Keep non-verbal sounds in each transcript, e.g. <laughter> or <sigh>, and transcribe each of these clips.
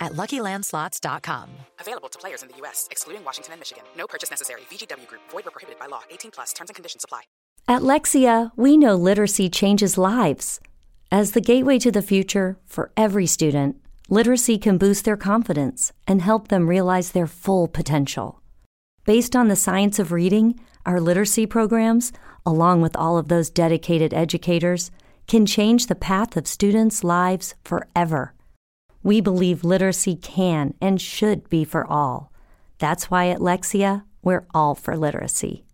at LuckyLandSlots.com. Available to players in the U.S., excluding Washington and Michigan. No purchase necessary. VGW Group. Void where prohibited by law. 18 plus. Terms and conditions apply. At Lexia, we know literacy changes lives. As the gateway to the future for every student, literacy can boost their confidence and help them realize their full potential. Based on the science of reading, our literacy programs, along with all of those dedicated educators, can change the path of students' lives forever. We believe literacy can and should be for all. That's why at Lexia, we're all for literacy.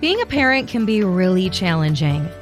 Being a parent can be really challenging.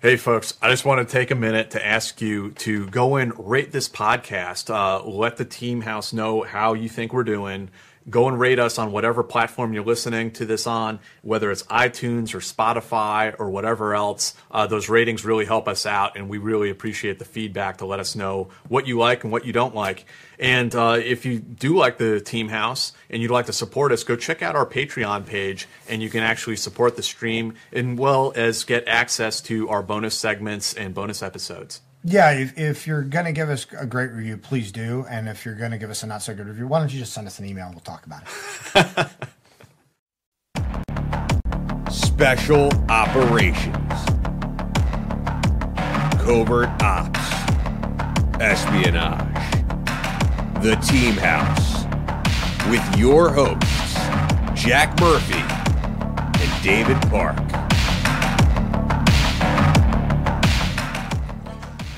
Hey, folks, I just want to take a minute to ask you to go and rate this podcast. Uh, let the team house know how you think we're doing. Go and rate us on whatever platform you're listening to this on, whether it's iTunes or Spotify or whatever else. Uh, those ratings really help us out, and we really appreciate the feedback to let us know what you like and what you don't like. And uh, if you do like the Team House and you'd like to support us, go check out our Patreon page, and you can actually support the stream as well as get access to our bonus segments and bonus episodes. Yeah, if, if you're going to give us a great review, please do. And if you're going to give us a not so good review, why don't you just send us an email and we'll talk about it. <laughs> Special Operations, Covert Ops, Espionage, The Team House, with your hosts, Jack Murphy and David Park.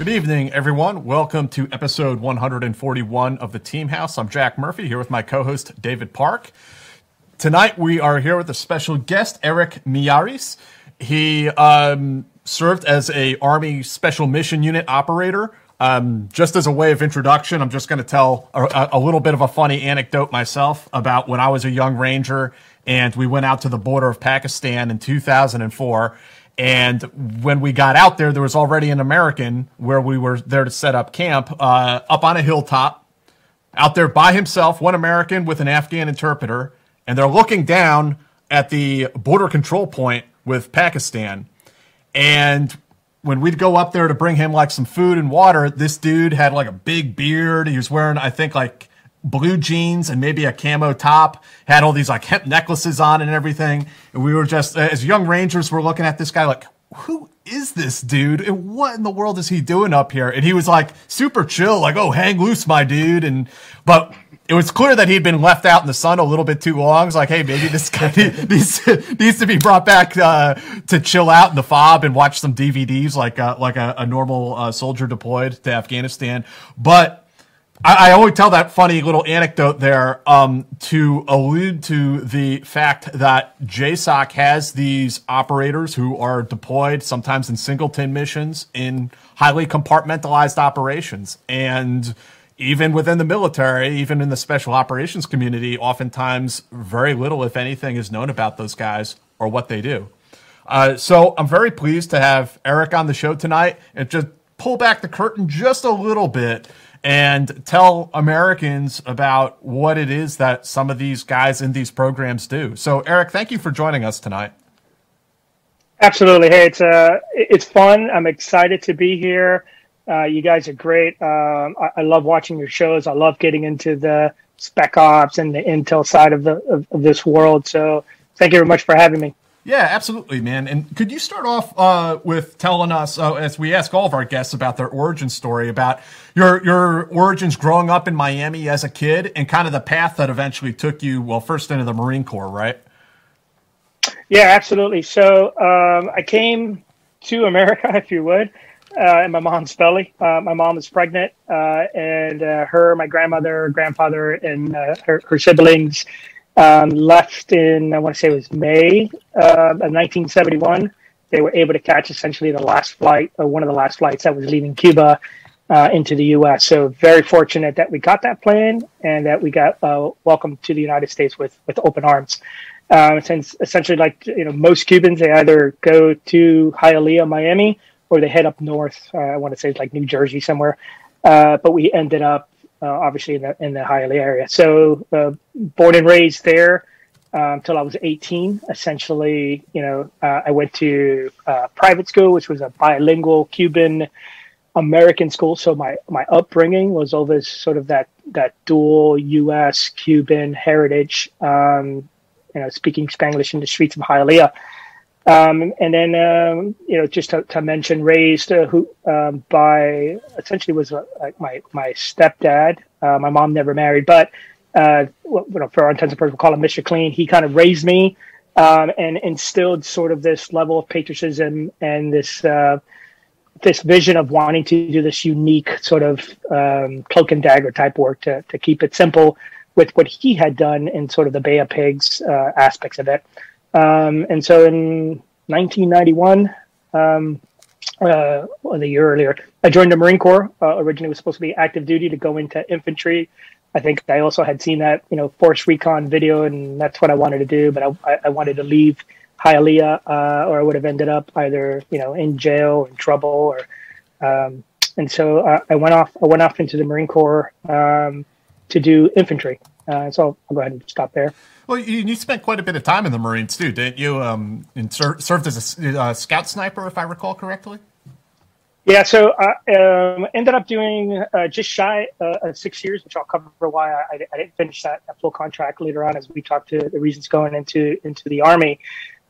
Good evening, everyone. Welcome to episode 141 of the Team House. I'm Jack Murphy here with my co host, David Park. Tonight, we are here with a special guest, Eric Miaris. He um, served as a Army Special Mission Unit operator. Um, just as a way of introduction, I'm just going to tell a, a little bit of a funny anecdote myself about when I was a young Ranger and we went out to the border of Pakistan in 2004 and when we got out there, there was already an American where we were there to set up camp uh, up on a hilltop, out there by himself, one American with an Afghan interpreter. And they're looking down at the border control point with Pakistan. And when we'd go up there to bring him like some food and water, this dude had like a big beard. He was wearing, I think, like blue jeans and maybe a camo top, had all these like hemp necklaces on and everything. And we were just, as young Rangers, were looking at this guy like, who is this dude? And what in the world is he doing up here? And he was like super chill, like, oh, hang loose, my dude. And, but it was clear that he'd been left out in the sun a little bit too long. It's like, hey, maybe this guy <laughs> needs, needs to be brought back uh, to chill out in the fob and watch some DVDs like uh, like a, a normal uh, soldier deployed to Afghanistan. But I, I always tell that funny little anecdote there um, to allude to the fact that JSOC has these operators who are deployed sometimes in singleton missions in highly compartmentalized operations. And even within the military, even in the special operations community, oftentimes very little, if anything, is known about those guys or what they do. Uh, so I'm very pleased to have Eric on the show tonight and just pull back the curtain just a little bit and tell Americans about what it is that some of these guys in these programs do. So, Eric, thank you for joining us tonight. Absolutely. Hey, it's uh, it's fun. I'm excited to be here. Uh, you guys are great. Um, I, I, love watching your shows. I love getting into the spec ops and the intel side of the of, of this world. So, thank you very much for having me. Yeah, absolutely, man. And could you start off uh, with telling us, uh, as we ask all of our guests about their origin story, about your your origins growing up in Miami as a kid, and kind of the path that eventually took you, well, first into the Marine Corps, right? Yeah, absolutely. So um, I came to America, <laughs> if you would, uh, in my mom's belly. Uh, my mom was pregnant, uh, and uh, her, my grandmother, grandfather, and her, her, siblings um, left in, I want to say it was May of 1971. They were able to catch essentially the last flight, or one of the last flights that was leaving Cuba into the U.S. So very fortunate that we got that plane and that we got welcomed to the United States with, with open arms. Uh, since essentially, like you know, most Cubans, they either go to Hialeah, Miami, or they head up north. Uh, I want to say it's like New Jersey somewhere. Uh, but we ended up uh, obviously in the in the Hialeah area. So uh, born and raised there until um, I was 18. Essentially, you know, uh, I went to private school, which was a bilingual Cuban American school. So my my upbringing was always sort of that that dual U.S. Cuban heritage. Um, you know, speaking Spanglish in the streets of Hialeah. Um, and then, um, you know, just to, to mention, raised uh, who um, by essentially was uh, like my my stepdad. Uh, my mom never married, but uh, you know, for all intents and purposes, we'll call him Mr. Clean. He kind of raised me um, and instilled sort of this level of patriotism and this uh, this vision of wanting to do this unique sort of um, cloak and dagger type work to to keep it simple with what he had done in sort of the Bay of Pigs uh, aspects of it. Um, and so in 1991, um, uh, the year earlier, I joined the Marine Corps. Uh, originally, was supposed to be active duty to go into infantry. I think I also had seen that you know force recon video, and that's what I wanted to do. But I, I wanted to leave Hialeah, uh, or I would have ended up either you know in jail in trouble, or um, and so uh, I went off. I went off into the Marine Corps. Um, to do infantry. Uh, so I'll go ahead and stop there. Well, you, you, spent quite a bit of time in the Marines too, didn't you? Um, and ser- served as a uh, scout sniper, if I recall correctly. Yeah, so I um, ended up doing uh, just shy uh, of six years, which I'll cover why I, I didn't finish that, that, full contract later on as we talk to the reasons going into into the army.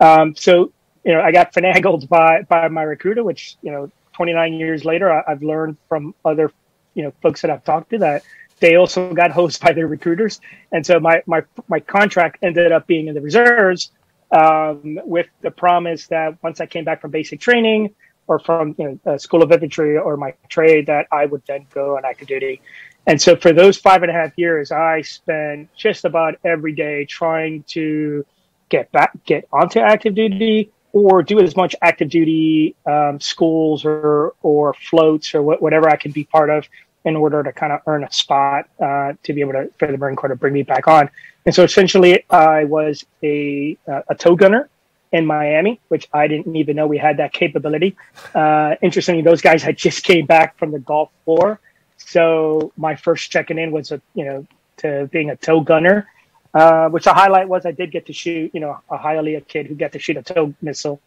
Um, so you know, I got finagled by by my recruiter, which you know, 29 years later, I, I've learned from other you know folks that I've talked to that they also got hosed by their recruiters, and so my my my contract ended up being in the reserves um, with the promise that once I came back from basic training or from you know, school of infantry or my trade, that I would then go on active duty. And so for those five and a half years, I spent just about every day trying to get back, get onto active duty, or do as much active duty um, schools or or floats or wh- whatever I could be part of in order to kind of earn a spot uh, to be able to for the Marine Corps to bring me back on. And so essentially, I was a a tow gunner in Miami, which I didn't even know we had that capability. Uh, interestingly, those guys had just came back from the Gulf War, so my first checking in was a you know to being a tow gunner. Uh, which the highlight was I did get to shoot, you know, a Hialeah kid who got to shoot a tow missile.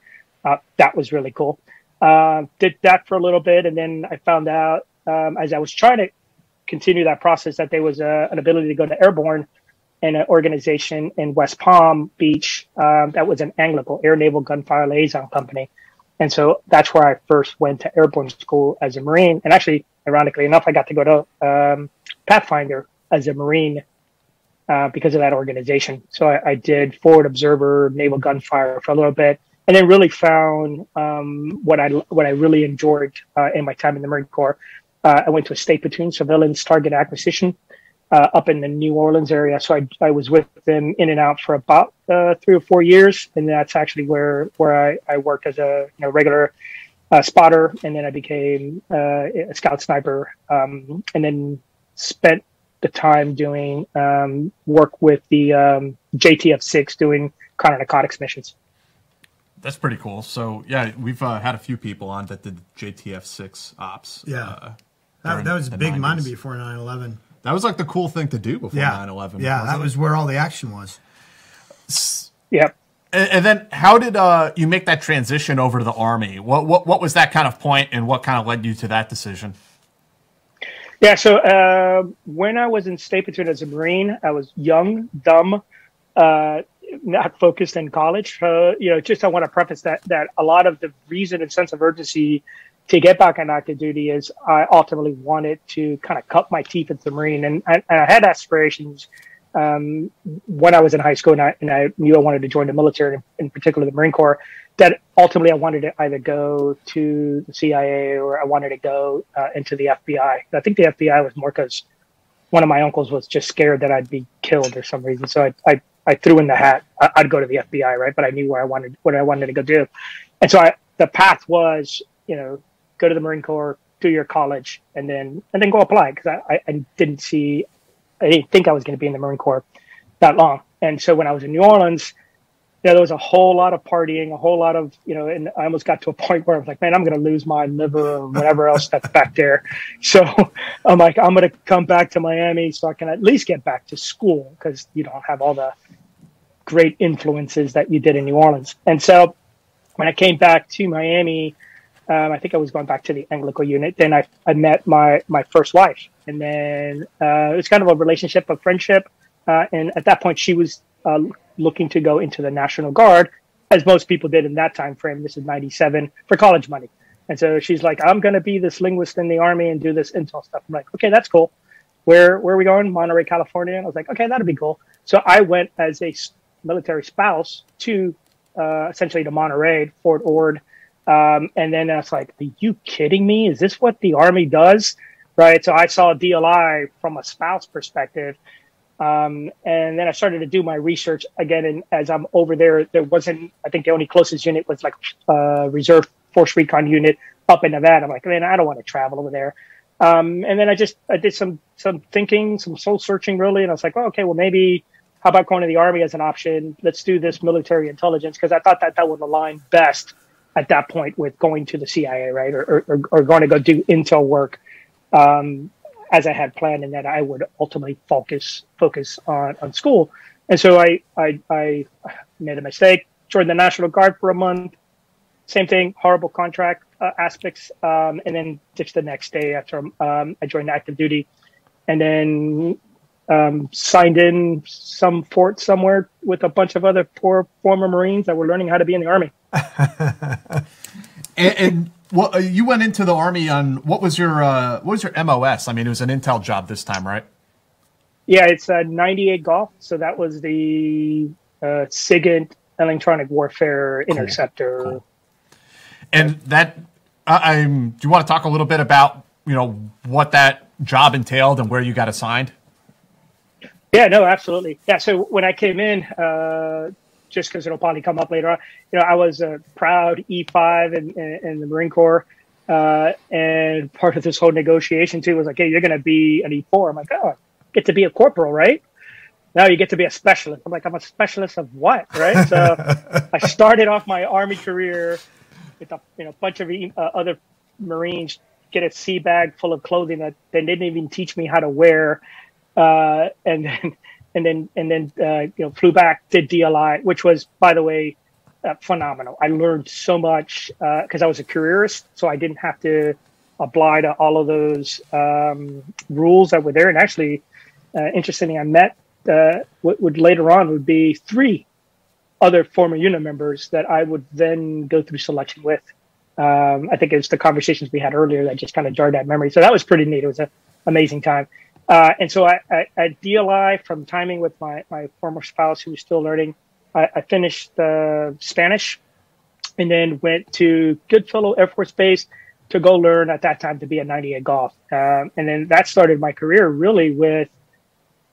Uh, that was really cool. Uh, did that for a little bit, and then I found out um, as I was trying to continue that process that there was a, an ability to go to airborne in an organization in West Palm Beach um, that was an ANGLICO, Air Naval Gunfire Liaison Company. And so that's where I first went to airborne school as a Marine. And actually, ironically enough, I got to go to um, Pathfinder as a Marine uh, because of that organization. So I, I, did forward observer, naval gunfire for a little bit, and then really found um, what I what I really enjoyed uh, in my time in the Marine Corps, uh, I went to a STA platoon, surveillance target acquisition, uh, up in the New Orleans area. So I, I was with them in and out for about uh, three or four years, and that's actually where where I, I worked as a you know, regular uh, spotter, and then I became uh, a scout sniper, um, and then spent the time doing um, work with the um, JTF six doing counter narcotics missions. That's pretty cool. So yeah, we've uh, had a few people on that did JTF six ops. Yeah, uh, that, that was big 90s. money before 9-11. That was like the cool thing to do before yeah. 9-11. Yeah, that it? was where all the action was. Yep. And, and then, how did uh, you make that transition over to the army? What, what what was that kind of point, and what kind of led you to that decision? Yeah, so uh, when I was in STA Platoon as a Marine, I was young, dumb, uh, not focused in college. Uh, you know, just I want to preface that that a lot of the reason and sense of urgency to get back on active duty is I ultimately wanted to kind of cut my teeth into the Marine, and I, and I had aspirations um, when I was in high school and I, and I knew I wanted to join the military, in particular the Marine Corps, that ultimately I wanted to either go to the CIA or I wanted to go uh, into the FBI. I think the FBI was more because one of my uncles was just scared that I'd be killed or some reason. So I, I, I threw in the hat. I'd go to the FBI, right? But I knew where I wanted, what I wanted to go do. And so I, the path was, you know, go to the Marine Corps, do your college, and then and then go apply because I, I didn't see, I didn't think I was going to be in the Marine Corps that long. And so when I was in New Orleans, you know, there was a whole lot of partying, a whole lot of, you know, and I almost got to a point where I was like, man, I'm going to lose my liver or whatever else that's back there. <laughs> So I'm like, I'm going to come back to Miami so I can at least get back to school because you don't have all the great influences that you did in New Orleans. And so when I came back to Miami, um, I think I was going back to the ANGLICO unit. Then I, I met my, my first wife. And then uh, it was kind of a relationship of friendship. Uh, and at that point, she was uh, looking to go into the National Guard, as most people did in that time frame. This is 97 for college money. And so she's like, I'm going to be this linguist in the army and do this intel stuff. I'm like, okay, that's cool. Where, where are we going? Monterey, California. I was like, okay, that'd be cool. So I went as a military spouse to uh, essentially to Monterey, Fort Ord. Um, and then I was like, are you kidding me? Is this what the Army does? Right. So I saw a DLI from a spouse perspective. Um, and then I started to do my research again. And as I'm over there, there wasn't, I think the only closest unit was like uh, Reserve Force Recon unit up in Nevada. I'm like, man, I don't want to travel over there. Um, and then I just, I did some, some thinking, some soul searching really. And I was like, well, okay, well, maybe how about going to the army as an option? Let's do this military intelligence because I thought that that would align best at that point with going to the CIA, right, or or, or going to go do intel work, um, as I had planned, and that I would ultimately focus focus on on school. And so I I, I made a mistake, joined the National Guard for a month. Same thing, horrible contract uh, aspects, um, and then just the next day after um, I joined active duty, and then um, signed in some fort somewhere with a bunch of other poor former Marines that were learning how to be in the Army. And, and well, uh, you went into the Army on what was your uh, what was your MOS? I mean, it was an intel job this time, right? Yeah, it's a 98 Golf. So that was the uh, SIGINT electronic warfare cool. interceptor. Cool. And that, I'm. Do you want to talk a little bit about you know what that job entailed and where you got assigned? Yeah, no, absolutely. Yeah, so when I came in, uh, just because it'll probably come up later on, you know, I was a proud E5 in, in, in the Marine Corps. Uh, and part of this whole negotiation too was like, hey, you're going to be an E4. I'm like, oh, I get to be a corporal, right? Now you get to be a specialist. I'm like, I'm a specialist of what, right? So <laughs> I started off my Army career with a you know, bunch of uh, other Marines get a sea bag full of clothing that they didn't even teach me how to wear uh, and then and then and then uh, you know flew back did DLI, which was by the way uh, phenomenal. I learned so much because uh, I was a careerist, so I didn't have to apply to all of those um, rules that were there. And actually, uh, interestingly, I met uh, what would later on would be three other former unit members that I would then go through selection with. Um, I think it was the conversations we had earlier that just kind of jarred that memory. So that was pretty neat. It was an amazing time. Uh, and so I, I, at DLI, from timing with my, my former spouse who was still learning, I, I finished uh, Spanish and then went to Goodfellow Air Force Base to go learn at that time to be a 98 Golf. Um, and then that started my career really with,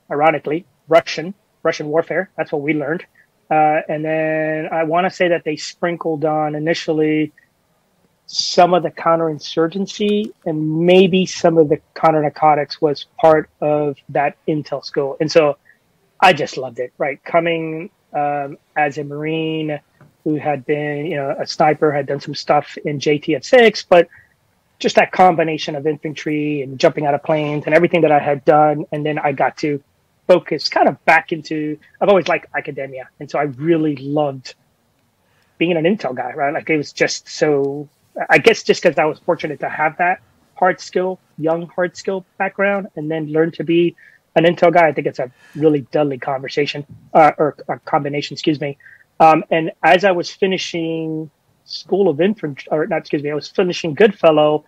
ironically, Russian, Russian warfare. That's what we learned. Uh, and then I want to say that they sprinkled on initially some of the counterinsurgency and maybe some of the counter narcotics was part of that intel school. And so I just loved it, right? Coming um, as a Marine who had been, you know, a sniper, had done some stuff in JTF 6, but just that combination of infantry and jumping out of planes and everything that I had done. And then I got to focus kind of back into, I've always liked academia. And so I really loved being an intel guy, right? Like it was just so I guess just because I was fortunate to have that hard skill, young hard skill background, and then learn to be an intel guy, I think it's a really deadly conversation uh, or a combination. Excuse me. Um, and as I was finishing School of Infantry, or not, excuse me, I was finishing Goodfellow.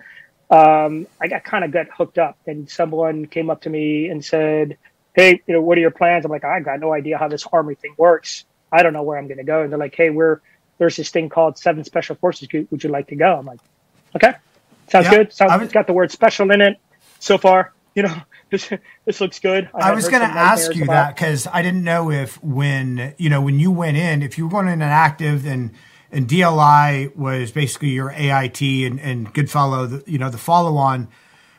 Um, I got kind of got hooked up, and someone came up to me and said, hey, you know, what are your plans? I'm like, I got no idea how this army thing works. I don't know where I'm going to go. And they're like, hey, we're there's this thing called Seven Special Forces Group. Would you like to go? I'm like, okay, sounds Yeah, good. Sounds was- it's got the word special in it so far. You know, <laughs> this this looks good. I had was going to ask you about- that because I didn't know if when you know when you went in, if you were going in an active and and DLI was basically your AIT and and Goodfellow, the, you know the follow on,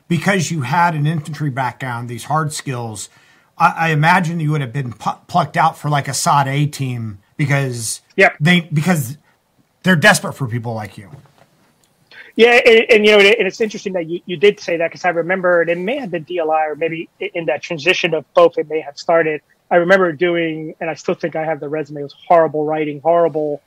because you had an infantry background, these hard skills. I, I imagine you would have been pu- plucked out for like a SOT-A team because Yep. they because they're desperate for people like you. Yeah, and, and you know, and it's interesting that you, you did say that because I remember it may have been DLI or maybe in that transition of both it may have started. I remember doing, and I still think I have the resume. It was horrible writing, horrible.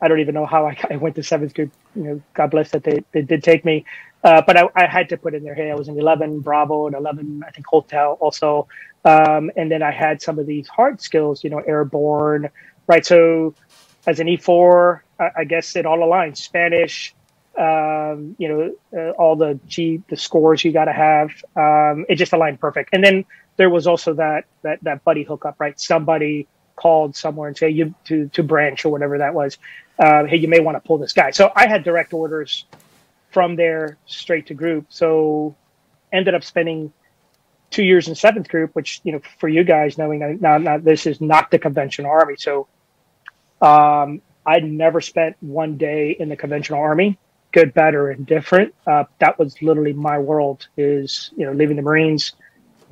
I don't even know how I, I went to seventh group. You know, God bless that they, they did take me. Uh, but I, I had to put in there, hey, I was in 11 Bravo and 11, I think Hotel also. Um, and then I had some of these hard skills, you know, airborne, right? So as an E4, I, I guess it all aligns. Spanish, um, you know, uh, all the G, the scores you got to have. Um, it just aligned perfect. And then there was also that, that, that buddy hookup, right? Somebody called somewhere and say you to, to branch or whatever that was. Uh, hey, you may want to pull this guy. So I had direct orders from there straight to group. So ended up spending two years in seventh group, which, you know, for you guys knowing that now, now this is not the conventional army. So, um, I never spent one day in the conventional army, good, bad, or indifferent. Uh, that was literally my world is, you know, leaving the Marines,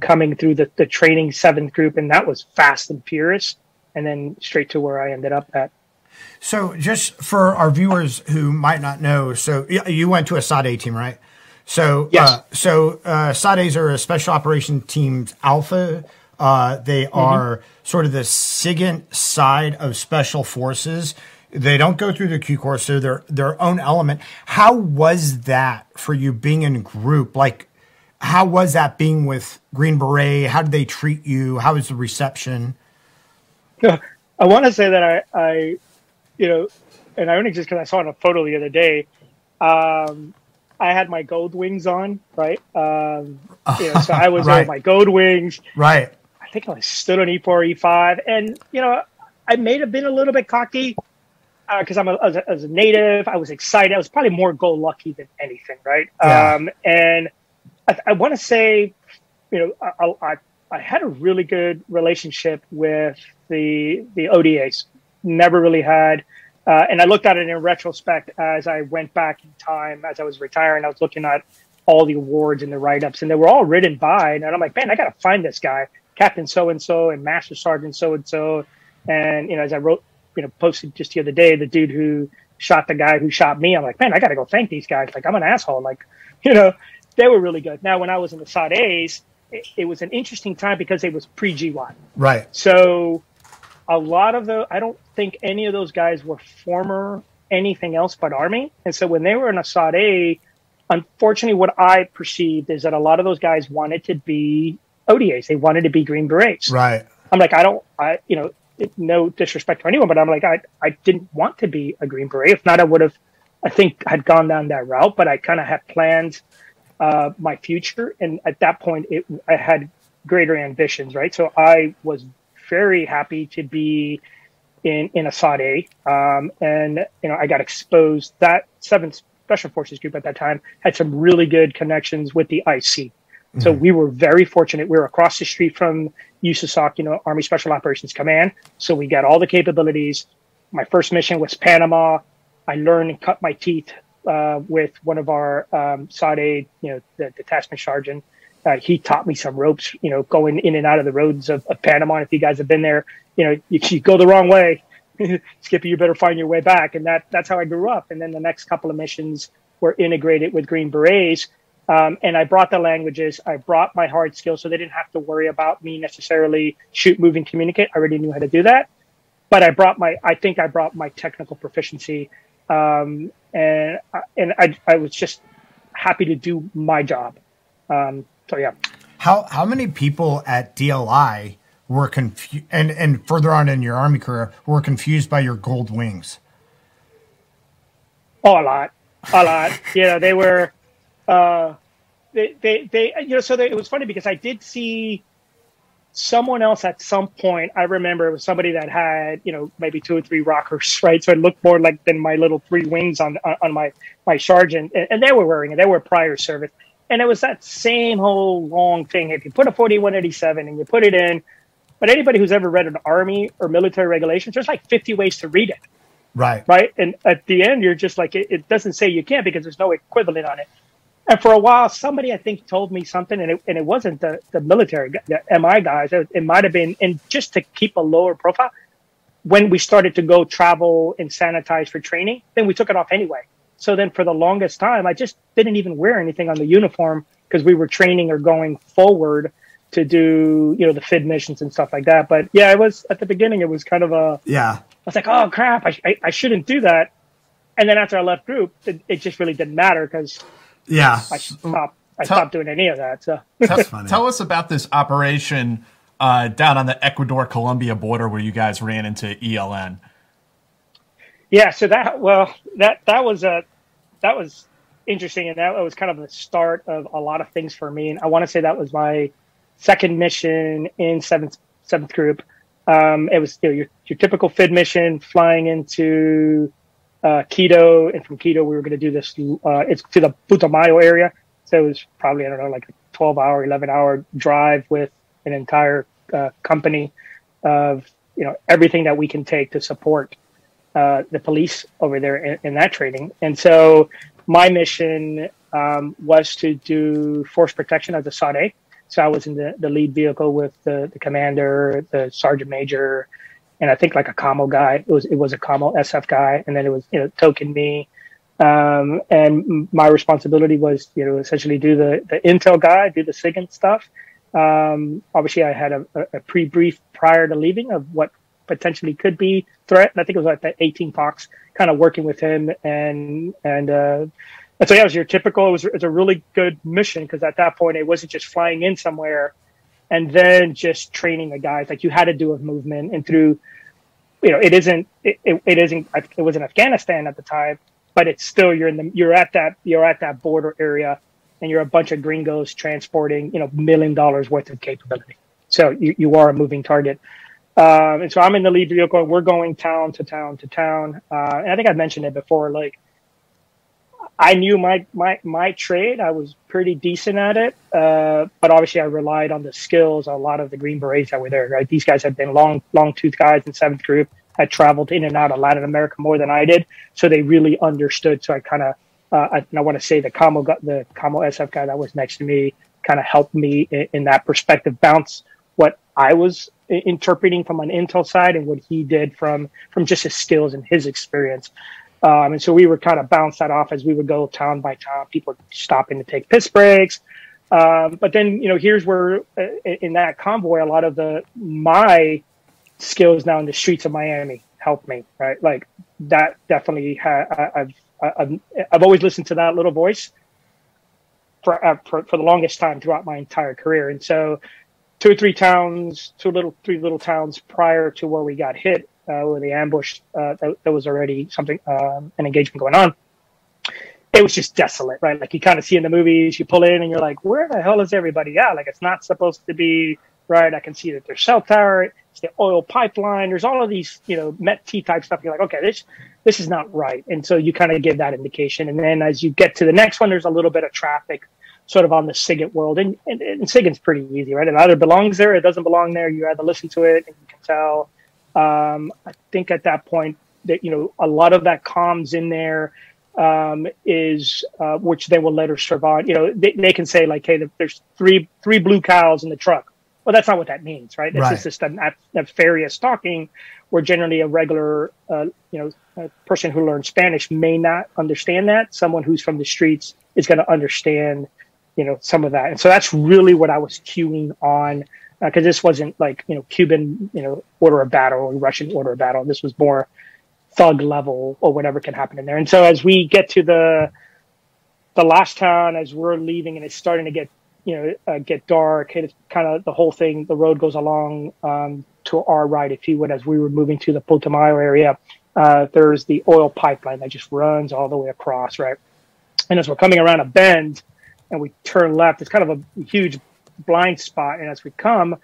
coming through the, the training seventh group. And that was fast and furious. And then straight to where I ended up at. So, just for our viewers who might not know, so you went to a SOT team, right? So, Yes. uh, so uh, SOT-As are a special operation teams alpha. Uh, they are sort of the SIGINT side of special forces. They don't go through the Q course; they're their their own element. How was that for you being in group? Like, how was that being with Green Beret? How did they treat you? How was the reception? <laughs> I want to say that I, I, you know, and I only just because I saw in a photo the other day. Um, I had my gold wings on, right? Um, you know, so I was <laughs> Right. my gold wings. Right. I think I stood on E4, E5, and you know, I may have been a little bit cocky because I'm a, as, a, as a native. I was excited. I was probably more go lucky than anything, right? Yeah. Um, and I, I want to say, you know, I, I, I had a really good relationship with the the ODAs. Never really had. Uh, and I looked at it in retrospect as I went back in time, as I was retiring. I was looking at all the awards and the write ups, and they were all written by. And I'm like, man, I got to find this guy, Captain so and so, and Master Sergeant so and so. And you know, as I wrote, you know, posted just the other day, the dude who shot the guy who shot me, I'm like, man, I got to go thank these guys. Like, I'm an asshole. Like, <laughs> you know, they were really good. Now, when I was in the SOT-A's, it, it was an interesting time because it was pre GY. Right. So a lot of the, I don't think any of those guys were former anything else but Army. And so when they were in a SOT-A, unfortunately, what I perceived is that a lot of those guys wanted to be ODAs. They wanted to be Green Berets. Right. I'm like, I don't, I, you know, no disrespect to anyone, but I'm like, I, I didn't want to be a Green Beret. If not, I would have, I think, had gone down that route. But I kind of had planned uh, my future, and at that point, it, I had greater ambitions, right? So I was very happy to be in in a SOT-A, um, and you know, I got exposed. That Seventh Special Forces Group at that time had some really good connections with the IC. So we were very fortunate. We were across the street from USASOC, you know, Army Special Operations Command. So we got all the capabilities. My first mission was Panama. I learned and cut my teeth uh, with one of our um, SOT, you know, the detachment sergeant. Uh, he taught me some ropes, you know, going in and out of the roads of, of Panama. If you guys have been there, you know, if you go the wrong way, <laughs> Skippy, you better find your way back. And that that's how I grew up. And then the next couple of missions were integrated with Green Berets. Um, and I brought the languages. I brought my hard skills, so they didn't have to worry about me necessarily shoot, move, and communicate. I already knew how to do that. But I brought my, I think I brought my technical proficiency, um, and and I, I was just happy to do my job. Um, so yeah, How how many people at DLI were confused and and further on in your army career were confused by your gold wings? Oh, a lot, a lot. <laughs> you know, they were, uh, they, they, they, you know, so they, it was funny because I did see someone else at some point, I remember it was somebody that had, you know, maybe two or three rockers, <laughs> right? So it looked more like than my little three wings on on my my sergeant, and, and they were wearing it. They were prior service, and it was that same whole long thing. If you put a forty one eighty seven and you put it in, but anybody who's ever read an army or military regulations, there's like fifty ways to read it. Right. Right. And at the end, you're just like, it, it doesn't say you can't because there's no equivalent on it. And for a while, somebody I think told me something, and it, and it wasn't the, the military, the MI guys. It, it might have been, and just to keep a lower profile, when we started to go travel and sanitize for training, then we took it off anyway. So then for the longest time, I just didn't even wear anything on the uniform because we were training or going forward to do, you know, the FID missions and stuff like that. But yeah, it was at the beginning, it was kind of a, yeah. I was like, oh crap, I, I, I shouldn't do that. And then after I left group, it, it just really didn't matter because yeah, I stopped. I tell, stopped doing any of that. So tell, <laughs> tell us about this operation uh, down on the Ecuador Colombia border where you guys ran into ELN. Yeah, so that well that that was a that was interesting, and that was kind of the start of a lot of things for me. And I want to say that was my second mission in seventh seventh group. Um, it was you know, your your typical FID mission, flying into uh, Quito, and from Quito we were going to do this. Uh, it's to the Putumayo area, so it was probably I don't know like a twelve hour, eleven hour drive with an entire uh, company of you know everything that we can take to support uh, the police over there in, in, that training. And so my mission um, was to do force protection as a SARE. So I was in the, the lead vehicle with the, the commander, the sergeant major, and I think like a commo guy. It was it was a commo SF guy, and then it was you know token me. Um, and my responsibility was you know essentially do the the intel guy, do the SIGINT stuff. Um, obviously, I had a, a pre brief prior to leaving of what potentially could be threat. And I think it was like the 18 Fox, kind of working with him and and uh, and so yeah, it was your typical. It was, it was a really good mission because at that point it wasn't just flying in somewhere and then just training the guys. Like you had to do a movement and through you know, it isn't, it, it, it isn't, it was in Afghanistan at the time, but it's still, you're in the, you're at that, you're at that border area and you're a bunch of gringos transporting, you know, million dollars worth of capability. So you, you are a moving target. Um, and so I'm in the lead vehicle and we're going town to town to town. Uh, and I think I mentioned it before, like, I knew my, my, my trade. I was pretty decent at it. Uh, but obviously I relied on the skills. A lot of the Green Berets that were there, right? These guys had been long, long tooth guys in seventh group, had traveled in and out of Latin America more than I did. So they really understood. So I kind of, uh, I, I want to say the Commo, the Commo SF guy that was next to me kind of helped me in, in that perspective, bounce what I was interpreting from an intel side and what he did from, from just his skills and his experience. Um, and so we were kind of bounce that off as we would go town by town, people stopping to take piss breaks. Um, but then, you know, here's where uh, in that convoy, a lot of the, my skills now in the streets of Miami helped me, right? Like that definitely ha- I've, I've, I've always listened to that little voice for, uh, for, for the longest time throughout my entire career. And so two or three towns, two little, three little towns prior to where we got hit, uh, where they ambushed. Uh, that, that, was already something, um, an engagement going on. It was just desolate, right? Like you kind of see in the movies, you pull in and you're like, where the hell is everybody at? Like it's not supposed to be, right? I can see that there's cell tower, it's the oil pipeline. There's all of these, you know, Met T type stuff. You're like, okay, this, this is not right. And so you kind of give that indication. And then as you get to the next one, there's a little bit of traffic sort of on the SIGINT world. And, and, and SIGINT's pretty easy, right? It either belongs there, it doesn't belong there. You either listen to it and you can tell um, I think at that point that you know a lot of that comms in there um, is uh, which they will later survive. You know, they, they can say like, "Hey, there's three three blue cows in the truck." Well, that's not what that means, right? It's right. just a nefarious talking, where generally a regular, uh, you know, a person who learns Spanish may not understand that. Someone who's from the streets is going to understand, you know, some of that. And so that's really what I was queuing on because uh, this wasn't like you know Cuban you know order of battle or Russian order of battle. This was more thug level or whatever can happen in there. And so as we get to the the last town, as we're leaving and it's starting to get you know uh, get dark, it's kind of the whole thing. The road goes along um, to our right, if you would, as we were moving to the Putumayo area. Uh, there's the oil pipeline that just runs all the way across, right? And as we're coming around a bend and we turn left, it's kind of a huge blind spot. And as we come,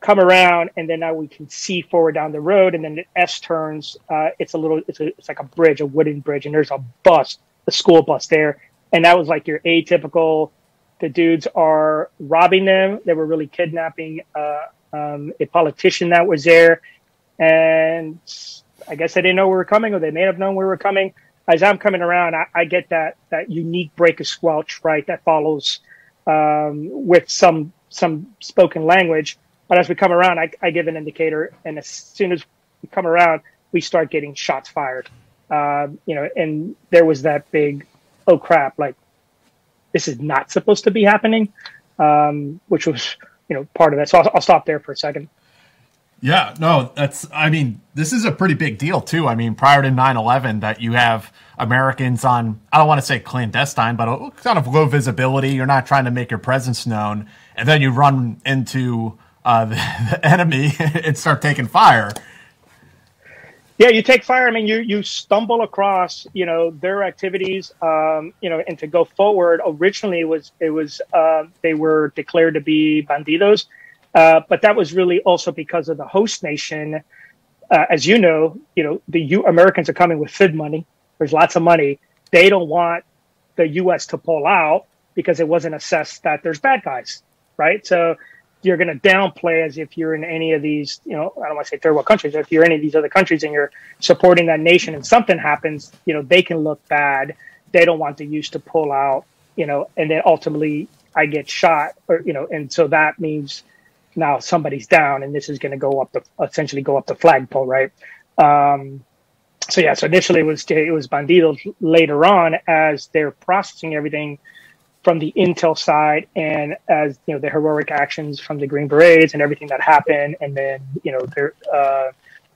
come around, and then now we can see forward down the road, and then the S turns. Uh, it's a little, it's, a, it's like a bridge, a wooden bridge, and there's a bus, a school bus there, and that was like your atypical. The dudes are robbing them. They were really kidnapping uh, um, a politician that was there, and I guess they didn't know we were coming, or they may have known we were coming. As I'm coming around, I, I get that that unique break of squelch, right? That follows um, with some some spoken language. But as we come around, I, I, give an indicator, and as soon as we come around, we start getting shots fired. Uh, you know, and there was that big, oh crap! Like this is not supposed to be happening, um, which was you know part of that. So I'll, I'll stop there for a second. Yeah, no, that's, I mean, this is a pretty big deal, too. I mean, prior to 9 11, that you have Americans on, I don't want to say clandestine, but kind of low visibility. You're not trying to make your presence known. And then you run into uh, <laughs> the, the enemy <laughs> and start taking fire. Yeah, you take fire. I mean, you you stumble across you know their activities, um, you know, and to go forward. Originally, it was it was uh, they were declared to be bandidos, uh, but that was really also because of the host nation. Uh, as you know, you know the U- Americans are coming with FID money. There's lots of money. They don't want the U.S. to pull out because it wasn't assessed that there's bad guys, right? So you're going to downplay as if you're in any of these, you know, I don't want to say third world countries. If you're in any of these other countries and you're supporting that nation and something happens, you know, they can look bad. They don't want the U.S. to pull out, you know, and then ultimately I get shot, or you know, and so that means now somebody's down and this is going to go up the essentially go up the flagpole right? Um, so yeah so initially it was it was bandidos later on as they're processing everything from the intel side and as you know the heroic actions from the green berets and everything that happened and then you know uh,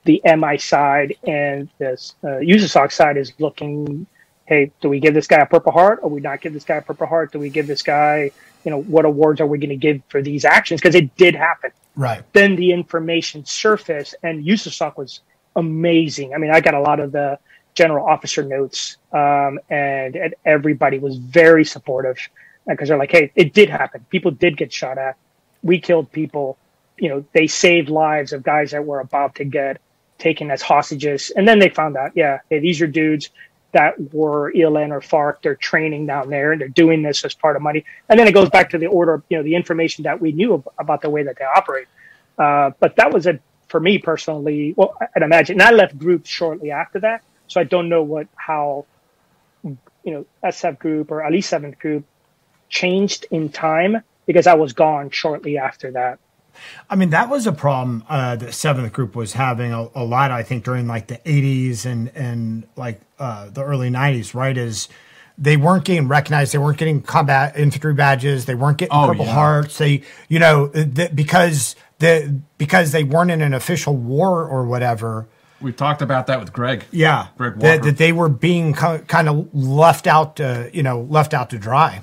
the mi side and this uh, USASOC side is looking hey do we give this guy a purple heart? Or we not give this guy a purple heart? Do we give this guy you know, what awards are we going to give for these actions? Because it did happen. Right. Then the information surfaced, and USASOC was amazing. I mean, I got a lot of the general officer notes, um, and, and everybody was very supportive because they're like, hey, it did happen. People did get shot at. We killed people. You know, they saved lives of guys that were about to get taken as hostages. And then they found out, yeah, hey, these are dudes that were ELN or FARC. They're training down there and they're doing this as part of money. And then it goes back to the order, you know, the information that we knew about the way that they operate. Uh, but that was a, for me personally, well, I'd imagine, and I left groups shortly after that. So I don't know what, how, you know, SF group or Ali 7th group changed in time because I was gone shortly after that. I mean, that was a problem uh, the seventh group was having a, a, lot, I think, during like the 80s and, and like uh, the early 90s, right? Is they weren't getting recognized. They weren't getting combat infantry badges. They weren't getting oh, Purple yeah. Hearts. They, you know, the, because the because they weren't in an official war or whatever. We talked about that with Greg. Yeah, Greg that, that, they were being co- kind of left out, to, you know, left out to dry.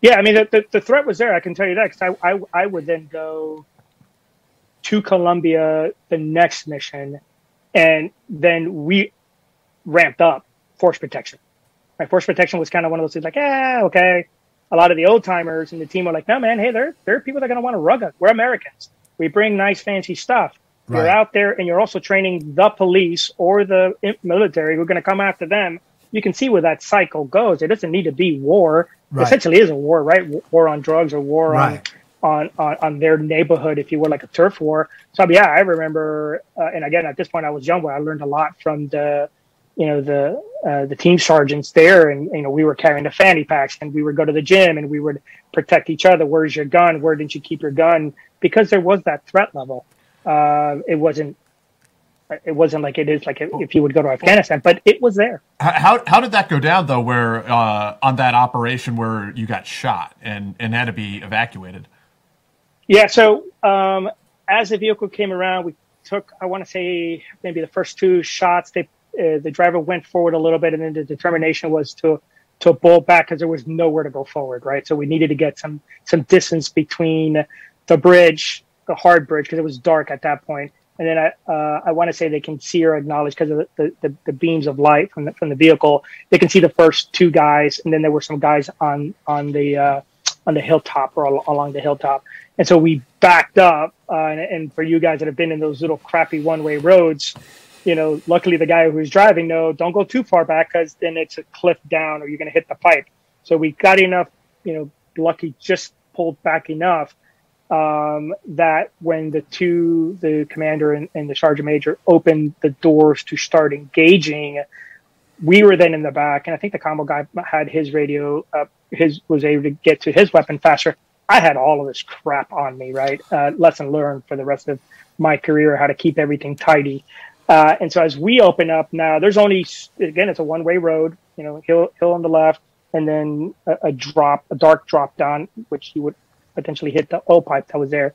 Yeah, I mean, the, the, the threat was there. I can tell you that because I, I, I would then go to Colombia the next mission, and then we ramped up force protection. My force protection was kind of one of those things like, yeah, okay. A lot of the old timers and the team were like, no, man, hey, there, there are people that are going to want to rug us. We're Americans. We bring nice, fancy stuff. Right. You're out there and you're also training the police or the eh, military who are going to come after them. You can see where that cycle goes. It doesn't need to be war. Right. Essentially, is a war, right? War on drugs or war right. on, on, on their neighborhood, if you were like a turf war. So yeah, I remember, uh, and again, at this point, I was young, but I learned a lot from the, you know, the uh, the team sergeants there, and you know, we were carrying the fanny packs, and we would go to the gym, and we would protect each other. Where's your gun? Where didn't you keep your gun? Because there was that threat level. Uh, it wasn't it wasn't like it is like if you would go to Afghanistan, but it was there. How how did that go down though? Where uh, on that operation where you got shot and and had to be evacuated? Yeah. So um, as the vehicle came around, we took, I want to say, maybe the first two shots. They, uh, the driver went forward a little bit, and then the determination was to to pull back because there was nowhere to go forward, right? So we needed to get some some distance between the bridge, the hard bridge, because it was dark at that point, and then I uh, I want to say they can see or acknowledge because of the, the, the, beams of light from the from the vehicle. They can see the first two guys, and then there were some guys on on the uh, on the hilltop or al- along the hilltop. And so we backed up. Uh, and, and, for you guys that have been in those little crappy one way roads, you know, luckily the guy who was driving, no, don't go too far back because then it's a cliff down or you're going to hit the pipe. So we got enough, you know, lucky just pulled back enough um, that when the two, the commander and, and the sergeant major, opened the doors to start engaging, we were then in the back, and I think the combo guy had his radio up, his was able to get to his weapon faster. I had all of this crap on me, right? Uh, lesson learned for the rest of my career how to keep everything tidy. Uh, and so as we open up now, there's only again it's a one way road, you know, hill hill on the left, and then a, a drop, a dark drop down, which you would potentially hit the oil pipe that was there.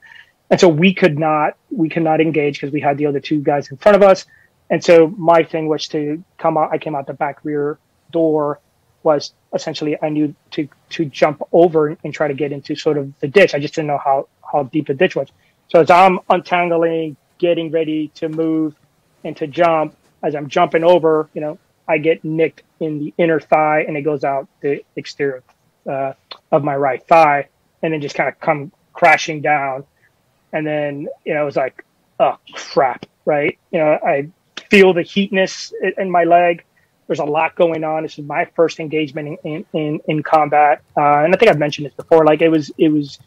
And so we could not we could not engage because we had the other two guys in front of us. And so my thing was to come out. I came out the back rear door. Was essentially I knew to to jump over and try to get into sort of the ditch. I just didn't know how how deep the ditch was. So as I'm untangling, getting ready to move and to jump, as I'm jumping over, you know, I get nicked in the inner thigh and it goes out the exterior uh, of my right thigh and then just kind of come crashing down. And then, you know, it was like, oh crap, right? You know, I feel the heatness in my leg. There's a lot going on. This is my first engagement in, in, in combat. Uh, and I think I've mentioned this before. Like it was, it was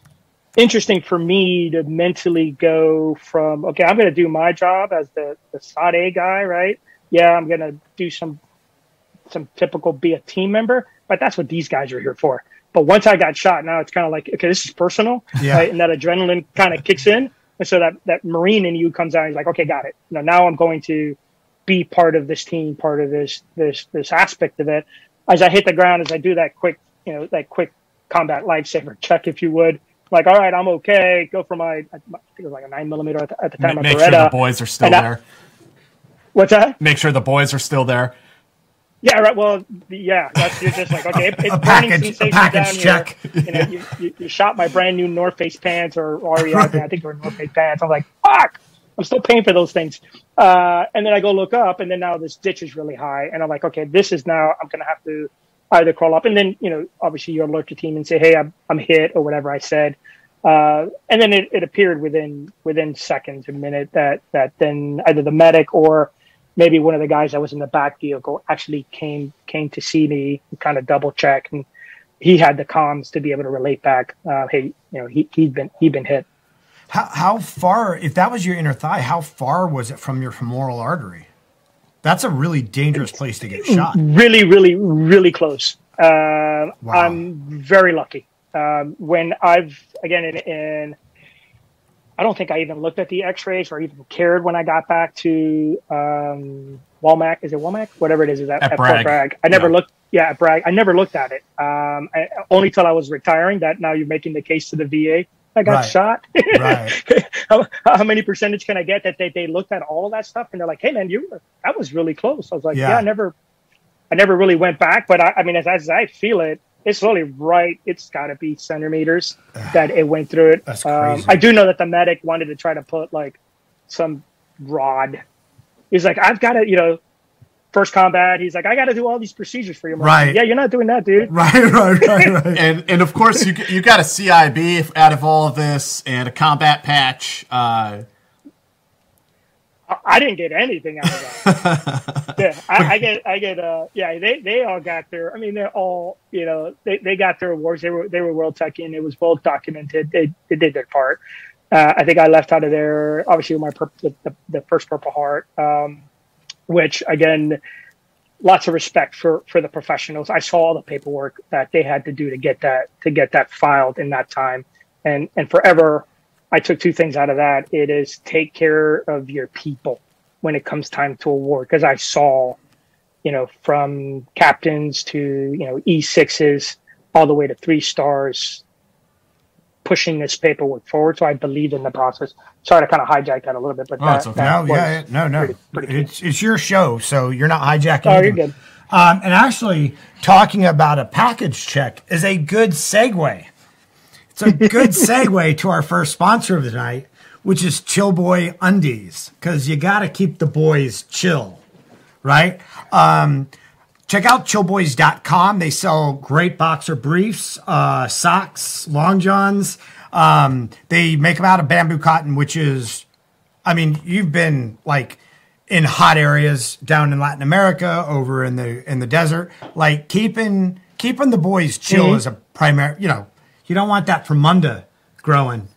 interesting for me to mentally go from, okay, I'm going to do my job as the, the SOT guy, right? Yeah, I'm going to do some, some typical be a team member, but that's what these guys are here for. But once I got shot, now it's kind of like, okay, this is personal. Yeah. Right? And that adrenaline kind of kicks in. And so that, that Marine in you comes out and he's like, okay, got it. Now, now I'm going to be part of this team, part of this, this, this aspect of it. As I hit the ground, as I do that quick, you know, that quick combat lifesaver check, if you would, like, all right, I'm okay. Go for my, I think it was like a nine millimeter at the, at the time. Make, sure the boys are still there. what's that? Make sure the boys are still there. Yeah, right. Well, yeah, that's you're just like okay, it's a package, a package check. Here. You know, you, you, you, shot my brand new North Face pants or REI. right. I think they were North Face pants. I'm like, fuck, I'm still paying for those things. Uh, and then I go look up, and then now this ditch is really high, and I'm like, okay, this is now I'm gonna have to either crawl up, and then you know, obviously you alert your team and say, hey, I'm I'm hit or whatever I said. Uh, and then it, it appeared within within seconds, a minute that that then either the medic or maybe one of the guys that was in the back vehicle actually came came to see me, kind of double check, and he had the comms to be able to relate back. Uh, hey, you know, he he'd been he'd been hit. How how far? If that was your inner thigh, how far was it from your femoral artery? That's a really dangerous place to get shot. Really, really, really close. Uh, wow. I'm very lucky. Um, when I've again in, in I don't think I even looked at the X-rays or even cared when I got back to um, Walmack. Is it Walmack? Whatever it is, is that at, at Bragg. Bragg. I never yeah. looked. Yeah, at Bragg. I never looked at it. Um, I, only till I was retiring. That now you're making the case to the VA. I got right. shot. right. <laughs> how, how, many percentage can I get that they, they looked at all of that stuff and they're like, hey man, you that was really close. I was like, yeah, yeah I never, I never really went back, but I, I mean, as, as I feel it, it's really right. It's got to be centimeters <sighs> that it went through it. That's crazy. Um, I do know that the medic wanted to try to put like some rod. He's like, I've got to, you know, first combat. He's like, I got to do all these procedures for you. right. yeah, you're not doing that, dude. <laughs> Right, right, right, right. <laughs> and and of course you you got a CIB out of all of this and a combat patch. Uh, I didn't get anything out of that. <laughs> yeah, I, I, get, I get, uh, yeah, they, they all got their, I mean, they're all, you know, they, they got their awards. They were, they were world teching. It was both documented. They, they did their part. Uh, I think I left out of there, obviously, my, pur- the, the, the, first Purple Heart, um, which again, lots of respect for, for the professionals. I saw all the paperwork that they had to do to get that, to get that filed in that time. And, and forever, I took two things out of that. It is take care of your people when it comes time to award because I saw, you know, from captains to you know E sixes all the way to three stars, pushing this paperwork forward. So I believe in the process. Sorry to kind of hijack that a little bit, but Oh, that, okay. that No, yeah, no, no. pretty- pretty it's it's your show, so you're not hijacking. Oh, you're good. Um, and actually, talking about a package check is a good segue. It's a good <laughs> segue to our first sponsor of the night, which is Chill Boy Undies, because you got to keep the boys chill, right? Um, check out chillboys.com. They sell great boxer briefs, uh, socks, long johns. Um, they make them out of bamboo cotton, which is I mean, you've been like in hot areas down in Latin America, over in the in the desert. Like keeping keeping the boys chill is a primary. You know, you don't want that from Munda growing.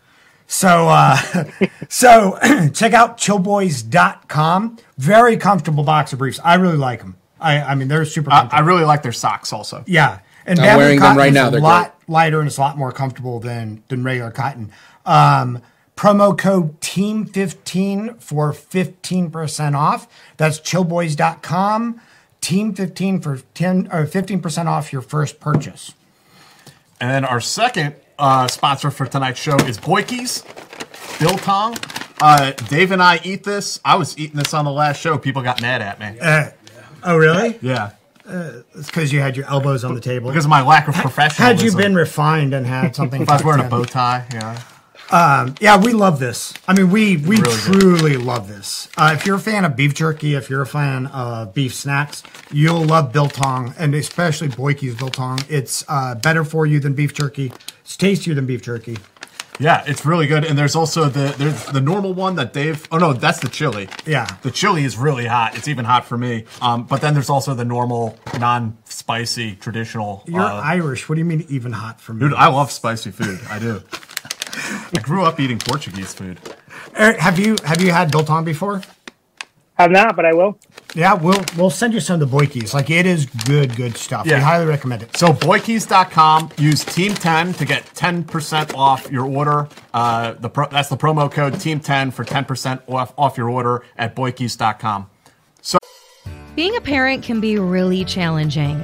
So uh, <laughs> so <clears throat> check out chillboys.com. Very comfortable boxer briefs. I really like them. I I mean, they're super. I, Comfortable. I really like their socks also. Yeah, and I'm wearing them cotton right is now. A They're a lot lighter and it's a lot more comfortable than than regular cotton. Um, promo code Team fifteen for fifteen percent off. That's chillboys.com. Team fifteen for ten or fifteen percent off your first purchase. And then our second uh, sponsor for tonight's show is Boyke's Biltong. Uh, Dave and I eat this. I was eating this on the last show. People got mad at me. Uh, oh, really? Yeah, It's because you had your elbows on the table. because of my lack of professionalism. had you been refined and had something, if I was wearing a bow tie, yeah. Yeah, we love this. I mean, we we Really good. truly love this. Uh, if you're a fan of beef jerky, if you're a fan of beef snacks, you'll love biltong, and especially Boyke's biltong. It's uh, better for you than beef jerky. It's tastier than beef jerky. Yeah, it's really good. And there's also the there's the normal one that Dave. Oh no, that's the chili. Yeah. the chili is really hot. It's even hot for me. Um, but then there's also the normal, non-spicy, traditional. You're uh, Irish. What do you mean even hot for me? dude, I love spicy food. I do. I grew up eating Portuguese food. Eric, have you have you had biltong before? I have not, but I will. Yeah, we'll we'll send you some of the Boyke's. Like it is good, good stuff. Yeah. We highly recommend it. So boykeys.com, use Team10 to get 10% off your order. Uh, the pro, that's the promo code Team10 for 10% off, off your order at boykeys.com. So, being a parent can be really challenging.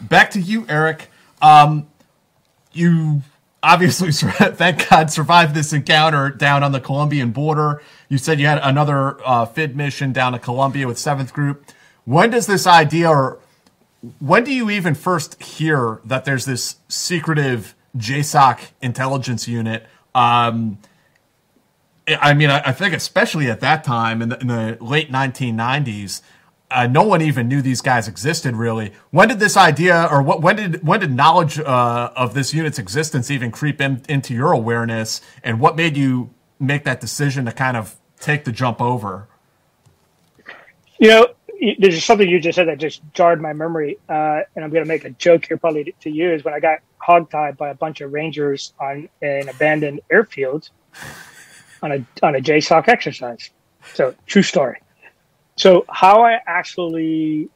back to you, Eric. Um, you obviously, <laughs> thank God, survived this encounter down on the Colombian border. You said you had another uh, FID mission down to Colombia with Seventh Group. When does this idea, or when do you even first hear that there's this secretive JSOC intelligence unit? Um, I mean, I, I think especially at that time in the, in the late 1990s, uh, no one even knew these guys existed. Really, when did this idea, or what? When did when did knowledge uh, of this unit's existence even creep in, into your awareness? And what made you make that decision to kind of take the jump over? You know, there's something you just said that just jarred my memory, uh, and I'm going to make a joke here, probably to, is when I got hogtied by a bunch of rangers on an abandoned airfield on a on a JSOC exercise. So, true story. So, how I actually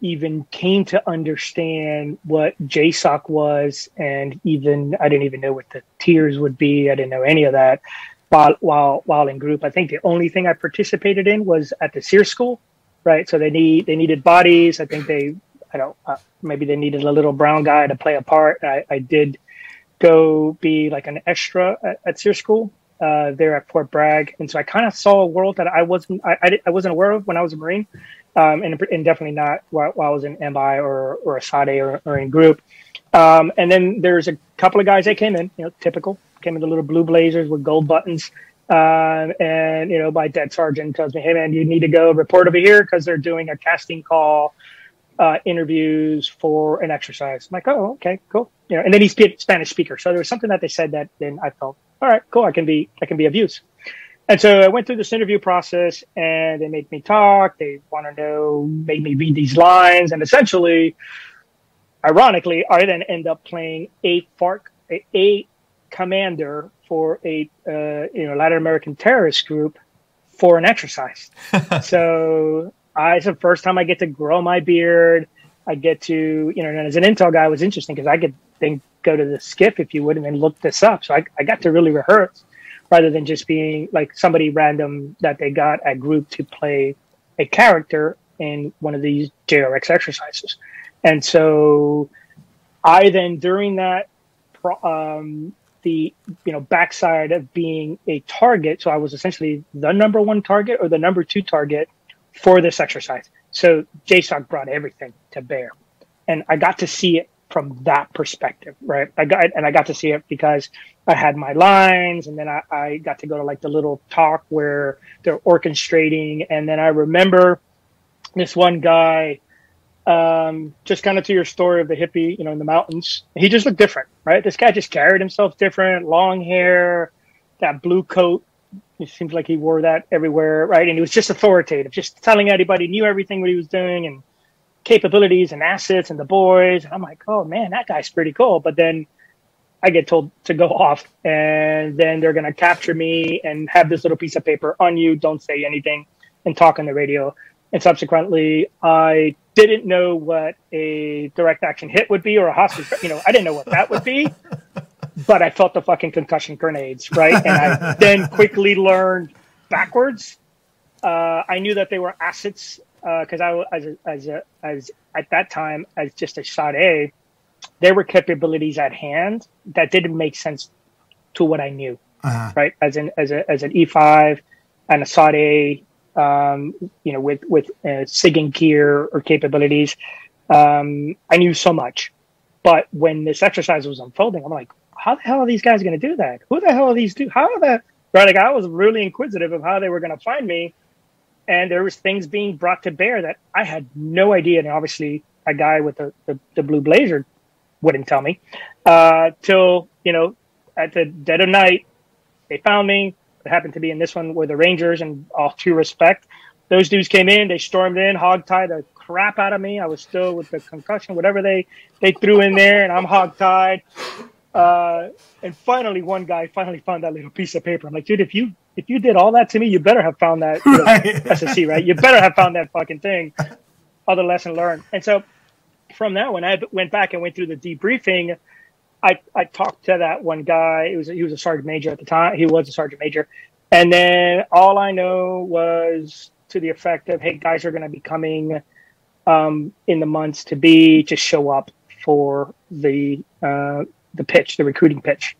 even came to understand what JSOC was, and even I didn't even know what the tiers would be. I didn't know any of that while while while in group. I think the only thing I participated in was at the SERE school, right? So they need they needed bodies. I think they I don't uh, maybe they needed a little brown guy to play a part. I, I did go be like an extra at, at SERE school. Uh, there at Fort Bragg, and so I kind of saw a world that I wasn't I, I, I, wasn't aware of when I was a Marine, um, and, and definitely not while, while, I was in MI or or a SADE or, or in group. Um, and then there's a couple of guys that came in, you know, typical, came in the little blue blazers with gold buttons. Um, and you know, my dead sergeant tells me, "Hey, man, you need to go report over here because they're doing a casting call uh, interviews for an exercise." I'm like, "Oh, okay, cool." You know, and then he's a Spanish speaker, so there was something that they said that then I felt, "All right, cool, I can be, I can be of use." And so I went through this interview process, and they made me talk. They want to know, made me read these lines, and essentially, ironically, I then end up playing a FARC, a, a commander for a uh, you know Latin American terrorist group for an exercise. <laughs> so I, it's the first time I get to grow my beard. I get to you know, and as an intel guy, it was interesting because I could then go to the SCIF if you would, and then look this up. So I, I got to really rehearse rather than just being like somebody random that they got a group to play a character in one of these JRX exercises. And so I then during that um, the you know backside of being a target. So I was essentially the number one target or the number two target for this exercise. So JSOC brought everything to bear, and I got to see it from that perspective, right? I got and I got to see it because I had my lines, and then I, I got to go to like the little TOC where they're orchestrating, and then I remember this one guy um, just kind of to your story of the hippie, you know, in the mountains. He just looked different, right? This guy just carried himself different, long hair, that blue coat. It seems like he wore that everywhere, right? And he was just authoritative, just telling everybody, knew everything what he was doing and capabilities and assets and the boys. I'm like, oh man, that guy's pretty cool. But then I get told to go off, and then they're gonna capture me and have this little piece of paper on you. Don't say anything and talk on the radio. And subsequently, I didn't know what a direct action hit would be or a hostage. You know, I didn't know what that would be, <laughs> but I felt the fucking concussion grenades, right? And I then quickly learned backwards. Uh, I knew that they were assets because uh, I as a, as a, as at that time as just a SOT-A, there were capabilities at hand that didn't make sense to what I knew, uh-huh. right? As an as a as an E five and a SOT-A um, you know, with with uh, SIGINT gear or capabilities. Um, I knew so much, but when this exercise was unfolding, I'm like, how the hell are these guys going to do that? Who the hell are these two? How are the right? Like I was really inquisitive of how they were going to find me, and there was things being brought to bear that I had no idea. And obviously, a guy with the the, the blue blazer wouldn't tell me uh, till you know at the dead of night they found me it happened to be in this one where the Rangers, and all due respect, those dudes came in, they stormed in, hog-tied the crap out of me. I was still with the concussion, whatever they they threw in there, and I'm hog-tied. Uh, and finally, one guy finally found that little piece of paper. I'm like, dude, if you if you did all that to me, you better have found that you know, right. SSC, right? You better have found that fucking thing. Other lesson learned. And so from that, when I went back and went through the debriefing, I, I talked to that one guy. It was he was a sergeant major at the time. He was a sergeant major, and then all I know was to the effect of, "Hey, guys are going to be coming um, in the months to be. to show up for the uh, the pitch, the recruiting pitch."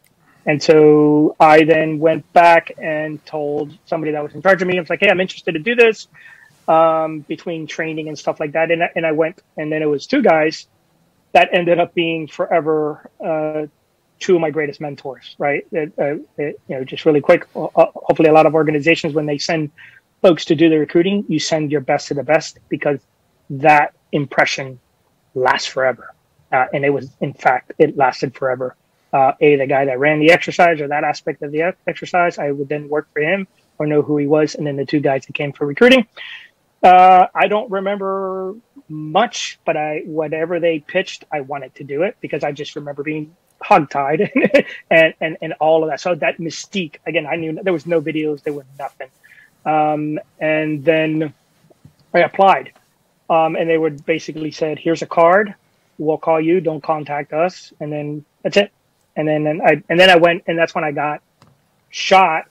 And so I then went back and told somebody that was in charge of me. I was like, "Hey, I'm interested to do this." Um, between training and stuff like that, and and I went, and then it was two guys that ended up being forever uh, two of my greatest mentors. Right? It, uh, it, you know, just really quick. Hopefully, a lot of organizations when they send folks to do the recruiting, you send your best to the best because that impression lasts forever. Uh, and it was, in fact, it lasted forever. Uh, a the guy that ran the exercise or that aspect of the exercise, I would then work for him or know who he was, and then the two guys that came for recruiting. Uh, I don't remember much, but I whatever they pitched, I wanted to do it because I just remember being hogtied <laughs> and, and and all of that. So that mystique again, I knew there was no videos, there was nothing. Um, and then I applied, um, and they would basically said, "Here's a card. We'll call you. Don't contact us." And then that's it. And then and I and then I went, and that's when I got shot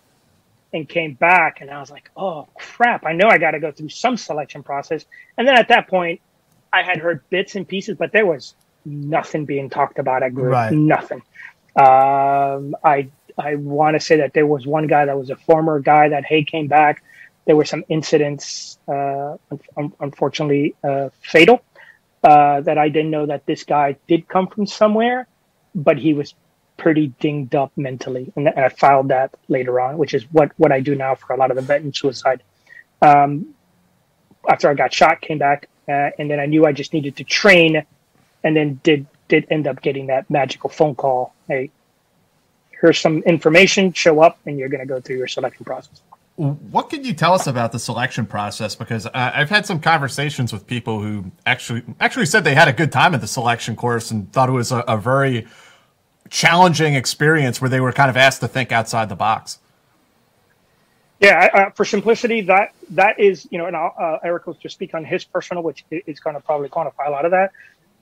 and came back and I was like, oh crap, I know I got to go through some selection process. And then at that point, I had heard bits and pieces, but there was nothing being talked about at group, right. nothing. Um, I I want to say that there was one guy that was a former guy that hey came back. There were some incidents, uh, un- unfortunately, uh, fatal. Uh, that I didn't know that this guy did come from somewhere, but he was pretty dinged up mentally, and I filed that later on, which is what what I do now for a lot of the veteran suicide. Um, after I got shot, came back, uh, and then I knew I just needed to train, and then did did end up getting that magical phone call. Hey, here's some information. Show up, and you're going to go through your selection process. What can you tell us about the selection process? Because uh, I've had some conversations with people who actually actually said they had a good time at the selection course and thought it was a, a very challenging experience where they were kind of asked to think outside the box. Yeah, uh, for simplicity, that that is you know, and uh, Eric will just speak on his personal, which is going to probably quantify a lot of that.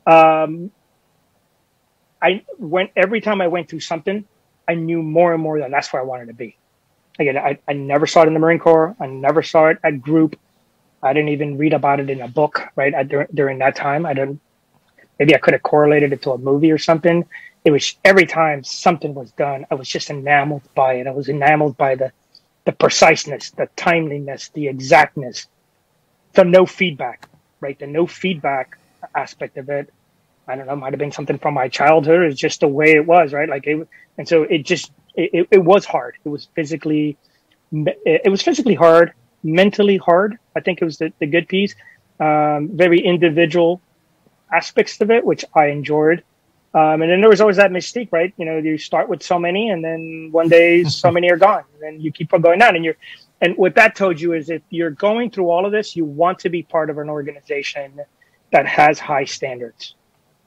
Um, I went every time I went through something, I knew more and more that that's where I wanted to be. Again, I, I never saw it in the Marine Corps. I never saw it at group. I didn't even read about it in a book, right? During, during that time, I didn't. Maybe I could have correlated it to a movie or something. It was every time something was done, I was just enamored by it. I was enamored by the, the preciseness, the timeliness, the exactness, the no feedback, right? The no feedback aspect of it. I don't know, might have been something from my childhood. It's just the way it was, right? Like it, and so it just it, it was hard. It was physically it was physically hard, mentally hard. I think it was the, the good piece. Um, very individual aspects of it, which I enjoyed. Um, and then there was always that mystique, right? You know, you start with so many, and then one day <laughs> so many are gone, and then you keep on going down. And you're, and what that told you is if you're going through all of this, you want to be part of an organization that has high standards,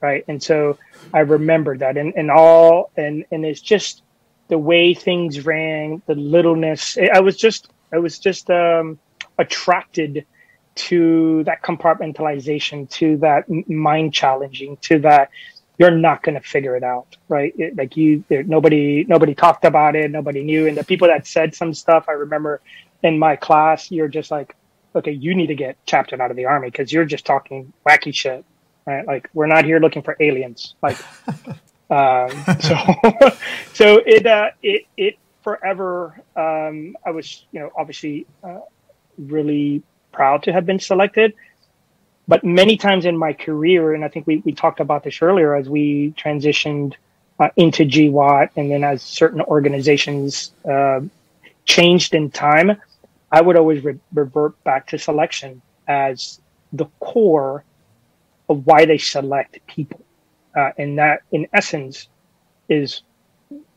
right? And so I remember that, and and all, and and it's just the way things ran, the littleness. I was just, I was just um, attracted to that compartmentalization, to that mind challenging, to that you're not going to figure it out, right? It, like you, there, nobody, nobody talked about it, nobody knew, and the people that said some stuff, I remember in my class, you're just like, okay, you need to get chaptered out of the army because you're just talking wacky shit, right? Like we're not here looking for aliens, like. <laughs> um, <laughs> so, <laughs> so it, uh, it, it forever. Um, I was, you know, obviously uh, really proud to have been selected. But many times in my career, and I think we, we talked about this earlier as we transitioned uh, into GWOT and then as certain organizations uh, changed in time, I would always re- revert back to selection as the core of why they select people. Uh, and that, in essence, is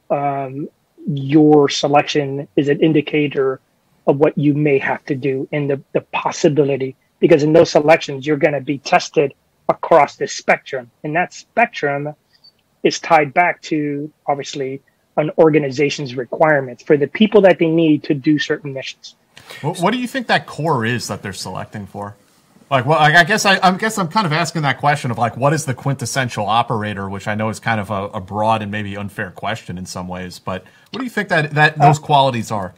um, your selection is an indicator of what you may have to do and the, the possibility. Because in those selections you're going to be tested across the spectrum. And that spectrum is tied back to obviously an organization's requirements for the people that they need to do certain missions. What, do you think that core is that they're selecting for like well i guess I, I, guess i'm kind of asking that question of like what is the quintessential operator which i know is kind of a, a broad and maybe unfair question in some ways but what do you think that that those uh, qualities are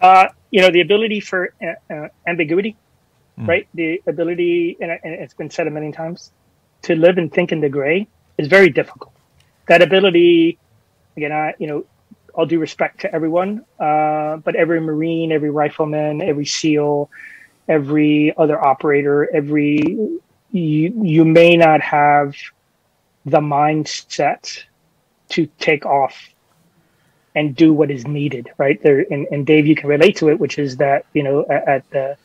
uh, you know the ability for uh, uh ambiguity mm. right? The ability, and, and it's been said a million times, to live and think in the gray is very difficult. That ability, again, I, you know, all due respect to everyone, uh, but every Marine, every rifleman, every SEAL, every other operator, every you, you may not have the mindset to take off and do what is needed, right? There, and, and Dave, you can relate to it, which is that you know at, at the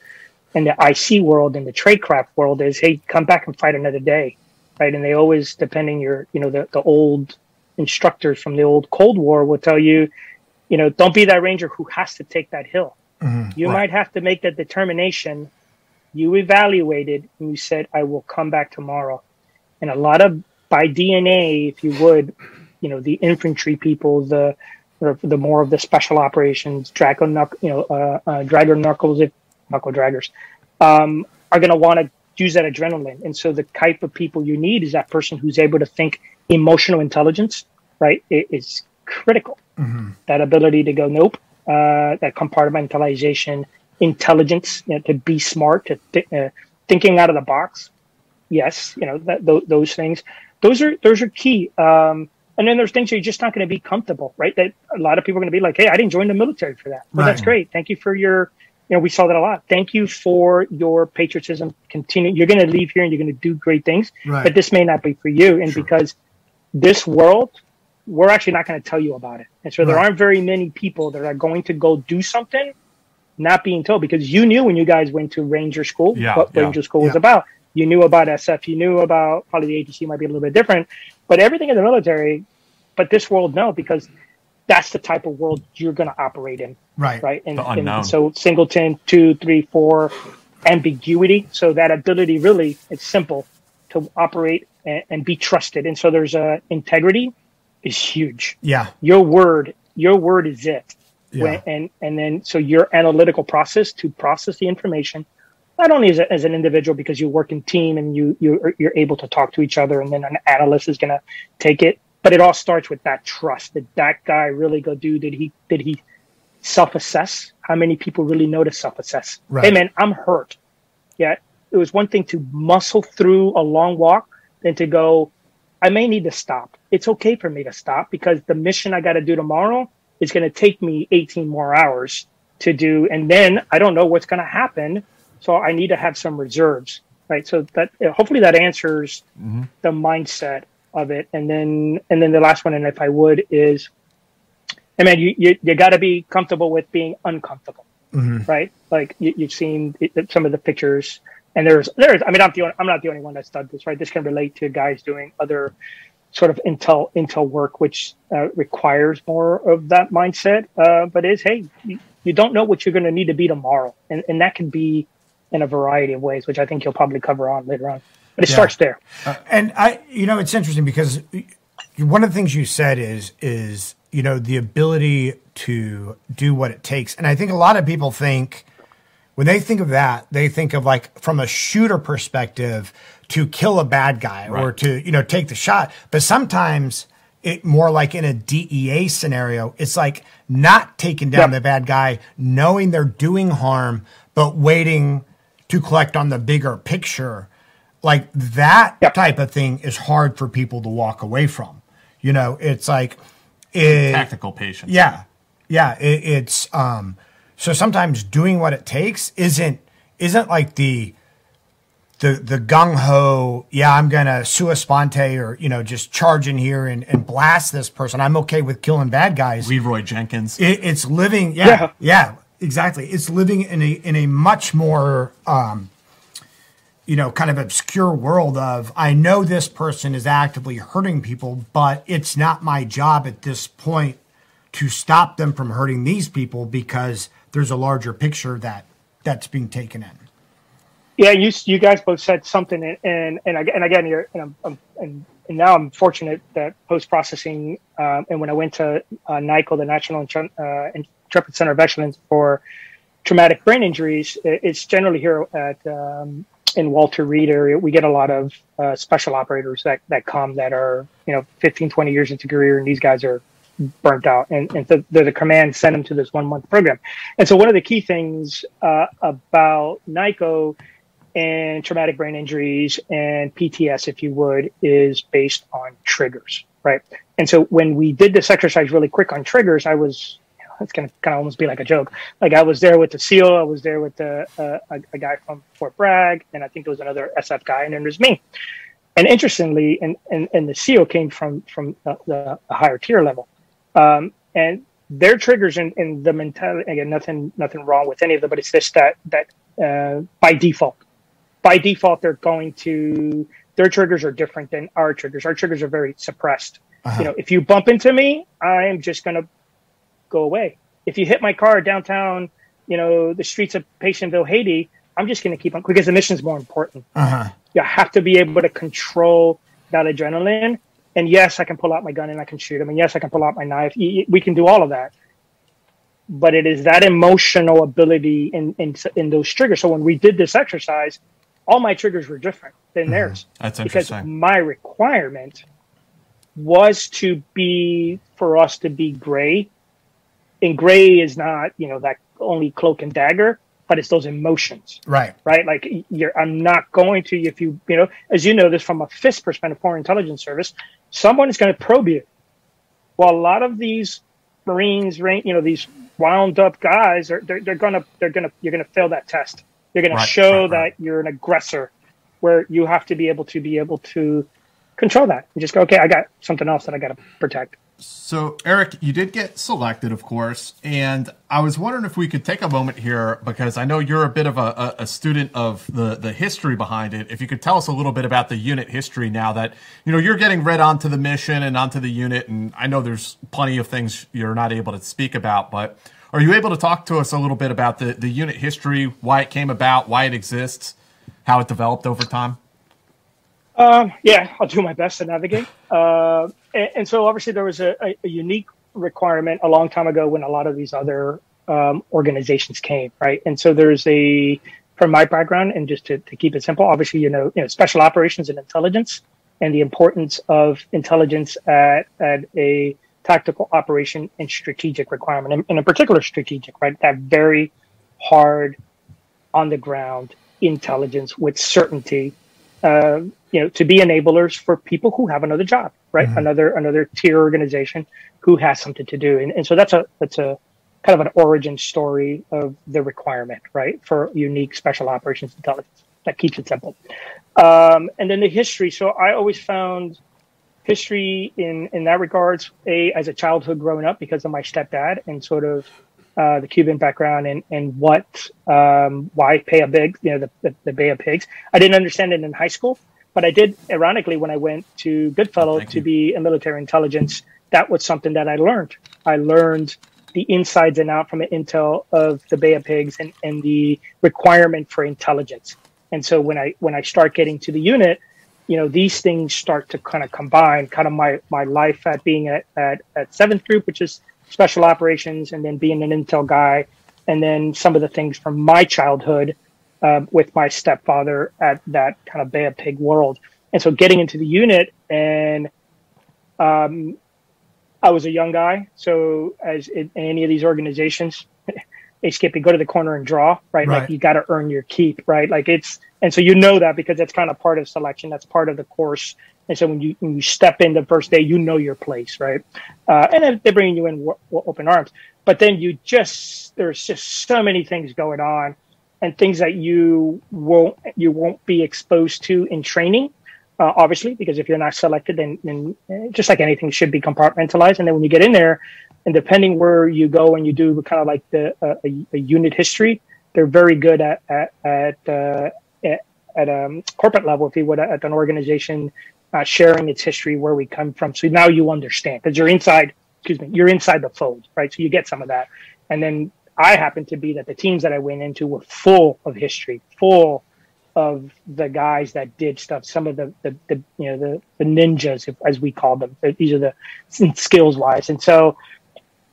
in the IC world in the tradecraft world is, hey, come back and fight another day, right? And they always, depending your, you know, the, the old instructors from the old Cold War will tell you, you know, don't be that ranger who has to take that hill. Mm-hmm, you right. might have to make that determination. You evaluated and you said, I will come back tomorrow. And a lot of, by DNA, if you would, you know, the infantry people, the, the more of the special operations, Draco, you know, uh, uh, Dragger Knuckles, if knuckle draggers, um, are going to want to use that adrenaline. And so the type of people you need is that person who's able to think emotional intelligence, right? It is critical. Mm-hmm. That ability to go, nope, uh, that compartmentalization, intelligence, you know, to be smart, to th- uh, thinking out of the box. Yes, you know, that, th- those things, those are, those are key. Um, And then there's things you're just not going to be comfortable, right? That a lot of people are going to be like, "Hey, I didn't join the military for that." Well, that's great. Thank you for your, you know, we saw that a lot. Thank you for your patriotism. Continue. You're going to leave here and you're going to do great things, Right. but this may not be for you. And because this world, we're actually not going to tell you about it. And so there Right. aren't very many people that are going to go do something not being told because you knew when you guys went to Ranger School Yeah, what yeah. Ranger School was about. You knew about SF, you knew about probably the agency might be a little bit different, but everything in the military, but this world no, because that's the type of world you're going to operate in, Right. right? And, and so singleton, two, three, four, ambiguity. So that ability really, it's simple to operate and, and be trusted. And so there's a integrity is huge Yeah. your word your word is it Yeah. When- and and then so your analytical process to process the information not only as, a, as an individual because you work in team and you you you're able to talk to each other and then an analyst is going to take it but it all starts with that trust did that guy really go do did he did he self-assess how many people really know to self-assess Right. hey man i'm hurt yeah it was one thing to muscle through a long walk than to go I may need to stop. It's okay for me to stop because the mission I got to do tomorrow is going to take me 18 more hours to do. And then I don't know what's going to happen. So I need to have some reserves, right? So that hopefully that answers mm-hmm. the mindset of it. And then, and then the last one, and if I would is, I mean, you, you, you got to be comfortable with being uncomfortable, mm-hmm. right? Like you, you've seen it- some of the pictures and there's, there's, I mean, I'm the only, I'm not the only one that's done this, right? This can relate to guys doing other sort of intel intel work, which uh, requires more of that mindset. Uh, but is hey, you, you don't know what you're going to need to be tomorrow, and and that can be in a variety of ways, which I think you'll probably cover on later on. But it Yeah. starts there. And I, you know, it's interesting because one of the things you said is, is, you know, the ability to do what it takes. And I think a lot of people think when they think of that, they think of like from a shooter perspective to kill a bad guy or to, you know, take the shot. But sometimes it more like in a DEA scenario, it's like not taking down the bad guy, knowing they're doing harm, but waiting to collect on the bigger picture. Like that type of thing is hard for people to walk away from. You know, it's like it, Tactical patience. yeah, yeah. It, it's um. So sometimes doing what it takes isn't isn't like the the the gung ho. Yeah, I'm gonna sua sponte or you know just charge in here and, and blast this person. I'm okay with killing bad guys. Leroy Jenkins. It, it's living. Yeah, Yeah. yeah, exactly. It's living in a in a much more um, you know, kind of obscure world of I know this person is actively hurting people, but it's not my job at this point to stop them from hurting these people because there's a larger picture that that's being taken in. Yeah, you you guys both said something, and and and, ag- and again, you're, and, I'm, I'm, and, and now I'm fortunate that post processing, um, and when I went to uh, NICoE, the National uh, Intrepid Center of Excellence for Traumatic Brain Injuries, it's generally here at um, in Walter Reed area. We get a lot of uh, special operators that that come that are you know 15, 20 years into career, and these guys are burnt out, and and so the, the command sent them to this one month program. And so one of the key things uh, about NICoE and traumatic brain injuries and PTS, if you would, is based on triggers, right? And so when we did this exercise really quick on triggers, I was, it's going to kind of almost be like a joke. Like I was there with the SEAL, I was there with the, uh, a, a guy from Fort Bragg, and I think there was another SF guy, and then there's me. And interestingly, and, and, and the SEAL came from, from the, the higher tier level. Um, and their triggers and, and the mentality, again, nothing, nothing wrong with any of them, but it's just that, that, uh, by default, by default they're going to their triggers are different than our triggers. Our triggers are very suppressed. You know, if you bump into me, I'm just gonna go away. If you hit my car downtown, you know, the streets of Pétion-Ville, Haiti, I'm just gonna keep on because the mission's more important. Uh-huh. You have to be able to control that adrenaline. And yes, I can pull out my gun and I can shoot him. And yes, I can pull out my knife. We can do all of that. But it is that emotional ability in, in, in those triggers. So when we did this exercise, all my triggers were different than mm-hmm. theirs. That's interesting. because my requirement was to be for us to be gray. And gray is not, you know, that only cloak and dagger, but it's those emotions Right. right? Like you're, I'm not going to, if you, you know, as you know this from a FISP perspective, Foreign Intelligence Service, someone is going to probe you. Well, a lot of these Marines, you know, these wound up guys are they're, they're gonna they're gonna you're gonna fail that test. You're gonna Right, show right, right. that you're an aggressor, where you have to be able to be able to control that and just go, okay, I got something else that I got to protect. So, Eric, you did get selected, of course, and I was wondering if we could take a moment here because I know you're a bit of a, a, student of the, the history behind it. If you could tell us a little bit about the unit history now that you know you're getting read onto the mission and onto the unit, and I know there's plenty of things you're not able to speak about, but are you able to talk to us a little bit about the, the unit history, why it came about, why it exists, how it developed over time? Um, yeah, I'll do my best to navigate. Uh, and, and so obviously there was a, a, a unique requirement a long time ago when a lot of these other um, organizations came, right? And so there's a, from my background, and just to, to keep it simple, obviously you know, you know, special operations and intelligence, and the importance of intelligence at, at a tactical operation and strategic requirement, and, and in particular strategic, right? That very hard, on the ground intelligence with certainty uh, you know, to be enablers for people who have another job, right? Another another tier organization who has something to do, and, and so that's a that's a kind of an origin story of the requirement, right, for unique special operations intelligence. That keeps it simple. Um, and then the history. So I always found history in in that regards a as a childhood growing up because of my stepdad and sort of uh, the Cuban background and and what um, why pay a big you know the, the the Bay of Pigs. I didn't understand it in high school, but I did ironically when I went to Goodfellow oh, Thank to be a military intelligence. That was something that I learned. I learned the insides and out from the intel of the Bay of Pigs and, and the requirement for intelligence. And so when I when I start getting to the unit, you know, these things start to kind of combine kind of my, my life at being at, at, at seventh group, which is special operations, and then being an intel guy, and then some of the things from my childhood um, with my stepfather at that kind of Bay of Pig world. And so getting into the unit and um, I was a young guy. So as in, any of these organizations, <laughs> hey, Skippy, go to the corner and draw, right? Right. Like you got to earn your keep, right? Like it's, and so you know that because that's kind of part of selection. That's part of the course. And so when you, when you step in the first day, you know your place, right? Uh, and then they're bringing you in w- w- open arms. But then you just, there's just so many things going on and things that you won't, you won't be exposed to in training uh, obviously, because if you're not selected, then, then uh, just like anything should be compartmentalized. And then when you get in there, and depending where you go and you do kind of like the uh, a, a unit history, they're very good at at at, uh, at, at um, corporate level, if you would, at an organization uh, sharing its history, where we come from. So now you understand because you're inside. Excuse me, you're inside the fold, right? So you get some of that, and then I happen to be that the teams that I went into were full of history, full of the guys that did stuff. Some of the, the, the you know, the, the ninjas, as we call them. These are the skills wise. And so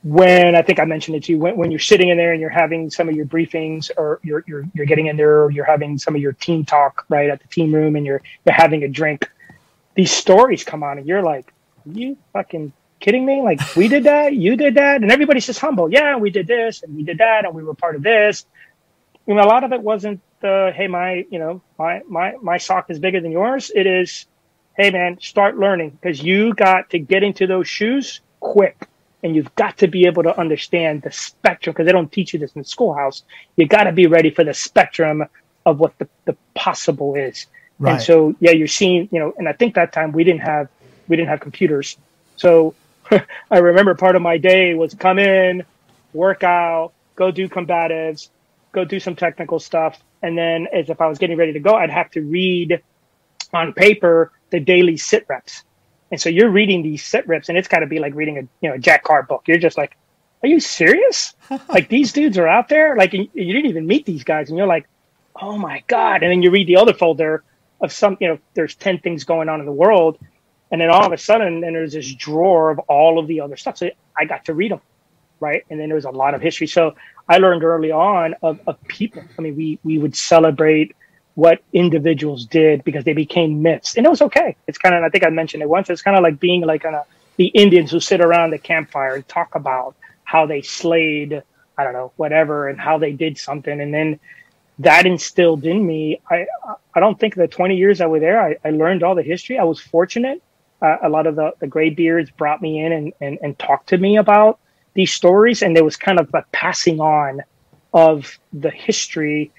when I think I mentioned it to you, when, when you're sitting in there and you're having some of your briefings or you're, you're, you're getting in there or you're having some of your team talk right at the team room and you're, you're having a drink, these stories come on and you're like, you fucking kidding me? Like we did that, you did that. And everybody's just humble. Yeah, we did this and we did that and we were part of this you know, a lot of it wasn't the hey, my you know, my my my sock is bigger than yours. It is, hey man, start learning because you got to get into those shoes quick, and you've got to be able to understand the spectrum because they don't teach you this in the schoolhouse. You got to be ready for the spectrum of what the, the possible is. Right. And so yeah, you're seeing you know, and I think that time we didn't have we didn't have computers, so <laughs> I remember part of my day was come in, work out, go do combatives, go do some technical stuff. And then as if I was getting ready to go, I'd have to read on paper the daily sit reps. And so you're reading these sit reps and it's got to be like reading a, you know, a Jack Carr book. You're just like, are you serious? <laughs> like these dudes are out there. Like and you didn't even meet these guys and you're like, oh my God. And then you read the other folder of some, you know, there's 10 things going on in the world. And then all of a sudden, then there's this drawer of all of the other stuff. So I got to read them right? And then there was a lot of history. So I learned early on of, of people. I mean, we we would celebrate what individuals did because they became myths, and it was okay. It's kind of I think I mentioned it once. It's kind of like being like a, the Indians who sit around the campfire and talk about how they slayed I don't know whatever and how they did something, and then that instilled in me. I I don't think the 20 years I was there, I, I learned all the history. I was fortunate uh, a lot of the, the gray beards brought me in and, and, and talked to me about these stories. And there was kind of a passing on of the history,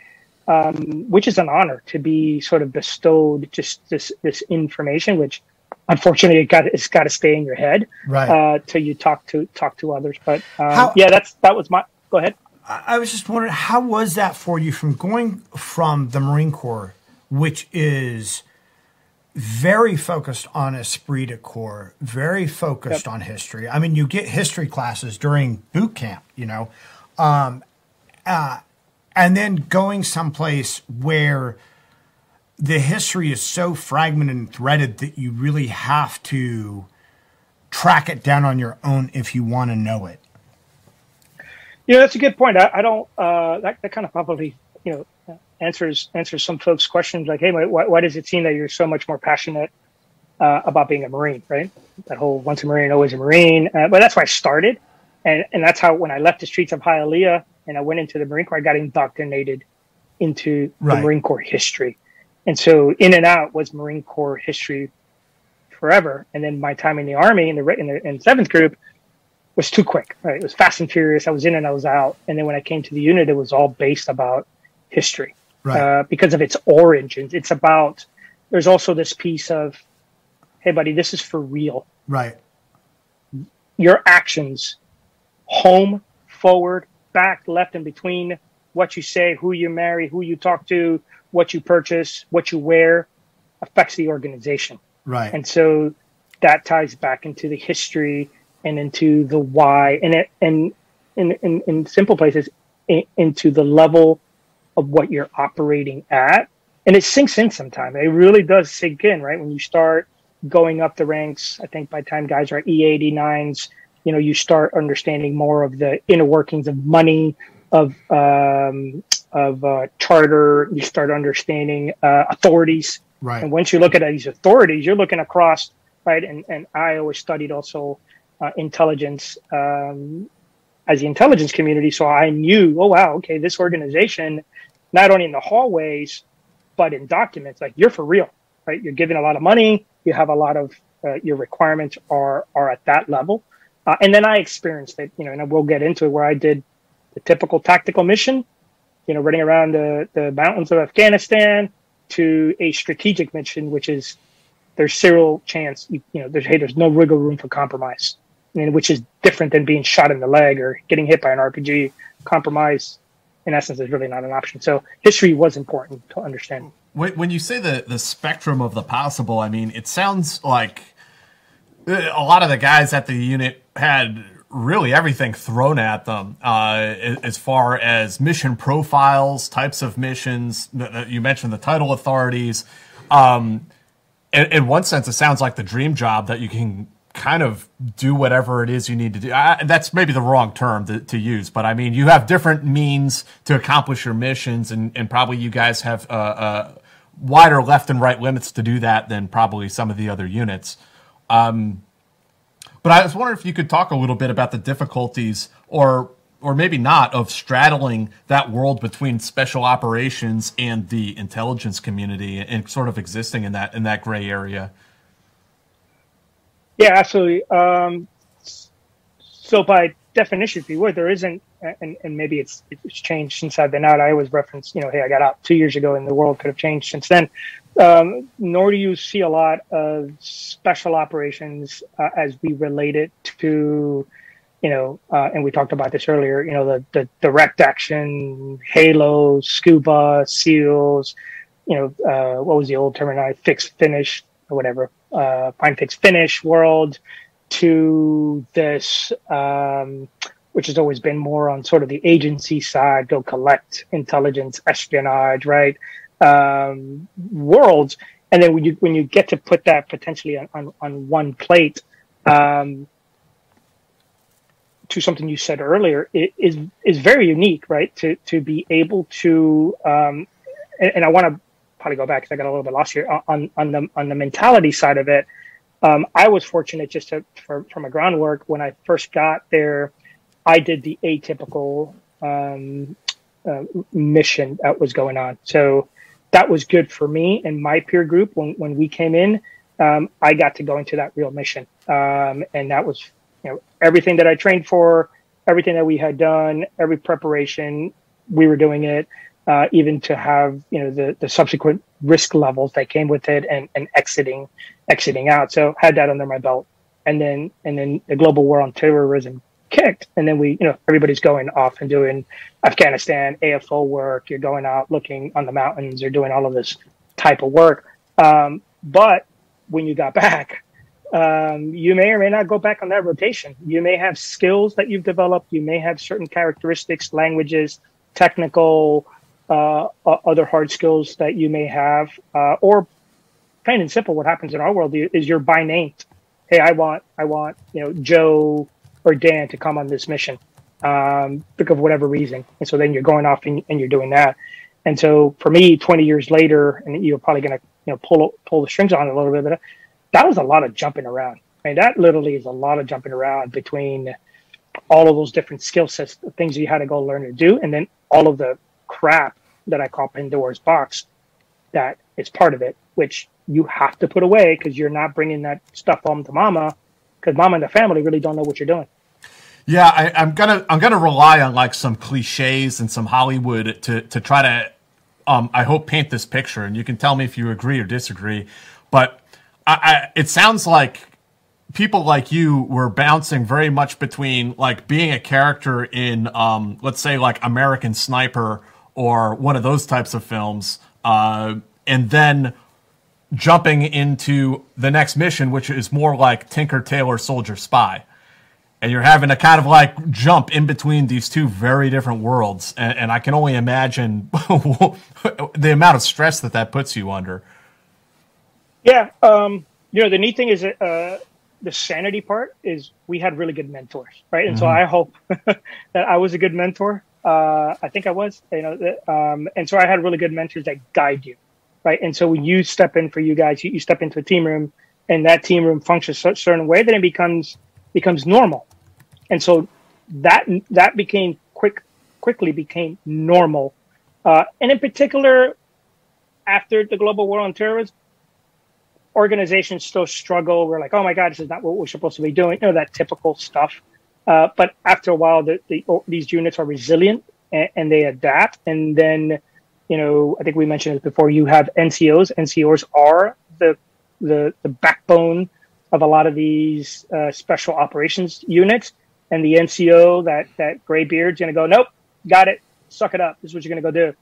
um, which is an honor to be sort of bestowed just this, this information, which unfortunately it got, it's got to stay in your head, Right. uh, till you talk to, talk to others. But, um, How- yeah, that's, that was my, go ahead. I I was just wondering, how was that for you from going from the Marine Corps, which is very focused on esprit de corps, very focused on history. I mean, you get history classes during boot camp, you know, um, uh, and then going someplace where the history is so fragmented and threaded that you really have to track it down on your own if you want to know it. Yeah, that's a good point. I, I don't. Uh, that that kind of probably you know answers answers some folks' questions like, hey, why, why does it seem that you're so much more passionate uh, about being a Marine? Right? That whole once a Marine, always a Marine. Uh, but that's why I started, and and that's how when I left the streets of Hialeah and I went into the Marine Corps, I got indoctrinated into Right. the Marine Corps history, and so in and out was Marine Corps history forever. And then my time in the Army in the in the in seventh group was too quick. Right? It was fast and furious. I was in and I was out. And then when I came to the unit, it was all based about history Right. uh, because of its origins. It's about. There's also this piece of, hey, buddy, this is for real. Right. Your actions, home, forward, back, left, and between, what you say, who you marry, who you talk to, what you purchase, what you wear, affects the organization. Right. And so that ties back into the history and into the why and it, and in, in, in simple places in, into the level of what you're operating at. And it sinks in sometimes. It really does sink in, right? When you start going up the ranks, I think by the time guys are at E89s, you know, you start understanding more of the inner workings of money, of um, of uh, charter. You start understanding uh, authorities, Right. and once you look at these authorities, you're looking across, right? And and I always studied also uh, intelligence um, as the intelligence community, so I knew, oh wow, okay, this organization, not only in the hallways, but in documents, like you're for real, right? You're giving a lot of money, you have a lot of uh, your requirements are are at that level, uh, and then I experienced it, you know, and we'll get into it where I did the typical tactical mission, you know, running around the, the mountains of Afghanistan to a strategic mission, which is there's zero chance, you, you know, there's, hey, there's no wiggle room for compromise, which is different than being shot in the leg or getting hit by an RPG. Compromise, in essence, is really not an option. So history was important to understand. When you say the the spectrum of the possible, I mean, it sounds like uh, a lot of the guys at the unit had really everything thrown at them uh, as far as mission profiles, types of missions. You mentioned the title authorities. Um, in one sense, it sounds like the dream job that you can kind of do whatever it is you need to do. I, that's maybe the wrong term to, to use, but I mean, you have different means to accomplish your missions, and, and probably you guys have uh, uh, wider left and right limits to do that than probably some of the other units. Um, but I was wondering if you could talk a little bit about the difficulties, or or maybe not, of straddling that world between special operations and the intelligence community, and sort of existing in that in that gray area. Yeah, absolutely. Um, so by definition, if you would, there isn't, and, and maybe it's it's changed since I've been out. I always reference, you know, hey, I got out two years ago, and the world could have changed since then. Um, nor do you see a lot of special operations uh, as we relate it to, you know, uh, and we talked about this earlier. You know, the the direct action, Halo, Scuba, Seals. You know, uh, what was the old term? Fix, finish, or whatever. Uh, find, fix, finish world to this, um, which has always been more on sort of the agency side, go collect intelligence, espionage, right? Um, worlds. And then when you, when you get to put that potentially on, on, on one plate, um, to something you said earlier, it is, is very unique, right? To, to be able to, um, and, and I want to probably go back because I got a little bit lost here on, on the, on the mentality side of it. Um, I was fortunate just to, for, from a groundwork when I first got there, I did the atypical um, uh, mission that was going on. So that was good for me and my peer group when, when we came in. um, I got to go into that real mission, um, and that was you know everything that I trained for, everything that we had done, every preparation we were doing it, uh, even to have you know the the subsequent risk levels that came with it, and and exiting exiting out. So had that under my belt, and then and then the global war on terrorism kicked, and then we you know everybody's going off and doing Afghanistan AFO work. You're going out looking on the mountains. You're doing all of this type of work. Um, but when you got back, um, you may or may not go back on that rotation. You may have skills that you've developed. You may have certain characteristics, languages, technical, uh, other hard skills that you may have, uh, or plain and simple. What happens in our world is you're by name. Hey, I want, I want, you know, Joe or Dan to come on this mission, um, because of whatever reason. And so then you're going off and, and you're doing that. And so for me, 20 years later, and you're probably going to, you know, pull pull the strings on it a little bit, but that was a lot of jumping around. I mean, that literally is a lot of jumping around between all of those different skill sets, things you had to go learn to do, and then all of the crap that I call Pandora's box that is part of it, which you have to put away because you're not bringing that stuff home to mama because mama and the family really don't know what you're doing. Yeah, I, am gonna I'm gonna rely on like some cliches and some Hollywood to to try to um, I hope paint this picture, and you can tell me if you agree or disagree. But I, I, it sounds like people like you were bouncing very much between like being a character in um, let's say like American Sniper or one of those types of films, uh, and then jumping into the next mission, which is more like Tinker Tailor Soldier Spy. And you're having to kind of like jump in between these two very different worlds and, and i can only imagine <laughs> the amount of stress that that puts you under. Yeah um, you know the neat thing is that uh, the sanity part is we had really good mentors right? And mm-hmm. so i hope <laughs> that i was a good mentor uh, i think i was you know um, and so i had really good mentors that guide you right and so when you step in for you guys you, you step into a team room and that team room functions a certain way then it becomes becomes normal and so that that became quick quickly became normal. Uh, and in particular, after the global war on terrorism, organizations still struggle. We're like, oh my god, this is not what we're supposed to be doing. You know that typical stuff. Uh, but after a while, the, the, these units are resilient and, and, they adapt. And then, you know, I think we mentioned it before. You have NCOs. NCOs are the the, the backbone of a lot of these uh, special operations units and the NCO, that that gray beard's gonna go, nope, got it, suck it up. This is what you're gonna go do.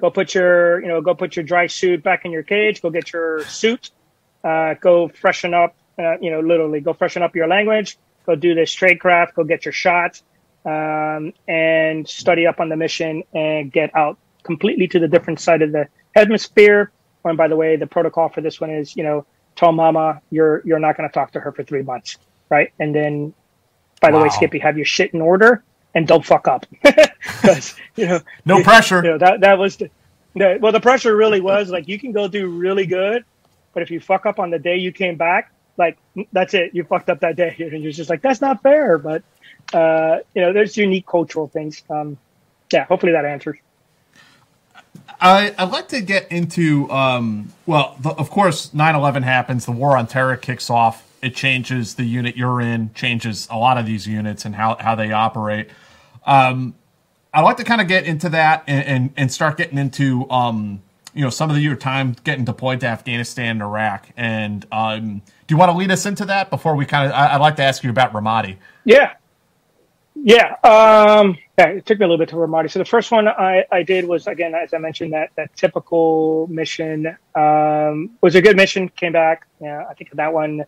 Go put your, you know, go put your dry suit back in your cage. Go get your suit. Uh, go freshen up. Uh, you know, literally, go freshen up your language. Go do this trade craft. Go get your shot, um, and study up on the mission and get out completely to the different side of the hemisphere. And by the way, the protocol for this one is, you know, tell mama you're you're not going to talk to her for three months, right? And then by the wow. way, Skippy, have your shit in order and don't fuck up. <laughs> Because you know, <laughs> no pressure. You know that that was the, the, well, the pressure really was like you can go do really good, but if you fuck up on the day you came back, like that's it, you fucked up that day, <laughs> and you're just like that's not fair. But uh, you know, there's unique cultural things. Um, yeah, hopefully that answers. I, would like to get into, um, well, the, of course, 9 11 happens, the war on terror kicks off it changes the unit you're in, changes a lot of these units and how, how they operate. Um, I'd like to kind of get into that and, and, and start getting into, um, you know, some of the, your time getting deployed to Afghanistan and Iraq. And um, do you want to lead us into that before we kind of, I, would like to ask you about Ramadi. Yeah. Yeah. Um, yeah. It took me a little bit to Ramadi. So the first one I, I did was, again, as I mentioned, that, that typical mission um, was a good mission, came back. Yeah. I think that one,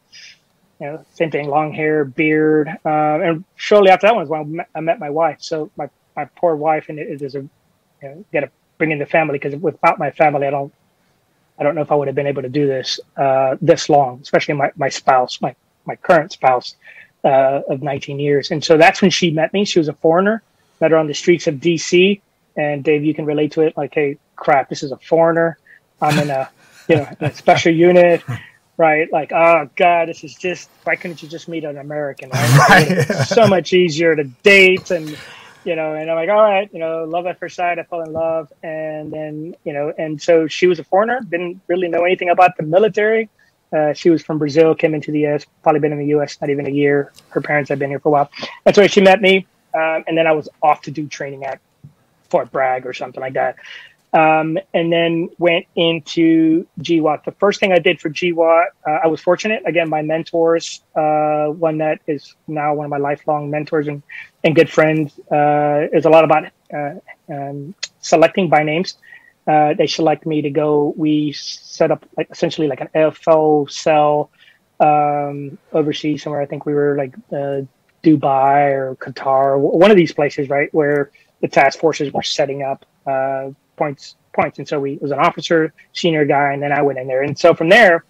you know, same thing, long hair, beard. Um, and shortly after that one was when I met, I met my wife. So my, my poor wife, and it is a, you know, got to bring in the family because without my family, I don't, I don't know if I would have been able to do this uh, this long, especially my, my spouse, my, my current spouse uh, of 19 years. And so that's when she met me. She was a foreigner, met her on the streets of DC. And Dave, you can relate to it. Like, hey, crap, this is a foreigner. I'm in a, you know, a special <laughs> unit right? Like, oh god, this is just why couldn't you just meet an American? Right? <laughs> right. so much easier to date and you know, and I'm like, all right, you know, love at first sight. I fell in love, and then you know, and so she was a foreigner, didn't really know anything about the military. Uh, she was from Brazil, came into the U.S., probably been in the U.S. not even a year. Her parents had been here for a while. That's where she met me, um, and then I was off to do training at Fort Bragg or something like that. Um, and then went into GWOT. The first thing I did for GWOT, uh, I was fortunate. Again, my mentors, uh, one that is now one of my lifelong mentors and, and good friends, uh, is a lot about uh, um, selecting by names. Uh, they select me to go. We set up like essentially like an AFO cell um, overseas somewhere. I think we were like uh, Dubai or Qatar, one of these places, right, where the task forces were setting up uh, points points. And so we was an officer, senior guy, and then I went in there. And so from there,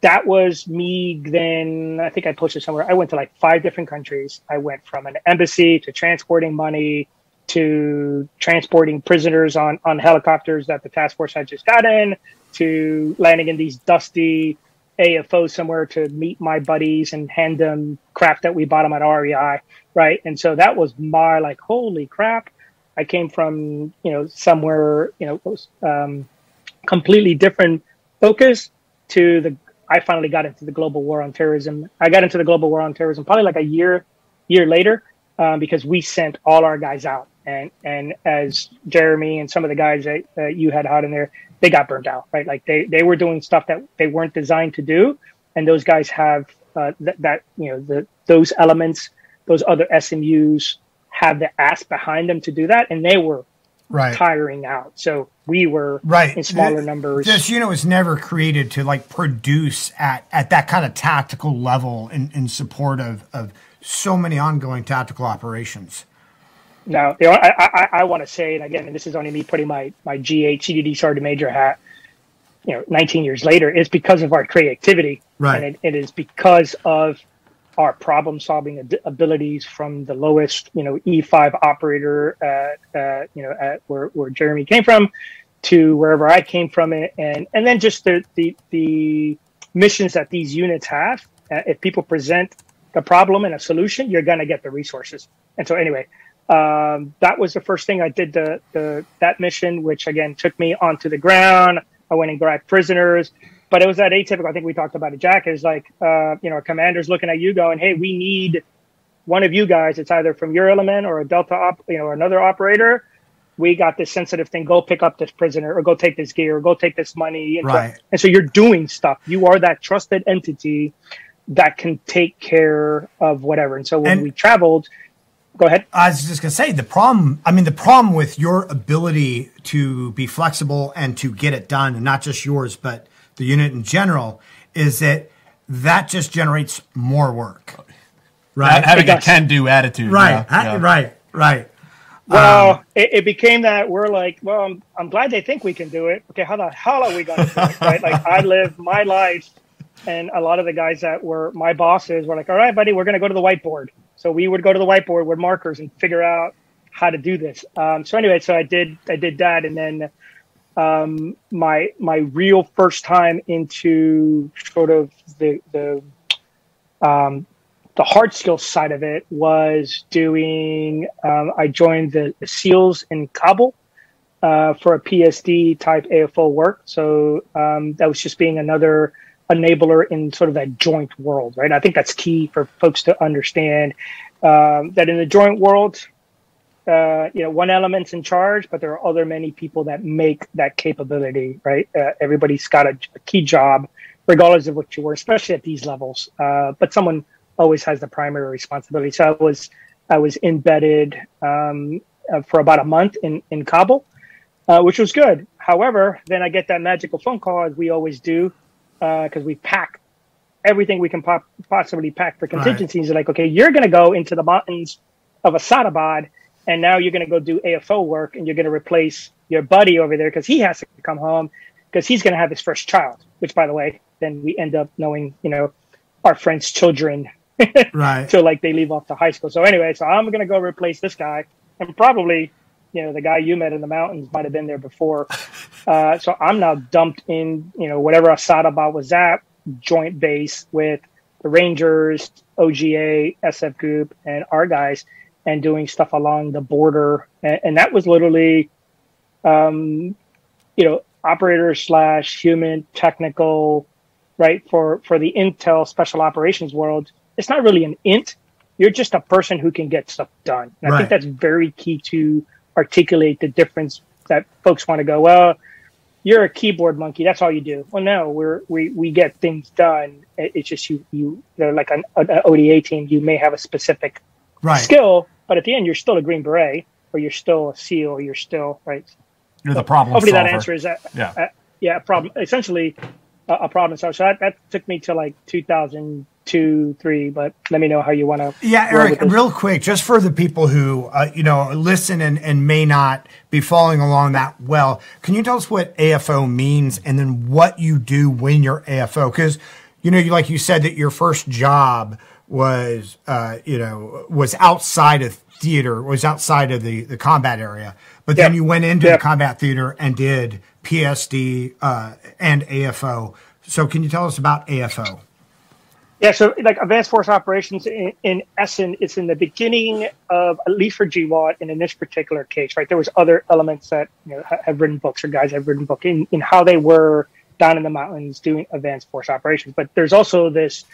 that was me. Then I think I posted somewhere. I went to like five different countries. I went from an embassy to transporting money to transporting prisoners on, on helicopters that the task force had just gotten, to landing in these dusty AFO somewhere to meet my buddies and hand them crap that we bought them at REI, right? And so that was my like, holy crap! I came from you know somewhere you know um, completely different focus to the. I finally got into the global war on terrorism. I got into the global war on terrorism probably like a year year later um, because we sent all our guys out and and as Jeremy and some of the guys that uh, you had out in there, they got burnt out, right? Like they they were doing stuff that they weren't designed to do, and those guys have uh, th- that you know the those elements, those other SMUs have the ass behind them to do that, and they were right. tiring out. So we were right in smaller numbers. This unit was never created to like produce at at that kind of tactical level in, in support of of so many ongoing tactical operations. Now, you know, I, I, I want to say, and again, and this is only me putting my, my G8 CDD Sergeant Major hat, you know, 19 years later, is because of our creativity. Right. And it, it is because of our problem solving abilities from the lowest, you know, E5 operator, uh, uh, you know, at where, where Jeremy came from to wherever I came from. It, and, and then just the, the, the missions that these units have. Uh, if people present the problem and a solution, you're going to get the resources. And so anyway, um, that was the first thing I did the, the that mission, which again took me onto the ground. I went and grabbed prisoners, but it was that atypical. I think we talked about it. Jack is like, uh, you know, a commander's looking at you, going, "Hey, we need one of you guys. It's either from your element or a Delta op, you know, or another operator. We got this sensitive thing. Go pick up this prisoner, or go take this gear, or go take this money. And right. So, and so you're doing stuff. You are that trusted entity that can take care of whatever. And so when and- we traveled go ahead. I was just going to say the problem. I mean, the problem with your ability to be flexible and to get it done, and not just yours, but the unit in general, is that that just generates more work. Right, having a can-do attitude. Right, yeah, yeah. right, right. Well, um, it, it, became that we're like, well, I'm, I'm, glad they think we can do it. Okay, how the hell are we going to do it? Right? Like, I live my life, and a lot of the guys that were my bosses were like, all right, buddy, we're going to go to the whiteboard. So we would go to the whiteboard with markers and figure out how to do this. Um, so anyway, so I did I did that, and then um, my my real first time into sort of the the um, the hard skills side of it was doing. Um, I joined the, SEALs in Kabul uh, for a PSD type AFO work. So um, that was just being another enabler in sort of that joint world, right? I think that's key for folks to understand um, that in the joint world, uh, you know, one element's in charge, but there are other many people that make that capability, right? Uh, everybody's got a, a, key job, regardless of what you were, especially at these levels. Uh, but someone always has the primary responsibility. So I was, I was embedded um, uh, for about a month in in Kabul, uh, which was good. However, then I get that magical phone call, as we always do, because uh, we pack everything we can pop, possibly pack for contingencies. Right. Like, okay, you're going to go into the mountains of Asadabad, and now you're going to go do AFO work, and you're going to replace your buddy over there because he has to come home because he's going to have his first child. Which, by the way, then we end up knowing, you know, our friends' children. <laughs> right. Till like they leave off to high school. So anyway, so I'm going to go replace this guy, and probably you know the guy you met in the mountains might have been there before. <laughs> Uh, so I'm now dumped in you know whatever Asadabad was at joint base with the Rangers, OGA, SF Group, and our guys, and doing stuff along the border, and, and that was literally, um, you know, operator slash human technical right? For for the intel special operations world, it's not really an int. You're just a person who can get stuff done. And I think that's very key to articulate the difference that folks want to go. Well, you're a keyboard monkey. That's all you do. Well, no, we're we we get things done. It's just you you they're like an, an ODA team. You may have a specific Right. skill, but at the end, you're still a Green Beret, or you're still a SEAL, or you're still right. You're the problem Hopefully, that answer is that. Yeah. Uh, yeah, a problem. Essentially, a, a problem solver. So that, that took me to like 2002, three. But let me know how you want to. Yeah, Eric, real quick, just for the people who uh, you know listen and, and may not be following along that well, can you tell us what AFO means and then what you do when you're AFO? Because you know, you like you said that your first job was uh, you know was outside of theater, was outside of the the combat area, but then you went into Yep. the combat theater and did PSD uh, and AFO. So, can you tell us about AFO? Yeah, so like advanced force operations, in, in essence, it's in the beginning of at least for GWOT, and in this particular case, right? There was other elements that you know have written books or guys have written book in, in how they were down in the mountains doing advanced force operations. But there's also this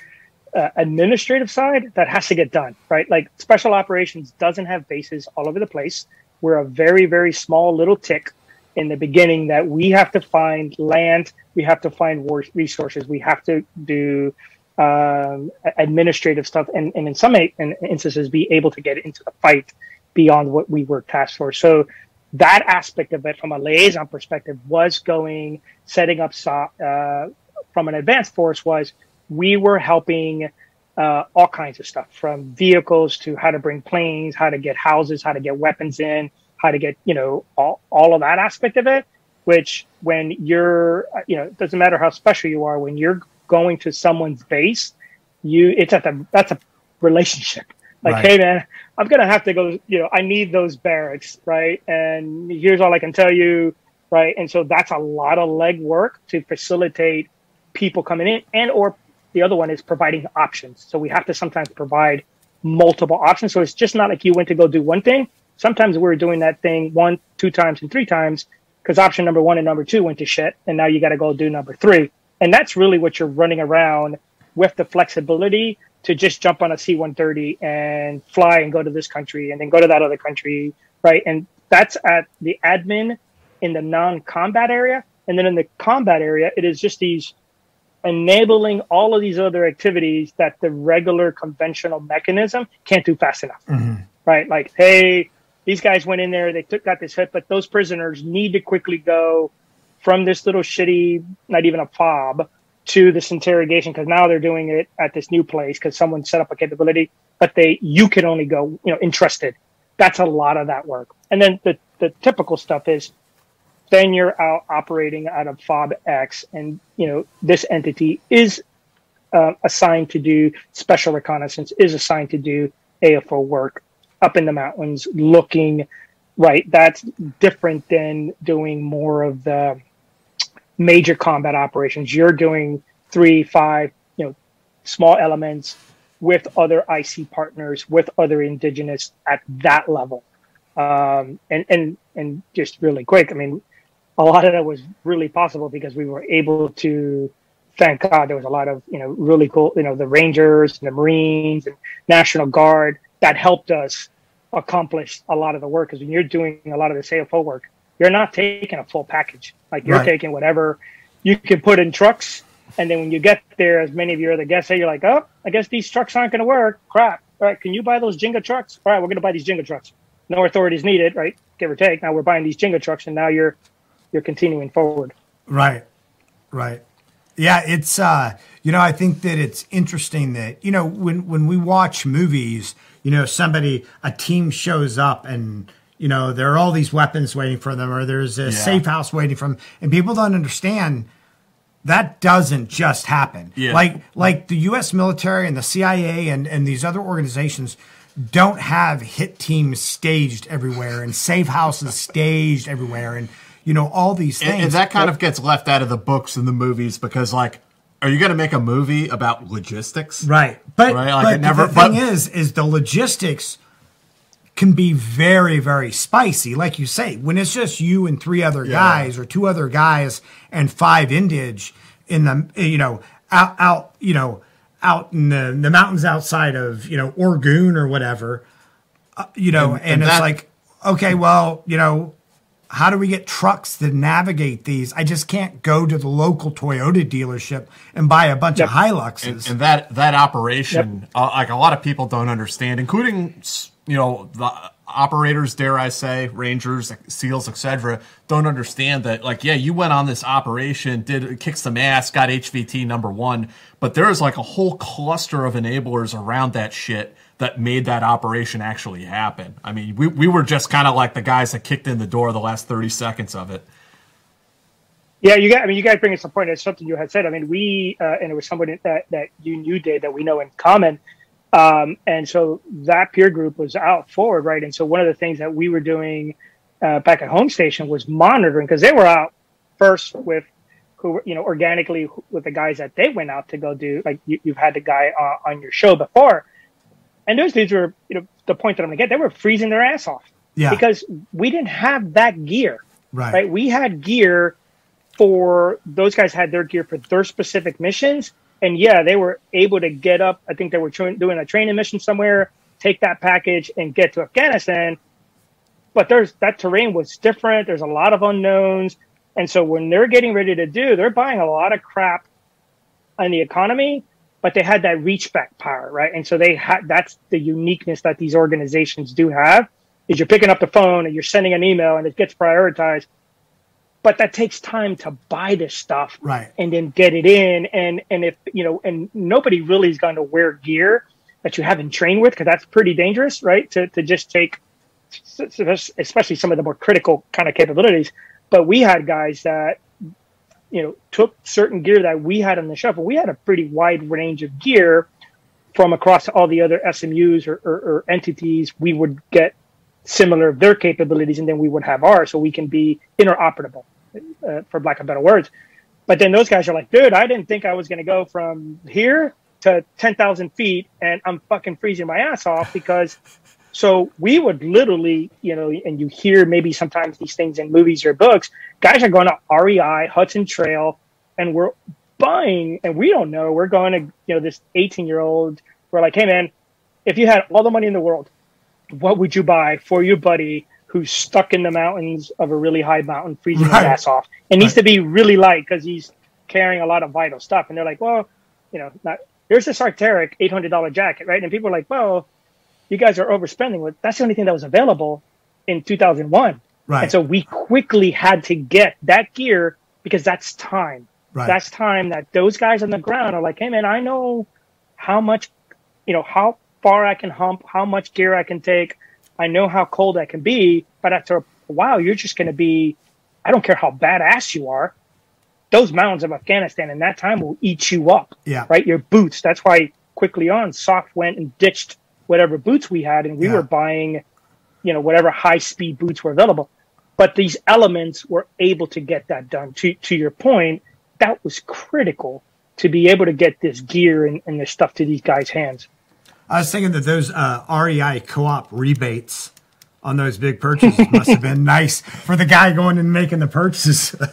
uh, administrative side that has to get done, right? Like special operations doesn't have bases all over the place. We're a very, very small little tick in the beginning that we have to find land, we have to find resources, we have to do um, administrative stuff, and, and in some instances, be able to get into the fight beyond what we were tasked for. So that aspect of it, from a liaison perspective, was going setting up uh, from an advanced force was we were helping uh, all kinds of stuff from vehicles to how to bring planes, how to get houses, how to get weapons in, how to get, you know, all, all of that aspect of it, which when you're, uh, you know, it doesn't matter how special you are, when you're going to someone's base, you, it's at the, that's a relationship. <laughs> Like, Right. hey man, I'm going to have to go, you know, I need those barracks, right? And here's all I can tell you, right? And so that's a lot of legwork to facilitate people coming in and or the other one is providing options. So we have to sometimes provide multiple options. So it's just not like you went to go do one thing. Sometimes we're doing that thing one, two times, and three times because option number one and number two went to shit, and now you got to go do number three. And that's really what you're running around with the flexibility to just jump on a C-130 and fly and go to this country and then go to that other country, right? And that's at the admin in the non-combat area, and then in the combat area, it is just these enabling all of these other activities that the regular conventional mechanism can't do fast enough. Mm-hmm. Right? Like, hey, these guys went in there, they took got this hit, but those prisoners need to quickly go from this little shitty, not even a fob, to this interrogation because now they're doing it at this new place because someone set up a capability, but they you can only go, you know, entrusted. That's a lot of that work. And then the the typical stuff is then you're out operating out of fob X, and you know this entity is uh, assigned to do special reconnaissance, is assigned to do AFO work up in the mountains, looking right. That's different than doing more of the major combat operations. You're doing three, five, you know, small elements with other IC partners, with other indigenous at that level. Um, and, and, and just really quick, I mean, a lot of that was really possible because we were able to, thank God, there was a lot of, you know, really cool, you know, the Rangers and the Marines and National Guard that helped us accomplish a lot of the work. Because when you're doing a lot of this AFO work, you're not taking a full package. Like you're Right. taking whatever you can put in trucks. And then when you get there, as many of your other guests say, you're like, oh, I guess these trucks aren't going to work. Crap. All right. Can you buy those jingle trucks? All right. We're going to buy these jingle trucks. No authorities needed, right? Give or take. Now we're buying these jingle trucks and now you're, you're continuing forward. Right. Right. Yeah, it's uh you know, I think that it's interesting that, you know, when when we watch movies, you know, somebody a team shows up and you know, there are all these weapons waiting for them or there's a safe house waiting for them and people don't understand that doesn't just happen. Yeah. Like like the US military and the CIA and and these other organizations don't have hit teams staged everywhere and safe houses staged everywhere and you know all these things. And, and that kind of gets left out of the books and the movies because, like, are you going to make a movie about logistics? Right. But, Right, like but never- the but- thing is, is the logistics can be very, very spicy. Like you say, when it's just you and three other guys or two other guys and five indige in the, you know, out, out, you know, out in the, the mountains outside of, you know, Orgun or whatever, uh, you know, and, And- and and it's that- like, okay, well, you know, how do we get trucks to navigate these? I just can't go to the local Toyota dealership and buy a bunch of Hiluxes. and, and that that operation, uh, like a lot of people don't understand, including you know the operators, dare I say, rangers, seals, etc., don't understand that. Like, yeah, you went on this operation, did kick some ass, got HVT number one, but there is like a whole cluster of enablers around that shit that made that operation actually happen. I mean, we we were just kind of like the guys that kicked in the door the last thirty seconds of it. Yeah, you got. I mean, you guys bring us a point. It's something you had said. I mean, we uh, and it was somebody that that you knew did that we know in common, um, and so that peer group was out forward, right? And so one of the things that we were doing uh, back at home station was monitoring because they were out first with who you know organically with the guys that they went out to go do. Like you, you've had the guy uh, on your show before, and those dudes were you know the point that I'm gonna get. They were freezing their ass off Yeah. because we didn't have that gear right. right? We had gear for those guys had their gear for their specific missions, and yeah, they were able to get up. I think they were tra- doing a training mission somewhere, take that package and get to Afghanistan. But there's that terrain was different. There's a lot of unknowns, and so when they're getting ready to do, they're buying a lot of crap on the economy. But they had that reach back power, right? And so they had that's the uniqueness that these organizations do have. Is you're picking up the phone and you're sending an email and it gets prioritized but that takes time to buy this stuff Right. and then get it in and and if you know and nobody really is going to wear gear that you haven't trained with because that's pretty dangerous right to, to just take especially some of the more critical kind of capabilities but we had guys that you know took certain gear that we had on the shelf and we had a pretty wide range of gear from across all the other smus or, or, or entities. We would get similar their capabilities and then we would have ours so we can be interoperable uh, for lack of better words. But then those guys are like dude i didn't think i was going to go from here to 10,000 feet and i'm fucking freezing my ass off because so we would literally you know and you hear maybe sometimes these things in movies or books guys are going to rei hudson trail and we're buying and we don't know we're going to you know this 18 year old we're like hey man if you had all the money in the world what would you buy for your buddy who's stuck in the mountains of a really high mountain, freezing Right. his ass off? It needs to be really light because he's carrying a lot of vital stuff. And they're like, well, you know, not, here's this Arc'teryx $800 jacket, right? And people are like, well, you guys are overspending. Well, that's the only thing that was available in 2001. Right. And so we quickly had to get that gear because that's time. Right. That's time that those guys on the ground are like, hey, man, I know how much, you know, how far I can hump, how much gear I can take. I know how cold I can be. But after a while, you're just going to be, I don't care how badass you are. Those mountains of Afghanistan in that time will eat you up. Yeah. Right. Your boots. That's why quickly on, SOF went and ditched whatever boots we had, and we Yeah. were buying, you know, whatever high speed boots were available. But these elements were able to get that done. To to your point, that was critical to be able to get this gear and, and this stuff to these guys' hands. I was thinking that those uh, REI co-op rebates on those big purchases <laughs> must have been nice for the guy going and making the purchases. <laughs>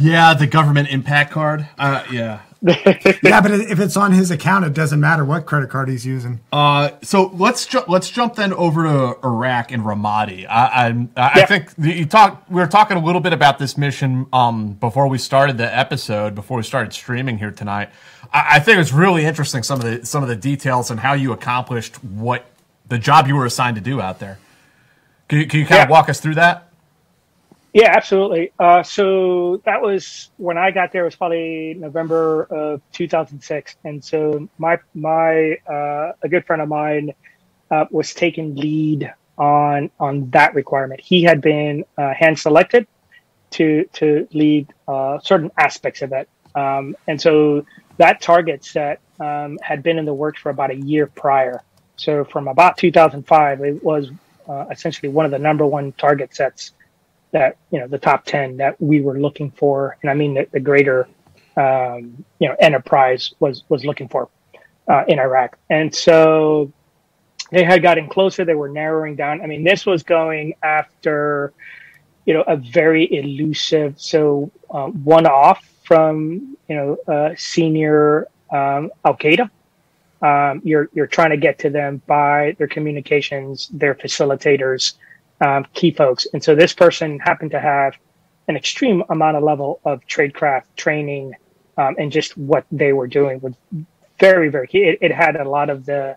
Yeah, the government IMPAC card. Uh, yeah. <laughs> yeah, but if it's on his account, it doesn't matter what credit card he's using. Uh, so let's ju- let's jump then over to Iraq and Ramadi. I I, I Yeah. think you talked. We were talking a little bit about this mission um, before we started the episode, before we started streaming here tonight. I, I think it's really interesting some of the some of the details and how you accomplished what the job you were assigned to do out there. Can you, can you kind of walk us through that? Yeah, absolutely. Uh, so that was when I got there. It was probably November of 2006, and so my my uh, a good friend of mine uh, was taking lead on on that requirement. He had been uh, hand selected to to lead uh, certain aspects of it, um, and so that target set um, had been in the works for about a year prior. So from about 2005, it was uh, essentially one of the number one target sets that you know the top 10 that we were looking for. And i mean the, the greater um, you know enterprise was was looking for uh, in iraq. And so they had gotten closer. They were narrowing down. I mean this was going after you know a very elusive so um, one off from you know uh, senior um, Al Qaeda. Um, you're you're trying to get to them by their communications, their facilitators, um, key folks, and so this person happened to have an extreme amount of level of tradecraft training um, and just what they were doing was very very key. It, it had a lot of the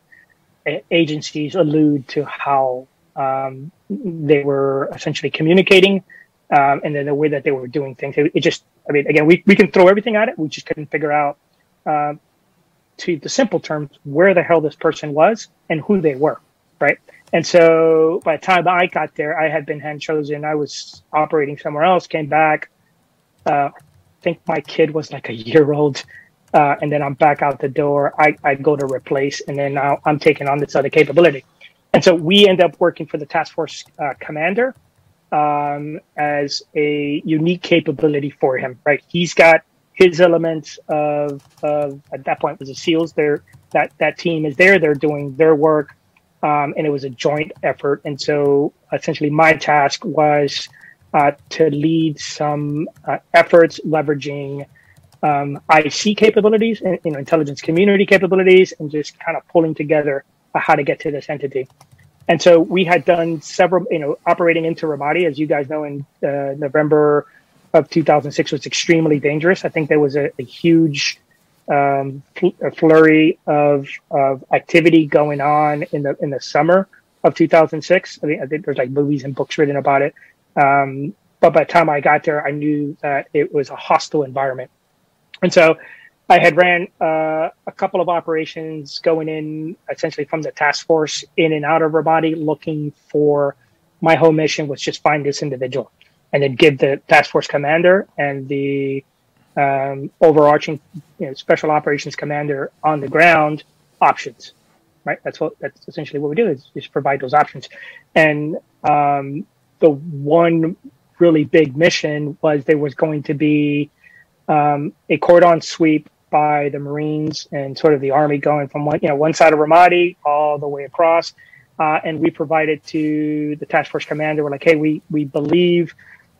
agencies allude to how um, they were essentially communicating um, and then the way that they were doing things. It, it, just, I mean, again, we, we can throw everything at it. We just couldn't figure out, uh, to the simple terms, where the hell this person was and who they were, right? And so by the time I got there, I had been hand chosen. I was operating somewhere else, came back. Uh, I think my kid was like a year old. Uh, and then I'm back out the door. I, I go to replace, and then now I'm taking on this other capability. And so we end up working for the task force uh, commander um, as a unique capability for him. Right, he's got his elements of, of at that point was the SEALs. There, that that team is there. They're doing their work, um, and it was a joint effort. And so essentially, my task was uh, to lead some uh, efforts leveraging um, IC capabilities and you know, intelligence community capabilities, and just kind of pulling together uh, how to get to this entity. And so we had done several, you know, operating into Ramadi, as you guys know, in uh, November of 2006 was extremely dangerous. I think there was a, a huge um, a flurry of, of activity going on in the in the summer of 2006. I, mean, I think there's like movies and books written about it. Um, but by the time I got there, I knew that it was a hostile environment. And so I had ran uh, a couple of operations going in essentially from the task force in and out of Ramadi looking for my whole mission was just find this individual and then give the task force commander and the um, overarching you know, special operations commander on the ground options right that's what that's essentially what we do is just provide those options and um, the one really big mission was there was going to be um, a cordon sweep by the Marines and sort of the Army going from one, you know, one side of Ramadi all the way across. Uh, and we provided to the task force commander, we're like, hey, we, we believe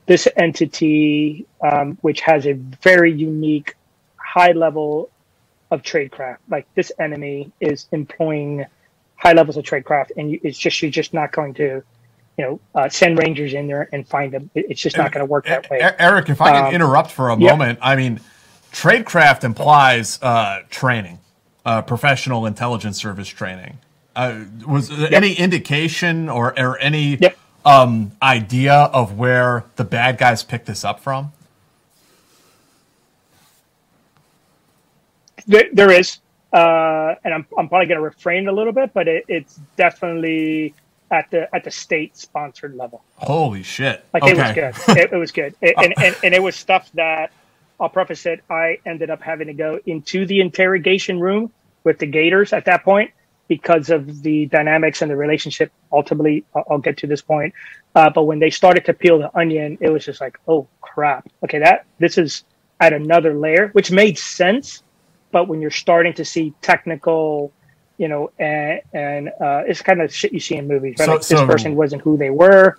this entity, um, which has a very unique high level of tradecraft, like this enemy is employing high levels of tradecraft, and you, it's just you're just not going to, you know, uh, send rangers in there and find them. It's just not going to work that way. Eric, if I can um, interrupt for a moment, I mean Tradecraft implies uh, training, uh, professional intelligence service training. Uh, was yep. any indication or, or any yep. Um, idea of where the bad guys picked this up from? there, there is, uh, and I'm, I'm probably going to refrain a little bit, but it, it's definitely at the at the state sponsored level. Holy shit! Like okay. it was good. It, it was good, it, and, <laughs> and and it was stuff that I'll preface it. I ended up having to go into the interrogation room with the Gators at that point because of the dynamics and the relationship. Ultimately, I'll get to this point. Uh, but when they started to peel the onion, it was just like, oh crap. Okay, that this is at another layer, which made sense. But when you're starting to see technical, you know, and, and uh, it's kind of shit you see in movies, right? So, like this so, person wasn't who they were.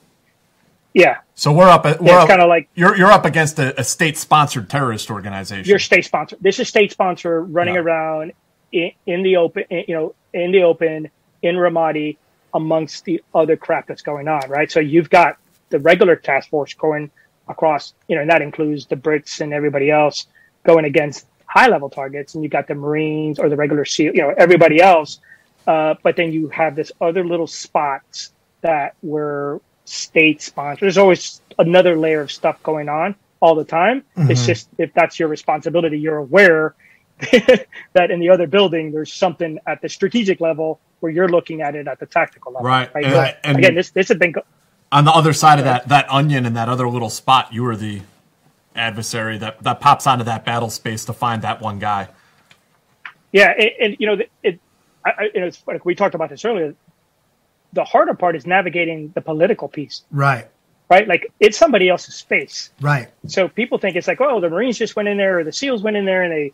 Yeah. So we're up. We're yeah, kind of like you're you're up against a, a state sponsored terrorist organization. You're state sponsored. This is state sponsor running yeah. around in, in, the open. You know, in the open in Ramadi amongst the other crap that's going on. Right. So you've got the regular task force going across. You know, and that includes the Brits and everybody else going against high level targets, and you've got the Marines or the regular SEAL. You know, everybody else. Uh, but then you have this other little spots that were state sponsored. There's always another layer of stuff going on all the time. Mm-hmm. It's just if that's your responsibility, you're aware <laughs> that in the other building there's something at the strategic level where you're looking at it at the tactical level. Right. right? And, and again, this this has been go- on the other side of that that onion and that other little spot. You were the adversary that that pops onto that battle space to find that one guy. Yeah, and, and you know, it, I, it's like we talked about this earlier the harder part is navigating the political piece. Right. Right. Like it's somebody else's space. Right. So people think it's like, oh, the Marines just went in there or the SEALs went in there and they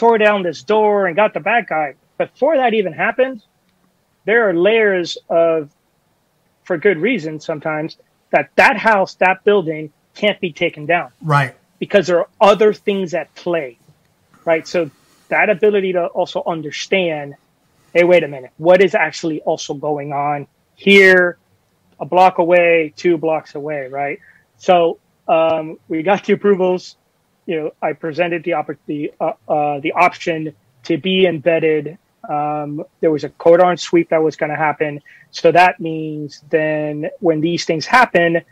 tore down this door and got the bad guy. Before that even happened, there are layers of, for good reason sometimes, that that house, that building can't be taken down. Right. Because there are other things at play. Right. So that ability to also understand, hey, wait a minute, what is actually also going on here, a block away, two blocks away, right? So um, we got the approvals. You know, I presented the the uh, uh, the option to be embedded. Um, there was a cordon sweep that was going to happen. So that means then when these things happen,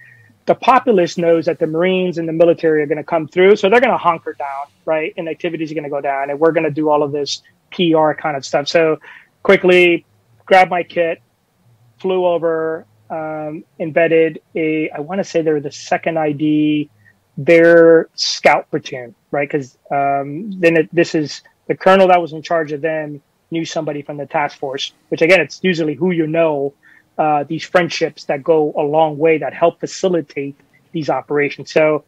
the populace knows that the Marines and the military are going to come through. So they're going to hunker down, right? And activities are going to go down. And we're going to do all of this PR kind of stuff. So quickly grabbed my kit, flew over, um, embedded a, I want to say they're the second ID, their scout platoon, right? Because um, then it, this is the colonel that was in charge of them knew somebody from the task force, which again, it's usually who you know uh, these friendships that go a long way that help facilitate these operations. So,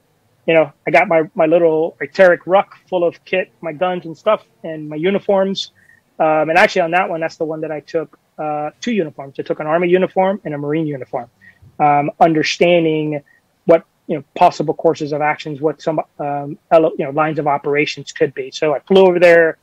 you know, I got my, my little Arc'teryx ruck full of kit, my guns and stuff, and my uniforms. Um, and actually, on that one, that's the one that I took uh, two uniforms. I took an Army uniform and a Marine uniform, um, understanding you know possible courses of actions, what some um, you know lines of operations could be. So I flew over there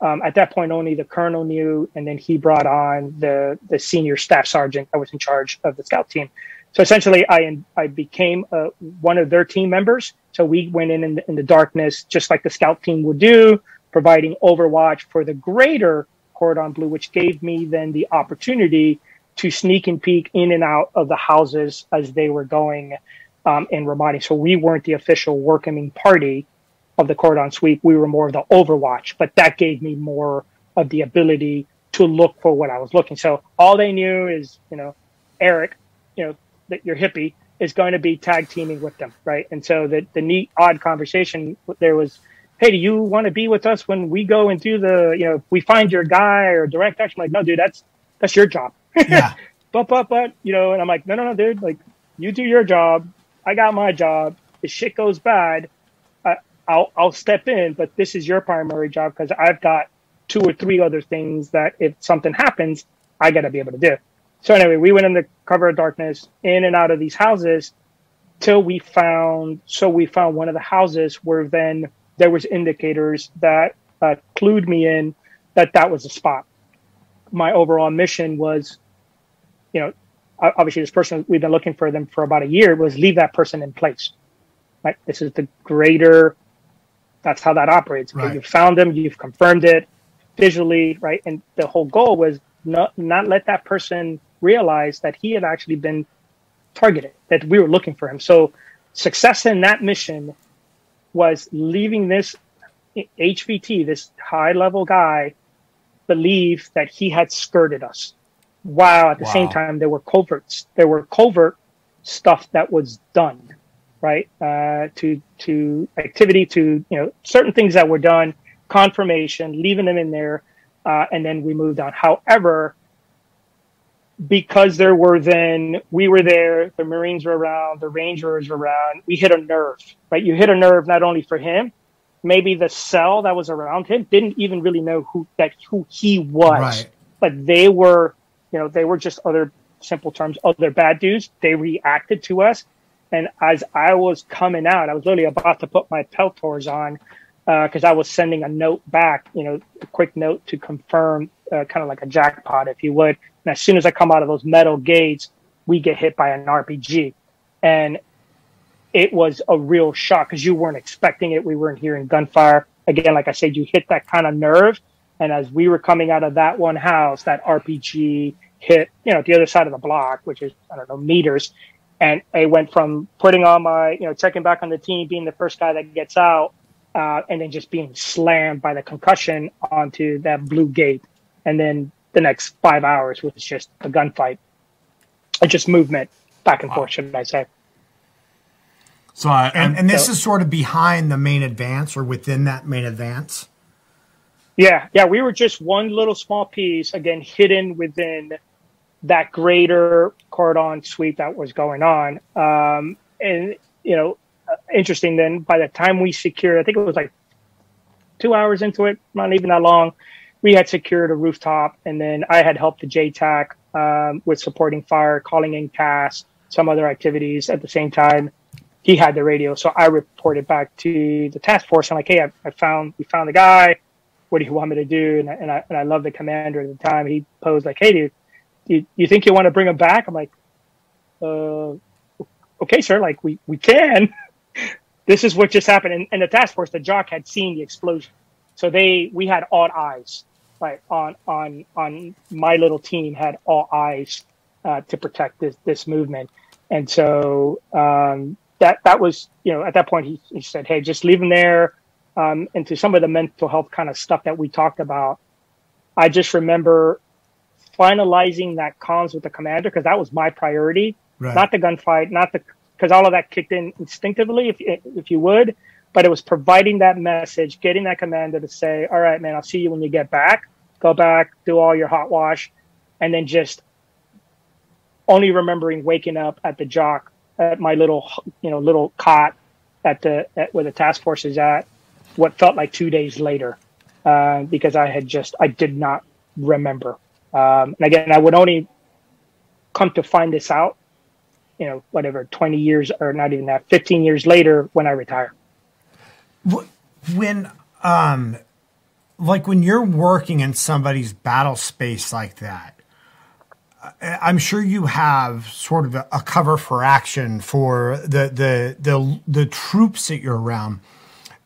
um, at that point, only the colonel knew, and then he brought on the the senior staff sergeant that was in charge of the scout team. So essentially, I I became uh, one of their team members. So we went in in the, in the darkness, just like the scout team would do, providing overwatch for the greater cordon bleu, which gave me then the opportunity to sneak and peek in and out of the houses as they were going um, in Ramadi. So we weren't the official welcoming party, of the cordon sweep. We were more of the overwatch, but that gave me more of the ability to look for what I was looking. So all they knew is, you know, Eric, you know, that your hippie is going to be tag teaming with them, right? And so the the neat odd conversation there was, hey, do you want to be with us when we go and do the, you know, we find your guy or direct action? I'm like, no, dude, that's that's your job. Yeah. <laughs> but but but you know, and I'm like, no, no, no, dude, like you do your job, I got my job. If shit goes bad, I'll I'll step in, but this is your primary job because I've got two or three other things that if something happens, I got to be able to do. So anyway, we went in the cover of darkness, in and out of these houses, till we found. So we found one of the houses where then there was indicators that uh, clued me in that that was a spot. My overall mission was, you know, obviously this person we've been looking for them for about a year was leave that person in place. Right. This is the greater that's how that operates. Right. You've found them, you've confirmed it visually, right? And the whole goal was not not let that person realize that he had actually been targeted, that we were looking for him. So success in that mission was leaving this HVT, this high level guy, believe that he had skirted us. While at the wow. same time there were coverts, there were covert stuff that was done right? Uh, to to activity, to you know certain things that were done, confirmation, leaving them in there, uh, and then we moved on. However, because there were then we were there, the Marines were around, the Rangers were around. We hit a nerve, right? You hit a nerve not only for him, maybe the cell that was around him didn't even really know who that who he was, right. but they were, you know, they were just other simple terms, other bad dudes. They reacted to us and as I was coming out, I was literally about to put my Peltors on because uh, I was sending a note back, you know, a quick note to confirm, uh, kind of like a jackpot, if you would. And as soon as I come out of those metal gates, we get hit by an RPG. And it was a real shock because you weren't expecting it. We weren't hearing gunfire. Again, like I said, you hit that kind of nerve. And as we were coming out of that one house, that RPG hit, you know, the other side of the block, which is, I don't know, meters and I went from putting on my, you know, checking back on the team, being the first guy that gets out, uh, and then just being slammed by the concussion onto that blue gate. And then the next five hours was just a gunfight, or just movement back and wow. forth, should I say. So, I, and, and this so, is sort of behind the main advance or within that main advance. Yeah, yeah, we were just one little small piece, again, hidden within that greater cordon sweep that was going on. Um, and, you know, uh, interesting then by the time we secured, I think it was like two hours into it, not even that long, we had secured a rooftop and then I had helped the JTAC um, with supporting fire, calling in CAS, some other activities at the same time. He had the radio. So I reported back to the task force. I'm like, hey, I, I found, we found the guy. What do you want me to do? And I, and I, and I love the commander at the time. He posed like, hey, dude, you, you think you want to bring him back? I'm like, uh, okay, sir, like we, we can. <laughs> this is what just happened. And, and the task force, the JOC had seen the explosion. So they, we had all eyes, right, on, on, on my little team had all eyes uh, to protect this, this movement. And so um, that, that was, you know, at that point he, he said, hey, just leave him there um, and to some of the mental health kind of stuff that we talked about, I just remember finalizing that comms with the commander because that was my priority, right. not the gunfight, not the because all of that kicked in instinctively, if if you would, but it was providing that message, getting that commander to say, "All right, man, I'll see you when you get back. Go back, do all your hot wash," and then just only remembering waking up at the JOC at my little you know little cot at the at where the task force is at what felt like two days later uh, because I had just I did not remember. Um, and again, I would only come to find this out, you know, whatever, 20 years or not even that, 15 years later when I retire. When, um, like when you're working in somebody's battle space like that, I'm sure you have sort of a, cover for action for the, the, the, the troops that you're around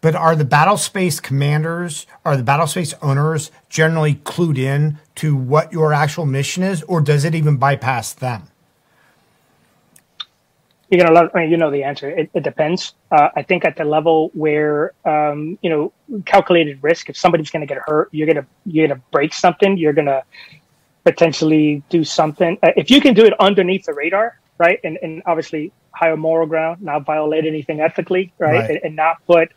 but are the battle space commanders, are the battle space owners generally clued in to what your actual mission is, or does it even bypass them? You're gonna love. I mean, you know the answer. It, it depends. Uh, I think at the level where um, you know calculated risk. If somebody's gonna get hurt, you're gonna you're gonna break something. You're gonna potentially do something. Uh, if you can do it underneath the radar, right, and, and obviously higher moral ground, not violate anything ethically, right, right. And, and not put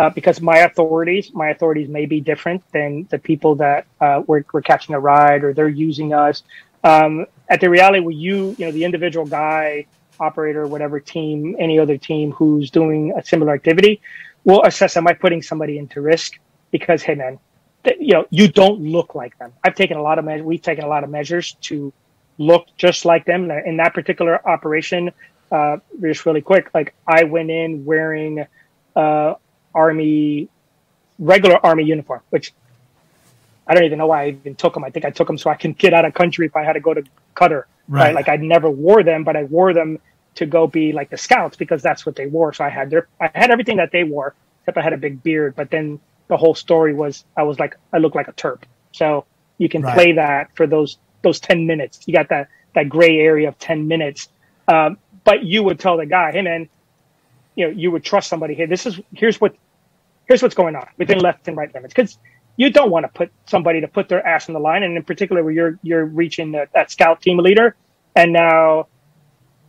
uh, because my authorities, my authorities may be different than the people that uh, we're, we're catching a ride or they're using us. Um, at the reality where you, you know, the individual guy, operator, whatever team, any other team who's doing a similar activity, will assess, am I putting somebody into risk? Because, hey, man, th- you know, you don't look like them. I've taken a lot of measures, we've taken a lot of measures to look just like them. In that particular operation, uh, just really quick, like I went in wearing, uh, army, regular army uniform, which I don't even know why I even took them. I think I took them so I can get out of country if I had to go to Qatar. Right. right? Like I never wore them, but I wore them to go be like the scouts because that's what they wore. So I had their, I had everything that they wore, except I had a big beard. But then the whole story was I was like I looked like a Terp. So you can right. play that for those those ten minutes. You got that that gray area of ten minutes. Um, but you would tell the guy, hey man, you know you would trust somebody here this is here's what here's what's going on within left and right limits. Because you don't want to put somebody to put their ass on the line and in particular where you're you're reaching the, that scout team leader. And now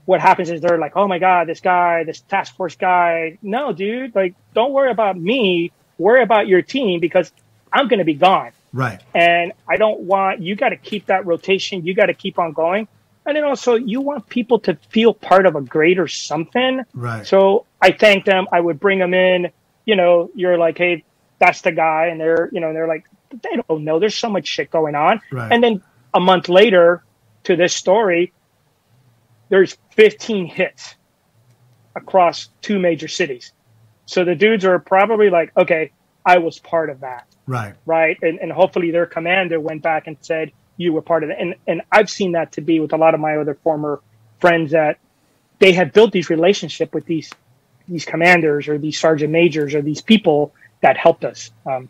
what happens is they're like oh my god this guy this task force guy. No dude like don't worry about me. Worry about your team because i'm going to be gone. Right. And i don't want you got to keep that rotation. You got to keep on going and then also you want people to feel part of a greater something. Right. So I thank them. I would bring them in. You know, you're like, hey, that's the guy, and they're, you know, they're like, they don't know. There's so much shit going on. Right. And then a month later, to this story, there's 15 hits across two major cities. So the dudes are probably like, okay, I was part of that. Right. Right. And, and hopefully their commander went back and said, you were part of it. And and I've seen that to be with a lot of my other former friends that they have built these relationship with these these commanders or these sergeant majors or these people that helped us. Um,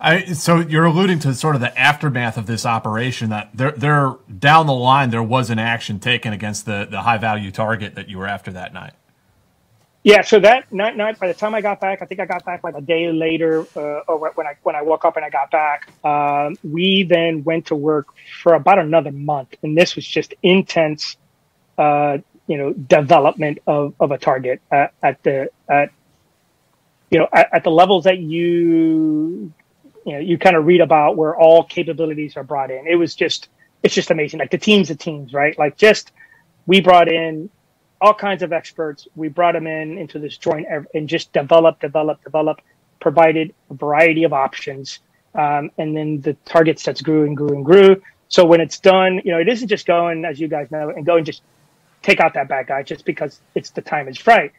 I, so you're alluding to sort of the aftermath of this operation that there, there down the line there was an action taken against the, the high value target that you were after that night. Yeah, so that night, night, by the time I got back, I think I got back like a day later, uh, or when I when I woke up and I got back. Um, we then went to work for about another month, and this was just intense, uh, you know, development of, of a target at, at the at you know at, at the levels that you you know you kind of read about where all capabilities are brought in. It was just it's just amazing. Like the teams of teams, right? Like just we brought in all kinds of experts. We brought them in into this joint and just develop, develop, develop, provided a variety of options. Um, and then the target sets grew and grew and grew. So when it's done, you know, it isn't just going, as you guys know, and go and just take out that bad guy just because it's the time is right.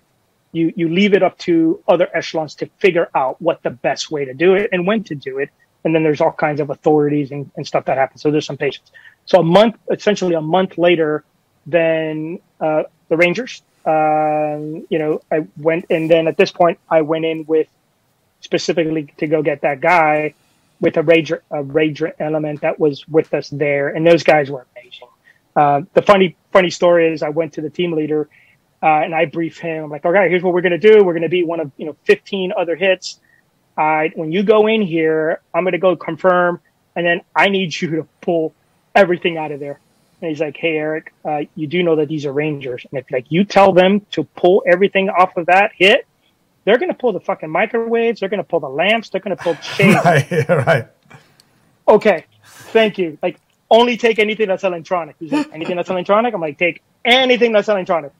you you leave it up to other echelons to figure out what the best way to do it and when to do it. And then there's all kinds of authorities and, and stuff that happens. So there's some patience. So a month, essentially a month later, than uh, the Rangers. Um, you know, I went, and then at this point, I went in with specifically to go get that guy with a Ranger, a Ranger element that was with us there, and those guys were amazing. Uh, the funny, funny story is, I went to the team leader uh, and I briefed him. I'm like, okay, here's what we're gonna do. We're gonna be one of you know 15 other hits. I when you go in here, I'm gonna go confirm, and then I need you to pull everything out of there. And he's like, "Hey, Eric, uh, you do know that these are Rangers, and if like you tell them to pull everything off of that hit, they're going to pull the fucking microwaves, they're going to pull the lamps, they're going to pull <laughs> the shades. right, right. Okay, thank you. Like, only take anything that's electronic. He's like, anything that's electronic. I'm like, take anything that's electronic.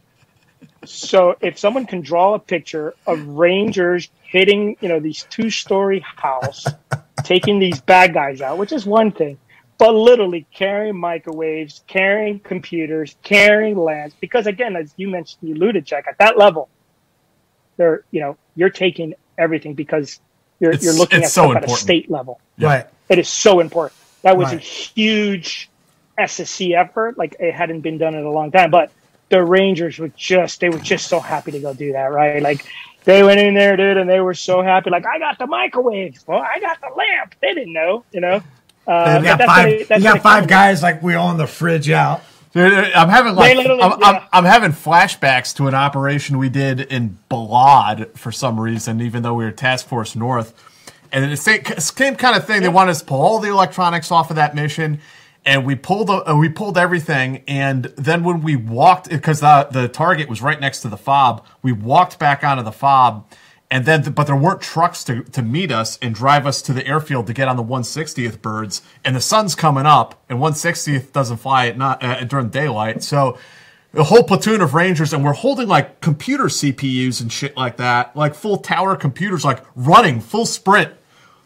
So if someone can draw a picture of Rangers hitting, you know, these two-story house, <laughs> taking these bad guys out, which is one thing but literally carrying microwaves, carrying computers, carrying lamps. Because again, as you mentioned, you alluded, Jack, at that level, they're you know you're taking everything because you're It's- you're looking at so stuff at a state level. Right. It is so important. That was a huge SSE effort. Like it hadn't been done in a long time, but the Rangers were just they were just so happy to go do that, right? Like they went in there, dude, and they were so happy. Like I got the microwave. Well, I got the lamp. They didn't know, you know. Uh, you got five. what it- that's you what got five guys like wheeling the fridge out. Dude, I'm having like I'm, I'm. I'm having flashbacks to an operation we did in Balad for some reason, even though we were Task Force North. And it's the same, same kind of thing. They wanted us to pull all the electronics off of that mission, and we pulled uh, we pulled everything. And then when we walked, because the the target was right next to the fob, we walked back onto the fob. And then, but there weren't trucks to, to meet us and drive us to the airfield to get on the 160th birds. And the sun's coming up, and 160th doesn't fly at not uh, during daylight. So a whole platoon of rangers, and we're holding like computer CPUs and shit like that, like full tower computers, like running full sprint,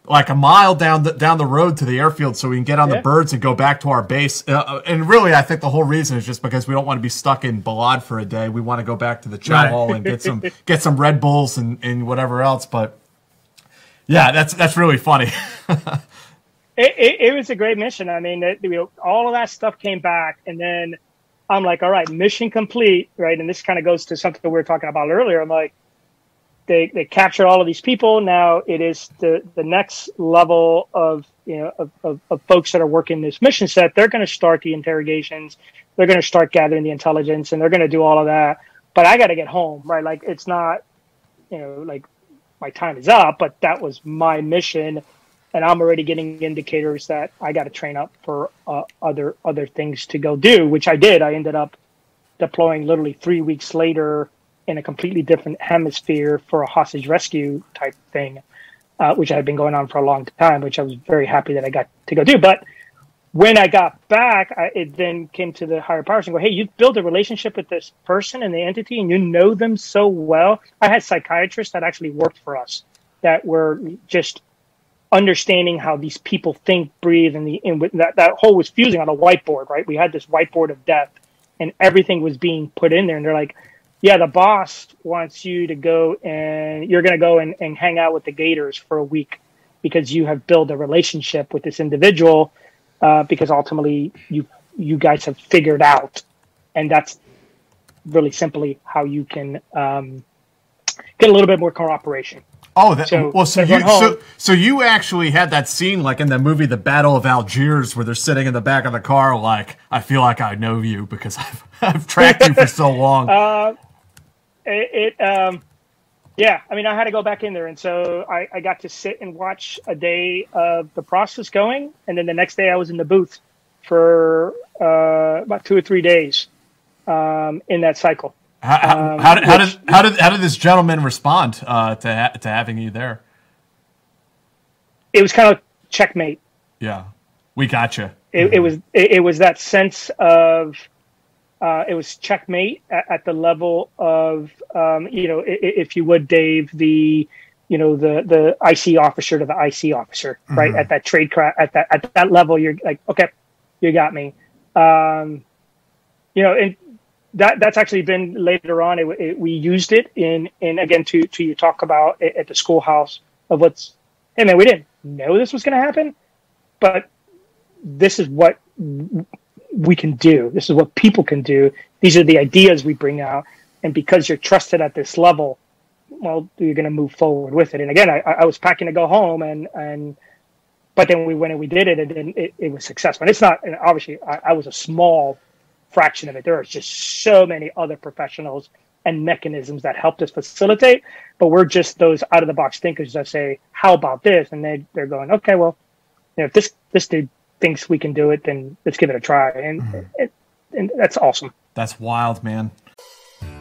like a mile down the down the road to the airfield, so we can get on the birds and go back to our base. Uh, and really, I think the whole reason is just because we don't want to be stuck in Balad for a day. We want to go back to the chow Right. hall and get some <laughs> get some Red Bulls and, and whatever else. But yeah, that's that's really funny. <laughs> it, it, it was a great mission. I mean, it, you know, all of that stuff came back, and then I'm like, all right, mission complete, right? And this kind of goes to something we were talking about earlier. I'm like, they they captured all of these people. Now it is the the next level of you know of, of, of folks that are working this mission set. They're going to start the interrogations. They're going to start gathering the intelligence, and they're going to do all of that. But I got to get home, right? Like it's not, you know, like my time is up, but that was my mission and I'm already getting indicators that I got to train up for uh, other other things to go do, which I did. I ended up deploying literally three weeks later in a completely different hemisphere for a hostage rescue type thing, uh, which had been going on for a long time, which I was very happy that I got to go do. But when I got back, I, it then came to the higher powers and go, hey, you've built a relationship with this person and the entity, and you know them so well. I had psychiatrists that actually worked for us that were just understanding how these people think, breathe, and the and that that whole was fusing on a whiteboard, right? We had this whiteboard of death, and everything was being put in there, and they're like, "Yeah, the boss wants you to go and you're going to go and, and hang out with the Gators for a week because you have built a relationship with this individual, uh, because ultimately you you guys have figured out, and that's really simply how you can um, get a little bit more cooperation." Oh, that, So, well, so you so, so you actually had that scene like in the movie The Battle of Algiers where they're sitting in the back of the car like I feel like I know you because I've <laughs> I've tracked you for so long. Uh, it, it um, yeah, I mean, I had to go back in there, and so I, I got to sit and watch a day of the process going, and then the next day I was in the booth for uh, about two or three days um, in that cycle. how, how, um, how, did, how did how did how did this gentleman respond uh, to ha- to having you there? It was kind of checkmate. Yeah, we got you. It, it was it, it was that sense of uh, it was checkmate at, at the level of um, you know if you would Dave the you know the the IC officer to the IC officer right at that trade cra- at that at that level you're like okay you got me um, you know and that that's actually been later on. It, it, we used it in in again to to you talk about at the schoolhouse of what's. Hey man, we didn't know this was going to happen, but this is what we can do. This is what people can do. These are the ideas we bring out, and because you're trusted at this level, well, you're going to move forward with it. And again, I, I was packing to go home, and and but then we went and we did it, and then it, it was successful. And it's not, and obviously, I, I was a small fraction of it. There are just so many other professionals and mechanisms that helped us facilitate, but we're just those out of the box thinkers that say, "How about this?" And they they're going, "Okay, well, you know, if this this dude thinks we can do it, then let's give it a try." And mm-hmm. it, and that's awesome. That's wild, man.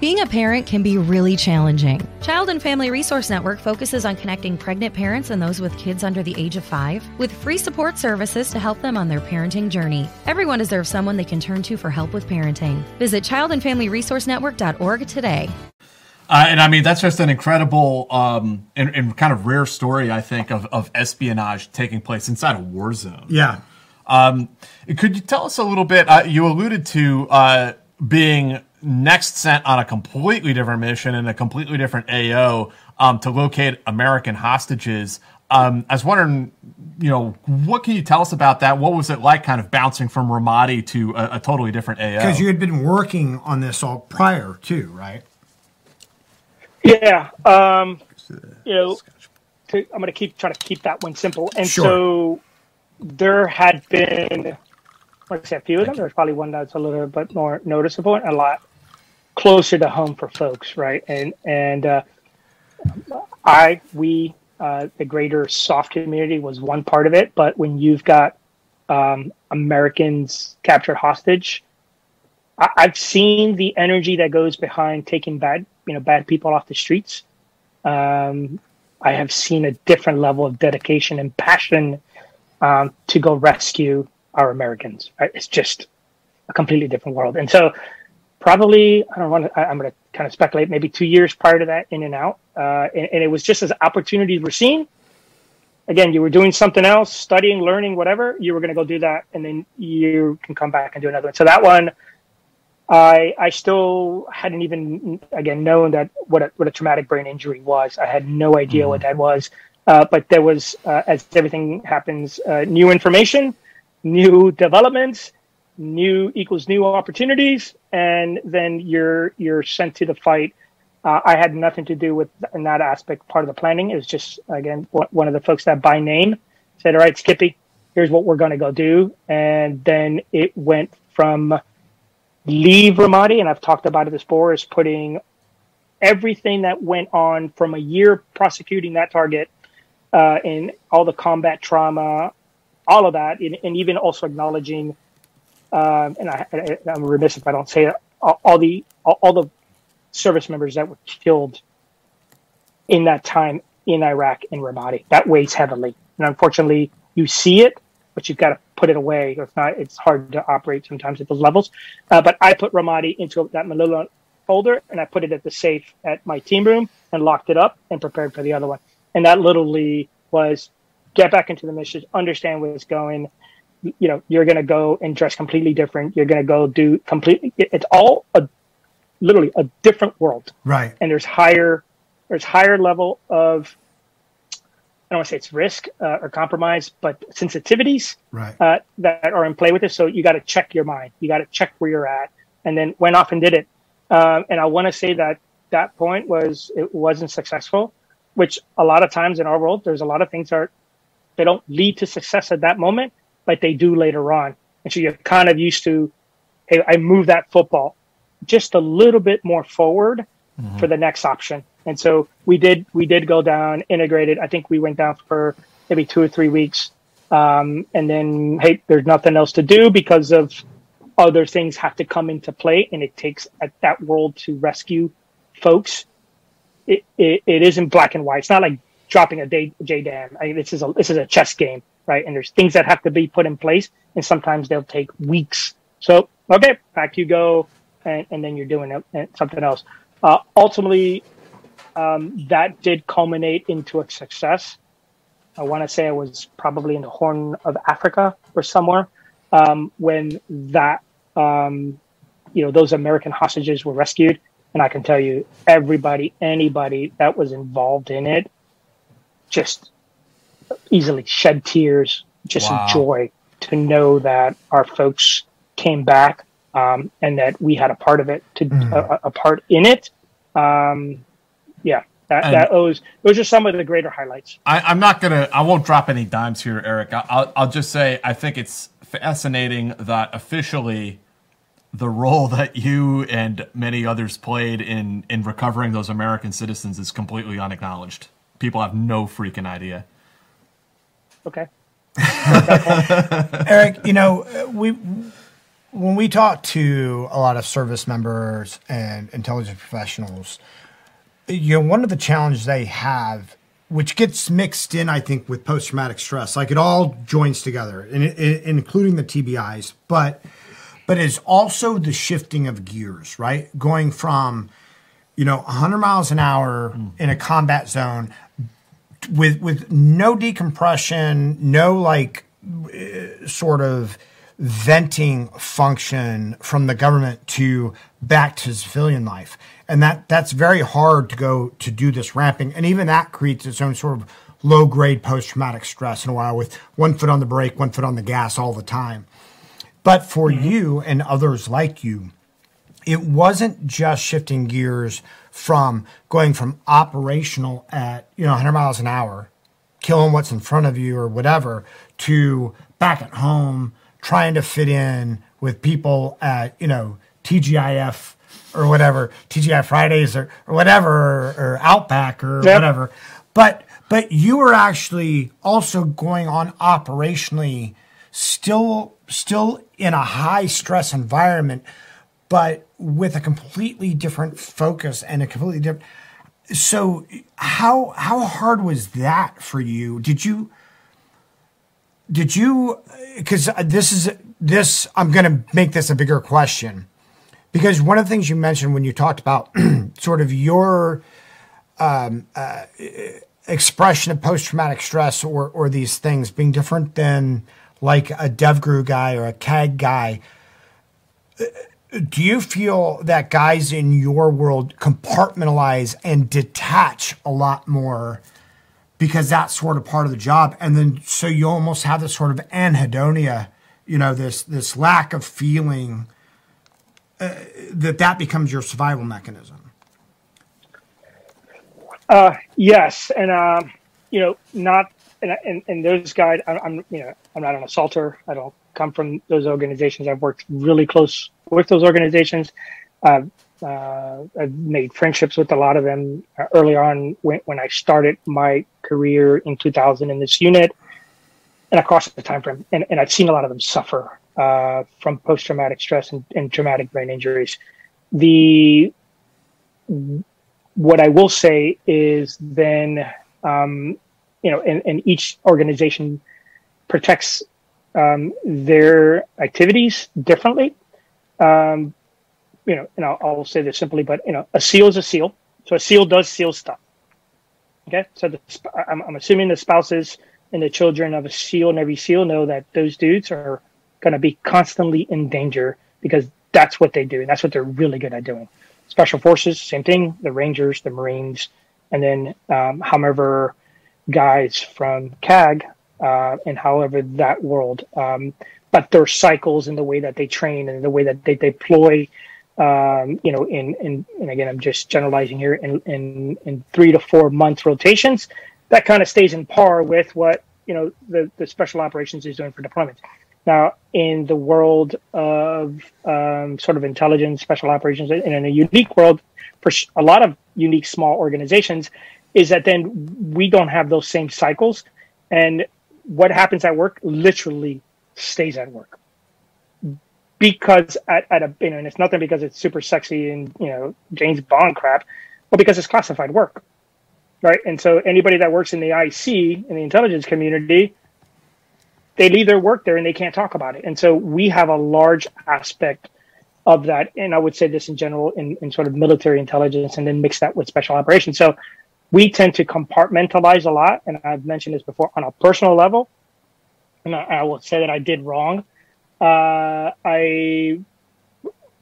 Being a parent can be really challenging. Child and Family Resource Network focuses on connecting pregnant parents and those with kids under the age of five with free support services to help them on their parenting journey. Everyone deserves someone they can turn to for help with parenting. Visit childandfamilyresourcenetwork.org today. Uh, and I mean, that's just an incredible um, and, and, kind of rare story, I think, of, of espionage taking place inside a war zone. Yeah. Um, could you tell us a little bit? Uh, you alluded to uh, being next sent on a completely different mission in a completely different AO um, to locate American hostages. Um, I was wondering, you know, what can you tell us about that? What was it like, kind of bouncing from Ramadi to a, a totally different AO? Because you had been working on this all prior too, right? Yeah. Um, you know, to, I'm going to keep trying to keep that one simple. And sure. so there had been, let's say, a few of them. There's probably one that's a little bit more noticeable and a lot closer to home for folks, right? And and uh, I we uh, the greater soft community was one part of it, but when you've got um, Americans captured hostage, I, have seen the energy that goes behind taking bad you know bad people off the streets. Um, I have seen a different level of dedication and passion um, to go rescue our Americans. Right? It's just a completely different world, and so probably I don't want to. I'm going to kind of speculate. Maybe two years prior to that, in and out, uh, and, and, it was just as opportunities were seen. Again, you were doing something else, studying, learning, whatever. You were going to go do that, and then you can come back and do another one. So that one, I I still hadn't even again known that what a, what a traumatic brain injury was. I had no idea mm-hmm. what that was. Uh, but there was, uh, as everything happens, uh, new information, new developments, new equals new opportunities, and then you're you're sent to the fight. Uh, I had nothing to do with in that aspect. Part of the planning It was just again one of the folks that by name said, "All right, Skippy, here's what we're going to go do," and then it went from leave Ramadi, and I've talked about it before, is putting everything that went on from a year prosecuting that target uh, and all the combat trauma, all of that, and, and even also acknowledging um, and I, am remiss if I don't say it, all, all the all, all, the service members that were killed in that time in Iraq in Ramadi. That weighs heavily, and unfortunately, you see it, but you've got to put it away. If not, it's hard to operate sometimes at those levels. Uh, but I put Ramadi into that Manila folder, and I put it at the safe at my team room and locked it up and prepared for the other one. And that literally was get back into the mission, understand where it's going, you know you're going to go and dress completely different you're going to go do completely it's all a literally a different world right and there's higher there's higher level of I don't want to say it's risk uh, or compromise, but sensitivities right. uh, that are in play with this. So you got to check your mind. You got to check where you're at, and then went off and did it. Um, and I want to say that that point was it wasn't successful, which a lot of times in our world, there's a lot of things that are, they don't lead to success at that moment, but they do later on. And so you're kind of used to, hey, I move that football. just a little bit more forward mm-hmm. for the next option. And so we did we did go down integrated. I think we went down for maybe two or three weeks, um, and then hey, there's nothing else to do because of other things have to come into play, and it takes that world to rescue folks. It, it, it isn't black and white. It's not like dropping a J, JDAM. I mean, this is a this is a chess game, right? And there's things that have to be put in place, and sometimes they'll take weeks. So okay, back you go, and, and then you're doing something else. Uh, ultimately, um, that did culminate into a success. I want to say I was probably in the Horn of Africa or somewhere um, when that, um, you know, those American hostages were rescued. And I can tell you, everybody, anybody that was involved in it, just easily shed tears, just wow. joy to know that our folks came back um, and that we had a part of it, to mm. a, a, part in it. Um, yeah, that, that was those are some of the greater highlights. I, am not gonna, I won't drop any dimes here, Eric. I'll, I'll just say I think it's fascinating that officially the role that you and many others played in in recovering those American citizens is completely unacknowledged. People have no freaking idea. Okay. <laughs> Eric, you know, we when we talk to a lot of service members and intelligence professionals, you know, one of the challenges they have, which gets mixed in, I think, with post traumatic stress, like it all joins together, in, in, including the TBIs, but but it's also the shifting of gears, right? Going from you know 100 miles an hour mm. in a combat zone with with no decompression, no like uh, sort of venting function from the government to back to civilian life. And that that's very hard to go to do this ramping. And even that creates its own sort of low grade post traumatic stress in a while with one foot on the brake, one foot on the gas all the time. But for mm-hmm. you and others like you, it wasn't just shifting gears from going from operational at, you know, 100 miles an hour, killing what's in front of you or whatever, to back at home, trying to fit in with people at, you know, TGIF or whatever, TGI Fridays or, or whatever, or, or Outback or yep. whatever. But but you were actually also going on operationally, still still in a high stress environment, but with a completely different focus and a completely different. So how how hard was that for you? Did you did you because this is this i'm going to make this a bigger question because one of the things you mentioned when you talked about <clears throat> sort of your um, uh, expression of post-traumatic stress or, or these things being different than like a DevGru guy or a CAG guy uh, do you feel that guys in your world compartmentalize and detach a lot more because that's sort of part of the job. And then so you almost have this sort of anhedonia, you know, this this lack of feeling uh, that that becomes your survival mechanism. Uh, yes, and uh, you know, not and, and, and those guys. I'm, I'm you know I'm not an assaulter. I don't come from those organizations. I've worked really close with those organizations. Uh, uh, I've made friendships with a lot of them uh, early on when, when I started my career in 2000 in this unit and across the time frame. And, and I've seen a lot of them suffer uh, from post traumatic stress and, and, traumatic brain injuries. The what I will say is then, um, you know, and, and, each organization protects um, their activities differently. Um, you know, and I'll, I'll, say this simply, but you know, a seal is a seal. So a seal does seal stuff. Okay, so the, I'm, I'm assuming the spouses and the children of a seal and every seal know that those dudes are going to be constantly in danger because that's what they do and that's what they're really good at doing. Special forces, same thing. The Rangers, the Marines, and then um, however guys from CAG uh, and however that world. Um, but their cycles and the way that they train and the way that they deploy um, you know, in, in, and again, I'm just generalizing here, in, in, in three to four month rotations, that kind of stays in par with what, you know, the, the special operations is doing for deployments. Now, in the world of um, sort of intelligence, special operations, and in a unique world, for a lot of unique small organizations, is that then we don't have those same cycles. And what happens at work literally stays at work. Because at, at a, you know, and it's nothing because it's super sexy and, you know, James Bond crap, but because it's classified work. Right. And so anybody that works in the IC, in the intelligence community, they leave their work there and they can't talk about it. And so we have a large aspect of that. And I would say this in general in, in sort of military intelligence and then mix that with special operations. So we tend to compartmentalize a lot. And I've mentioned this before on a personal level. And I, I will say that I did wrong. Uh, I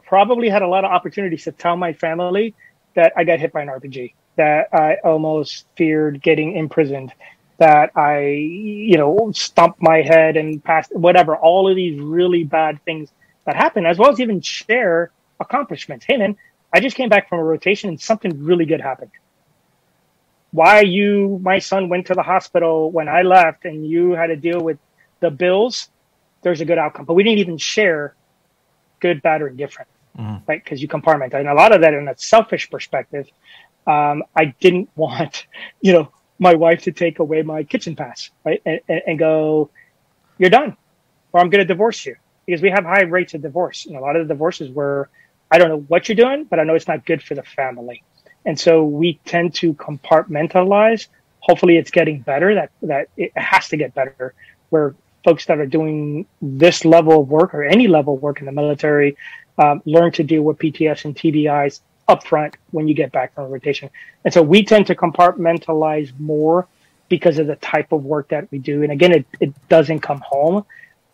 probably had a lot of opportunities to tell my family that I got hit by an RPG, that I almost feared getting imprisoned, that I, you know, stumped my head and passed whatever, all of these really bad things that happen, as well as even share accomplishments. Hey, man, I just came back from a rotation and something really good happened. Why you, my son went to the hospital when I left and you had to deal with the bills, there's a good outcome. But we didn't even share good, bad, or different, mm-hmm. right? Because you compartment. And a lot of that in a selfish perspective, um, I didn't <laughs> want, you know, my wife to take away my kitchen pass, right? And, and, and go, you're done, or I'm going to divorce you because we have high rates of divorce. And a lot of the divorces were, I don't know what you're doing, but I know it's not good for the family. And so we tend to compartmentalize. Hopefully it's getting better that, that it has to get better where folks that are doing this level of work or any level of work in the military um, learn to deal with PTS and TBIs upfront when you get back from rotation. And so we tend to compartmentalize more because of the type of work that we do. And again, it, it doesn't come home.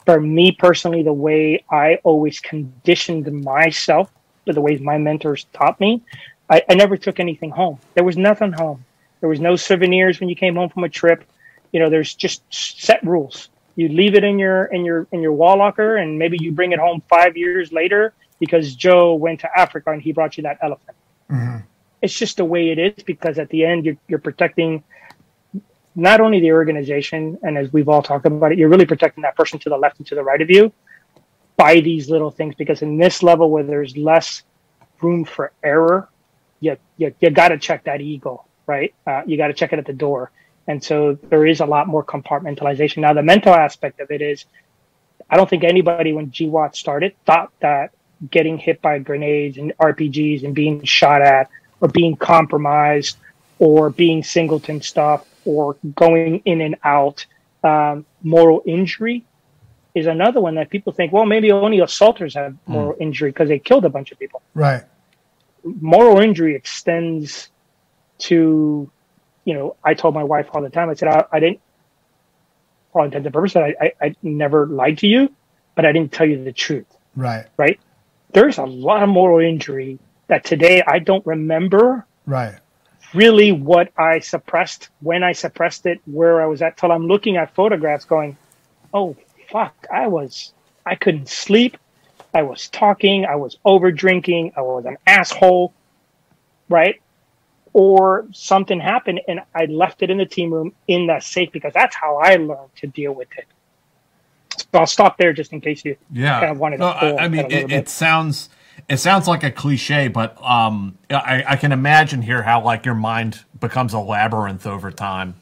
For me personally, the way I always conditioned myself, the ways my mentors taught me, I, I never took anything home. There was nothing home. There was no souvenirs when you came home from a trip. You know, there's just set rules. You leave it in your in your in your wall locker, and maybe you bring it home five years later because Joe went to Africa and he brought you that elephant. Mm-hmm. It's just the way it is because at the end you're, you're protecting not only the organization, and as we've all talked about it, you're really protecting that person to the left and to the right of you by these little things. Because in this level where there's less room for error, you you, you got to check that ego, right? Uh, you got to check it at the door, and so there is a lot more compartmentalization. Now the mental aspect of it is, I don't think anybody when GWOT started thought that getting hit by grenades and RPGs and being shot at or being compromised or being singleton stuff or going in and out. Um, moral injury is another one that people think, well, maybe only assaulters have hmm. moral mm. injury because they killed a bunch of people. Right. Moral injury extends to, you know, I told my wife all the time, I said, I, I didn't, for all intents and purposes, I, I, I never lied to you, but I didn't tell you the truth. Right. Right there's a lot of moral injury that today I don't remember. Right. Really, what I suppressed, when I suppressed it, where I was at, till I'm looking at photographs going, oh, fuck, I was, I couldn't sleep. I was talking. I was over drinking. I was an asshole. Right. Or something happened and I left it in the team room in that safe because that's how I learned to deal with it. So I'll stop there just in case you yeah. kind of wanted no, to. I, I mean, it, it, sounds it sounds like a cliche, but um, I, I can imagine here how like your mind becomes a labyrinth over time,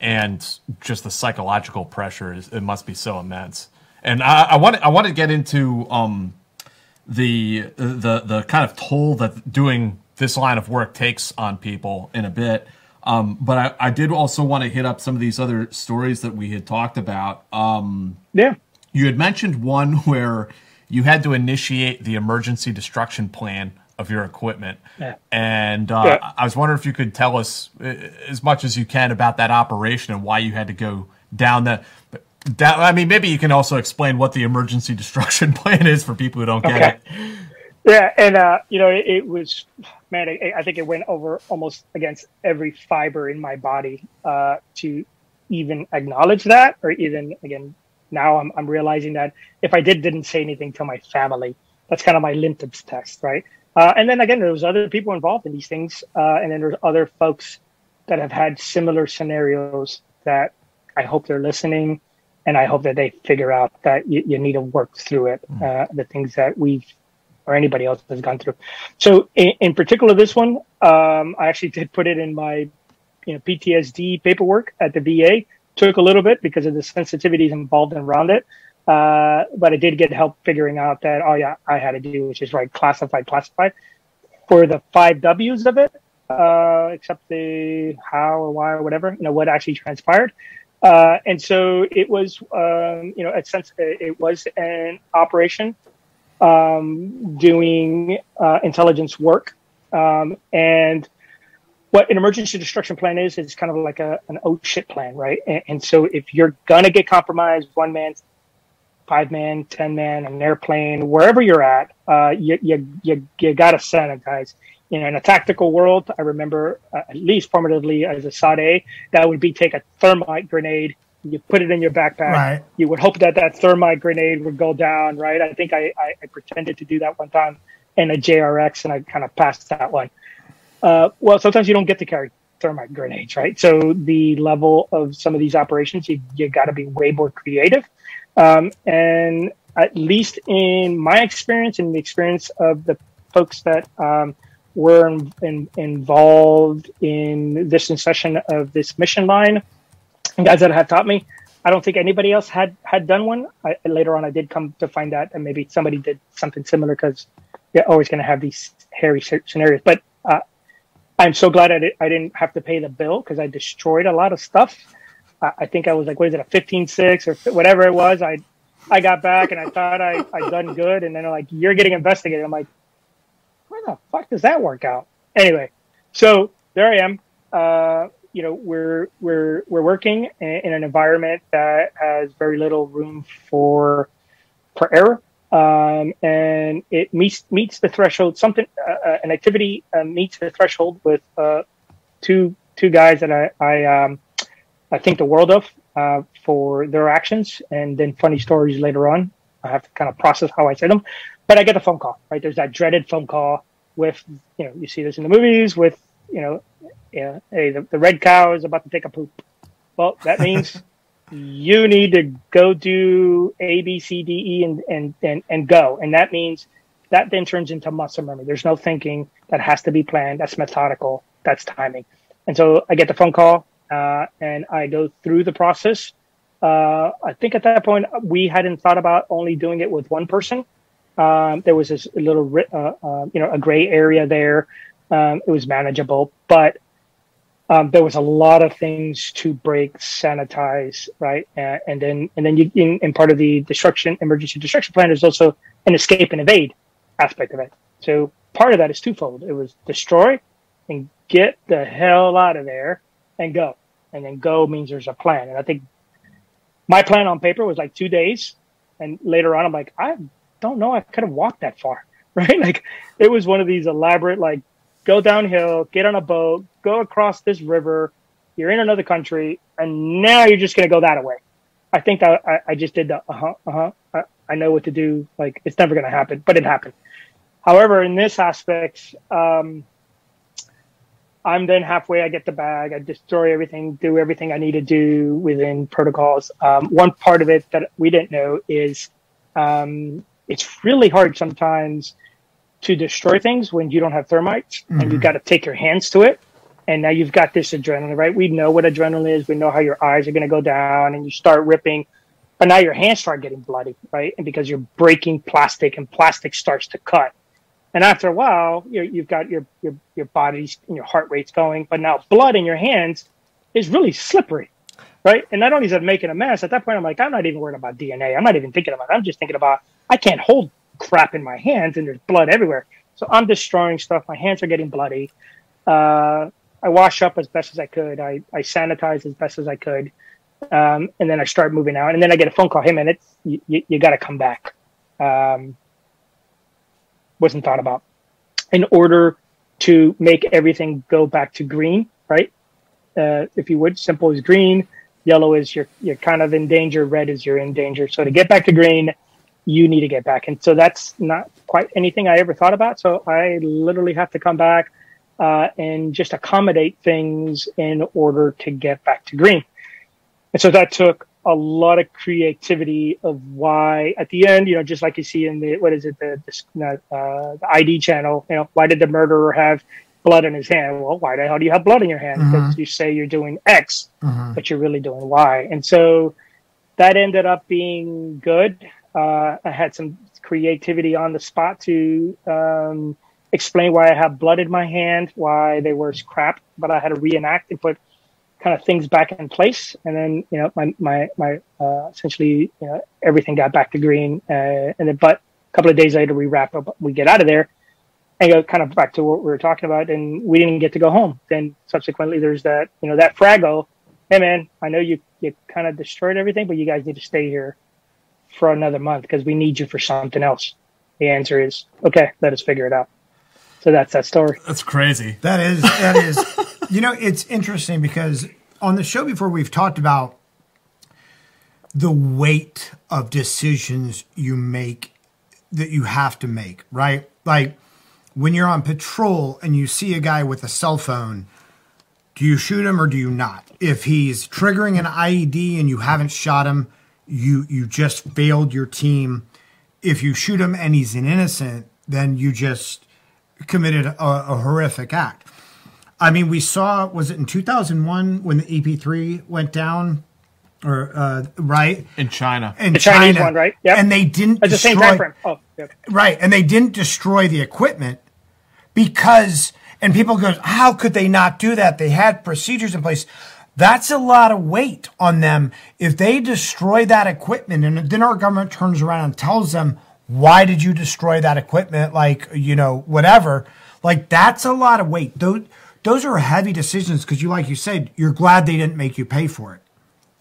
and just the psychological pressure is it must be so immense. And I, I want I want to get into um, the the the kind of toll that doing this line of work takes on people in a bit. Um, but I, I, did also want to hit up some of these other stories that we had talked about. Um, yeah. You had mentioned one <laughs> where you had to initiate the emergency destruction plan of your equipment. Yeah. And uh, yeah. I was wondering if you could tell us uh, as much as you can about that operation and why you had to go down the. Down, I mean, maybe you can also explain what the emergency <laughs> destruction plan is for people who don't get okay. it. Yeah, and uh, you know, it, it was man. I, I, think it went over almost against every fiber in my body uh, to even acknowledge that, or even again now I'm, I'm realizing that if I did didn't say anything to my family, that's kind of my litmus test, right? Uh, and then again, there was other people involved in these things, uh, and then there's other folks that have had similar scenarios that I hope they're listening and I hope that they figure out that you, you need to work through it, uh, the things that we've or anybody else has gone through. So in, in particular, this one, um, I actually did put it in my you know PTSD paperwork at the VA. Took a little bit because of the sensitivities involved around it. Uh, but I did get help figuring out that, oh yeah, I had to do, which is right, classified, classified. For the five W's of it, uh, except the how or why or whatever, you know, what actually transpired. Uh, and so it was, um, you know, a sense, it was an operation um, doing uh, intelligence work. Um, and what an emergency destruction plan is, is kind of like a, an oh shit plan, right? And, and so if you're going to get compromised, one man, five man, 10 man, an airplane, wherever you're at, uh, you, you, you, you got to sanitize. You know, in a tactical world, I remember uh, at least formatively as a SOT that would be take a thermite grenade you put it in your backpack. Right. You would hope that that thermite grenade would go down, right? I think I, I, I pretended to do that one time in a JRX and I kind of passed that one. Uh, well, sometimes you don't get to carry thermite grenades, right? So the level of some of these operations, you, you got to be way more creative. Um, and at least in my experience and the experience of the folks that um, were in, in, involved in this session of this mission line, guys that have taught me. I don't think anybody else had had done one. I, later on, I did come to find out, and maybe somebody did something similar because you're always going to have these hairy scenarios. But uh, I'm so glad I, did, I didn't have to pay the bill because I destroyed a lot of stuff. Uh, I think I was like, what is it, a 15-6 or whatever it was. I I got back and I thought I I done good, and then they're like, you're getting investigated. I'm like, where the fuck does that work out? Anyway, so there I am. Uh, you know we're we're we're working in an environment that has very little room for for error um, and it meets meets the threshold something uh, uh, an activity uh, meets the threshold with uh, two two guys that I I, um, I think the world of uh, for their actions and then funny stories later on I have to kind of process how I say them but I get the phone call right there's that dreaded phone call with you know you see this in the movies with you know yeah, hey, the, the red cow is about to take a poop. Well, that <laughs> means you need to go do A, B, C, D, E, and, and, and, and go. And that means that then turns into muscle memory. There's no thinking that has to be planned. That's methodical. That's timing. And so I get the phone call uh, and I go through the process. Uh, I think at that point we hadn't thought about only doing it with one person. Um, there was this little, uh, uh you know, a gray area there. Um, it was manageable, but um, there was a lot of things to break, sanitize, right? Uh, and then, and then you, in, in, part of the destruction, emergency destruction plan, is also an escape and evade aspect of it. So part of that is twofold. It was destroy and get the hell out of there and go. And then go means there's a plan. And I think my plan on paper was like two days. And later on, I'm like, I don't know. I could have walked that far, <laughs> right? Like it was one of these elaborate, like go downhill, get on a boat, go across this river. You're in another country, and now you're just going to go that way. I think that I, I just did the uh huh, uh huh. I, I, know what to do. Like it's never going to happen, but it happened. However, in this aspect, um, I'm then halfway. I get the bag. I destroy everything, do everything I need to do within protocols. Um, one part of it that we didn't know is um, it's really hard sometimes to destroy things when you don't have thermites mm-hmm. and you've got to take your hands to it. And now you've got this adrenaline, right? We know what adrenaline is. We know how your eyes are going to go down and you start ripping, but now your hands start getting bloody, right? And because you're breaking plastic and plastic starts to cut. And after a while, you have got your, your, your body's and your heart rate's going, but now blood in your hands is really slippery, right? And not only is it making a mess, at that point, I'm like, I'm not even worried about DNA. I'm not even thinking about it. I'm just thinking about, I can't hold crap in my hands and there's blood everywhere. So I'm destroying stuff. My hands are getting bloody. Uh, I wash up as best as I could. I, I sanitize as best as I could. Um, and then I start moving out. And then I get a phone call. Hey, man, it's, you, you, you got to come back. Um, wasn't thought about. In order to make everything go back to green, right? Uh, if you would, simple is green, yellow is you're, you're kind of in danger, red is you're in danger. So to get back to green, you need to get back. And so that's not quite anything I ever thought about. So I literally have to come back uh, and just accommodate things in order to get back to green. And so that took a lot of creativity of why at the end, you know, just like you see in the what is it the the, uh, the ID channel, you know, why did the murderer have blood in his hand? Well, why the hell do you have blood in your hand? Mhm. Because you say you're doing X, Mhm. but you're really doing Y, and so that ended up being good. Uh, I had some creativity on the spot to um, explain why I have blood in my hand, why they were crap, but I had to reenact and put kind of things back in place. And then, you know, my, my, my, uh, essentially, you know, everything got back to green. Uh, and then, but a couple of days later, we wrap up, we get out of there and go kind of back to what we were talking about. And we didn't get to go home. Then subsequently, there's that, you know, that Frago. Hey, man, I know you, you kind of destroyed everything, but you guys need to stay here for another month because we need you for something else. The answer is, okay, let us figure it out. So that's that story. That's crazy. That is that <laughs> is you know, it's interesting because on the show before we've talked about the weight of decisions you make that you have to make, right? Like when you're on patrol and you see a guy with a cell phone, do you shoot him or do you not? If he's triggering an IED and you haven't shot him, you you just failed your team. If you shoot him and he's an innocent, then you just committed a, a horrific act. I mean, we saw was it in 2001 when the EP3 went down, or uh, right In China. in The China, Chinese one, right? Yep. And they didn't At the same destroy- time frame. Oh, yep. Right. And they didn't destroy the equipment because, and people go, how could they not do that? They had procedures in place. That's a lot of weight on them. If they destroy that equipment and then our government turns around and tells them, why did you destroy that equipment? Like, you know, whatever. Like, that's a lot of weight. Those, those are heavy decisions because you, like you said, you're glad they didn't make you pay for it.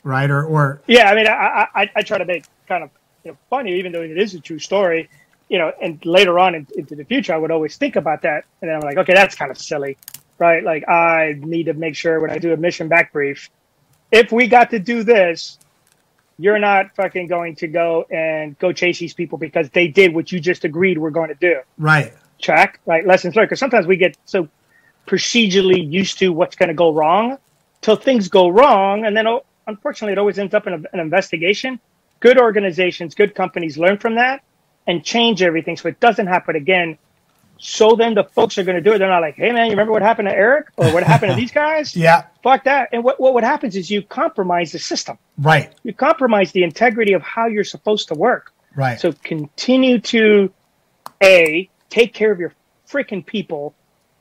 Right. Or, or, Yeah, I mean, I, I, I try to make kind of you know, funny, even though it is a true story. You know, and later on in, into the future, I would always think about that, and then I'm like, okay, that's kind of silly, right? Like, I need to make sure when I do a mission back brief, if we got to do this, you're not fucking going to go and go chase these people because they did what you just agreed we're going to do. right. Check, right? Lessons learned. Because sometimes we get so procedurally used to what's going to go wrong till things go wrong. And then, oh, unfortunately, it always ends up in a, an investigation. Good organizations, good companies learn from that and change everything so it doesn't happen again. So then the folks are going to do it. They're not like, hey, man, you remember what happened to Eric or what happened to these guys? <laughs> Yeah. Fuck that. And what, what, what happens is you compromise the system. Right. You compromise the integrity of how you're supposed to work. Right. So continue to a take care of your freaking people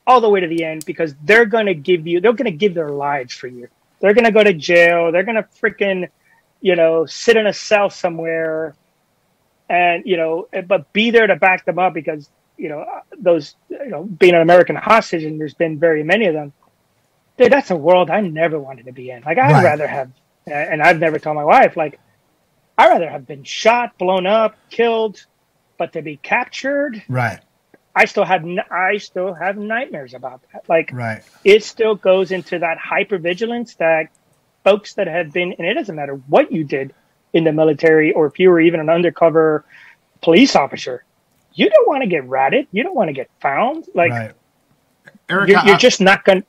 all the way to the end because they're going to give you they're going to give their lives for you. They're going to go to jail. They're going to freaking you know sit in a cell somewhere and you know but be there to back them up because you know those you know being an American hostage and there's been very many of them. Dude, that's a world I never wanted to be in. Like I'd Right. rather have and I've never told my wife like I'd rather have been shot, blown up, killed, but to be captured, Right. I still have I still have nightmares about that. Like Right. it still goes into that hypervigilance that folks that have been, and it doesn't matter what you did in the military or if you were even an undercover police officer, you don't want to get ratted. You don't want to get found. Like right. Eric, you're, you're just not going. to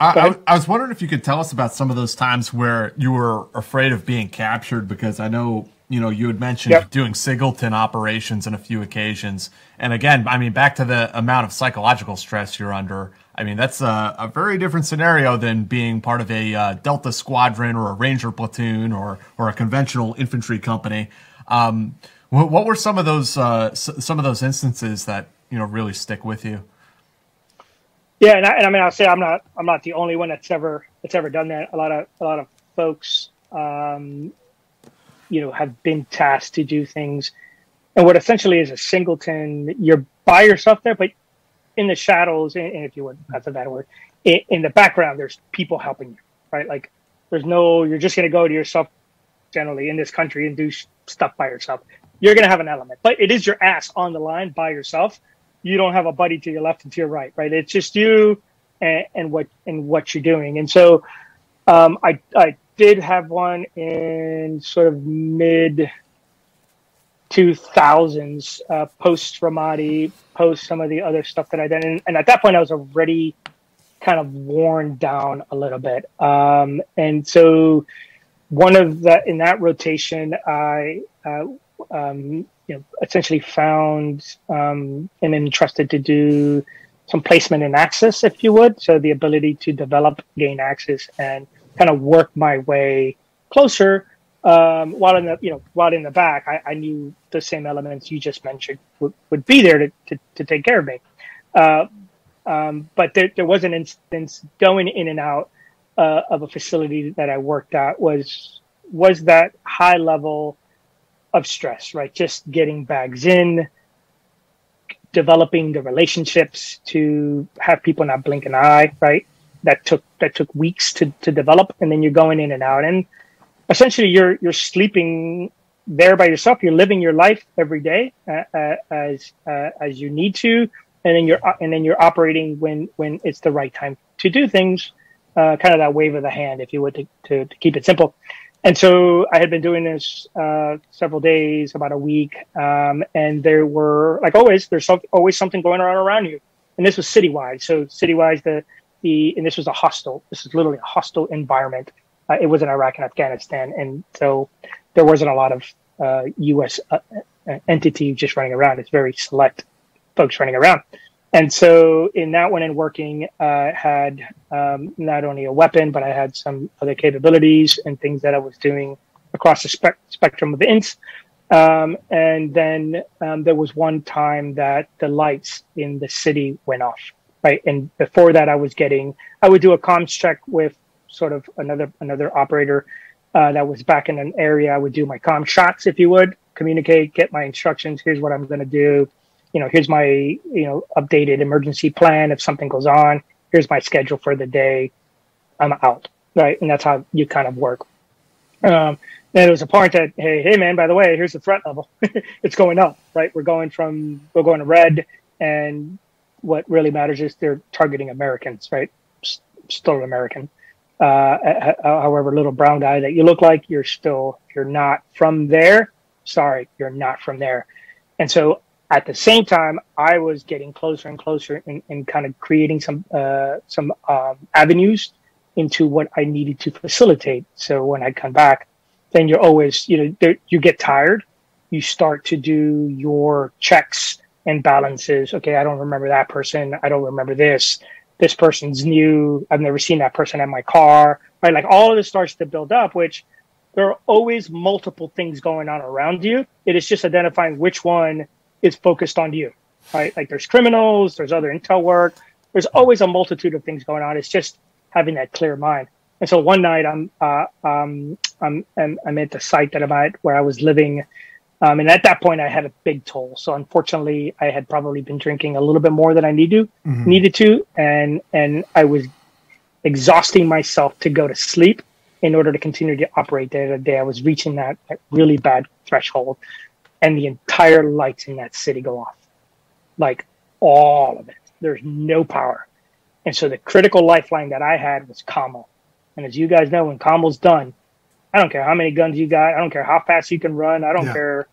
I, Go I. I was wondering if you could tell us about some of those times where you were afraid of being captured because I know you know you had mentioned Yep. doing singleton operations on a few occasions, and again, I mean back to the amount of psychological stress you're under. I mean that's a, a very different scenario than being part of a uh, Delta squadron or a Ranger platoon or or a conventional infantry company. Um, what, what were some of those uh, some of those instances that you know really stick with you? Yeah, and I, and I mean, I'll say I'm not I'm not the only one that's ever that's ever done that. A lot of a lot of folks, um, you know, have been tasked to do things, and what essentially is a singleton. You're by yourself there, but in the shadows, and, and if you would, that's a bad word. In, in the background, there's people helping you, right? Like, there's no. You're just gonna go to yourself, generally in this country, and do stuff by yourself. You're gonna have an element, but it is your ass on the line by yourself you don't have a buddy to your left and to your right, right? It's just you and, and what and what you're doing. And so, um, I I did have one in sort of mid 2000s, uh, post Ramadi, post some of the other stuff that I did, and, and at that point I was already kind of worn down a little bit. Um, and so one of the in that rotation, I uh, um, you know essentially found um, and entrusted to do some placement and access, if you would. So the ability to develop, gain access, and kind of work my way closer. Um, while in the you know while in the back, I, I knew the same elements you just mentioned would, would be there to, to, to take care of me. Uh, um, but there, there was an instance going in and out uh, of a facility that I worked at was was that high level of stress, right? Just getting bags in, developing the relationships to have people not blink an eye, right? That took that took weeks to to develop, and then you're going in and out, and essentially you're you're sleeping there by yourself. You're living your life every day uh, uh, as uh, as you need to, and then you're and then you're operating when when it's the right time to do things. Uh, kind of that wave of the hand, if you would, to, to, to keep it simple. And so I had been doing this uh, several days, about a week, um, and there were, like always, there's some, always something going on around you. And this was citywide. So citywide, the the and this was a hostile. This is literally a hostile environment. Uh, it was in Iraq and Afghanistan, and so there wasn't a lot of uh, U.S. Uh, uh, entity just running around. It's very select folks running around. And so in that one and working, uh, had um, not only a weapon, but I had some other capabilities and things that I was doing across the spe- spectrum of ints. Um, and then um, there was one time that the lights in the city went off, right? And before that, I was getting, I would do a comms check with sort of another another operator uh, that was back in an area. I would do my comm shots, if you would, communicate, get my instructions. Here's what I'm going to do you know, here's my, you know, updated emergency plan. If something goes on, here's my schedule for the day. I'm out. Right. And that's how you kind of work. Um, and it was a point that, hey, hey, man, by the way, here's the threat level. <laughs> it's going up, right? We're going from, we're going to red. And what really matters is they're targeting Americans, right? Still an American. Uh, however, little brown guy that you look like, you're still, you're not from there. Sorry, you're not from there. And so at the same time, I was getting closer and closer and, kind of creating some uh, some um, avenues into what I needed to facilitate. So when I come back, then you're always you know there, you get tired. You start to do your checks and balances. Okay, I don't remember that person. I don't remember this. This person's new. I've never seen that person at my car. Right, like all of this starts to build up, which there are always multiple things going on around you. It is just identifying which one is focused on you, right? Like there's criminals, there's other intel work, there's always a multitude of things going on. It's just having that clear mind. And so one night I'm uh, um, I'm, I'm at the site that I'm at where I was living, um, and at that point I had a big toll. So unfortunately, I had probably been drinking a little bit more than I need to mm-hmm. needed to, and and I was exhausting myself to go to sleep in order to continue to operate day to day. I was reaching that, that really bad threshold and the entire lights in that city go off. Like all of it. There's no power. And so the critical lifeline that I had was commo. And as you guys know, when commo's done, I don't care how many guns you got. I don't care how fast you can run. I don't yeah. care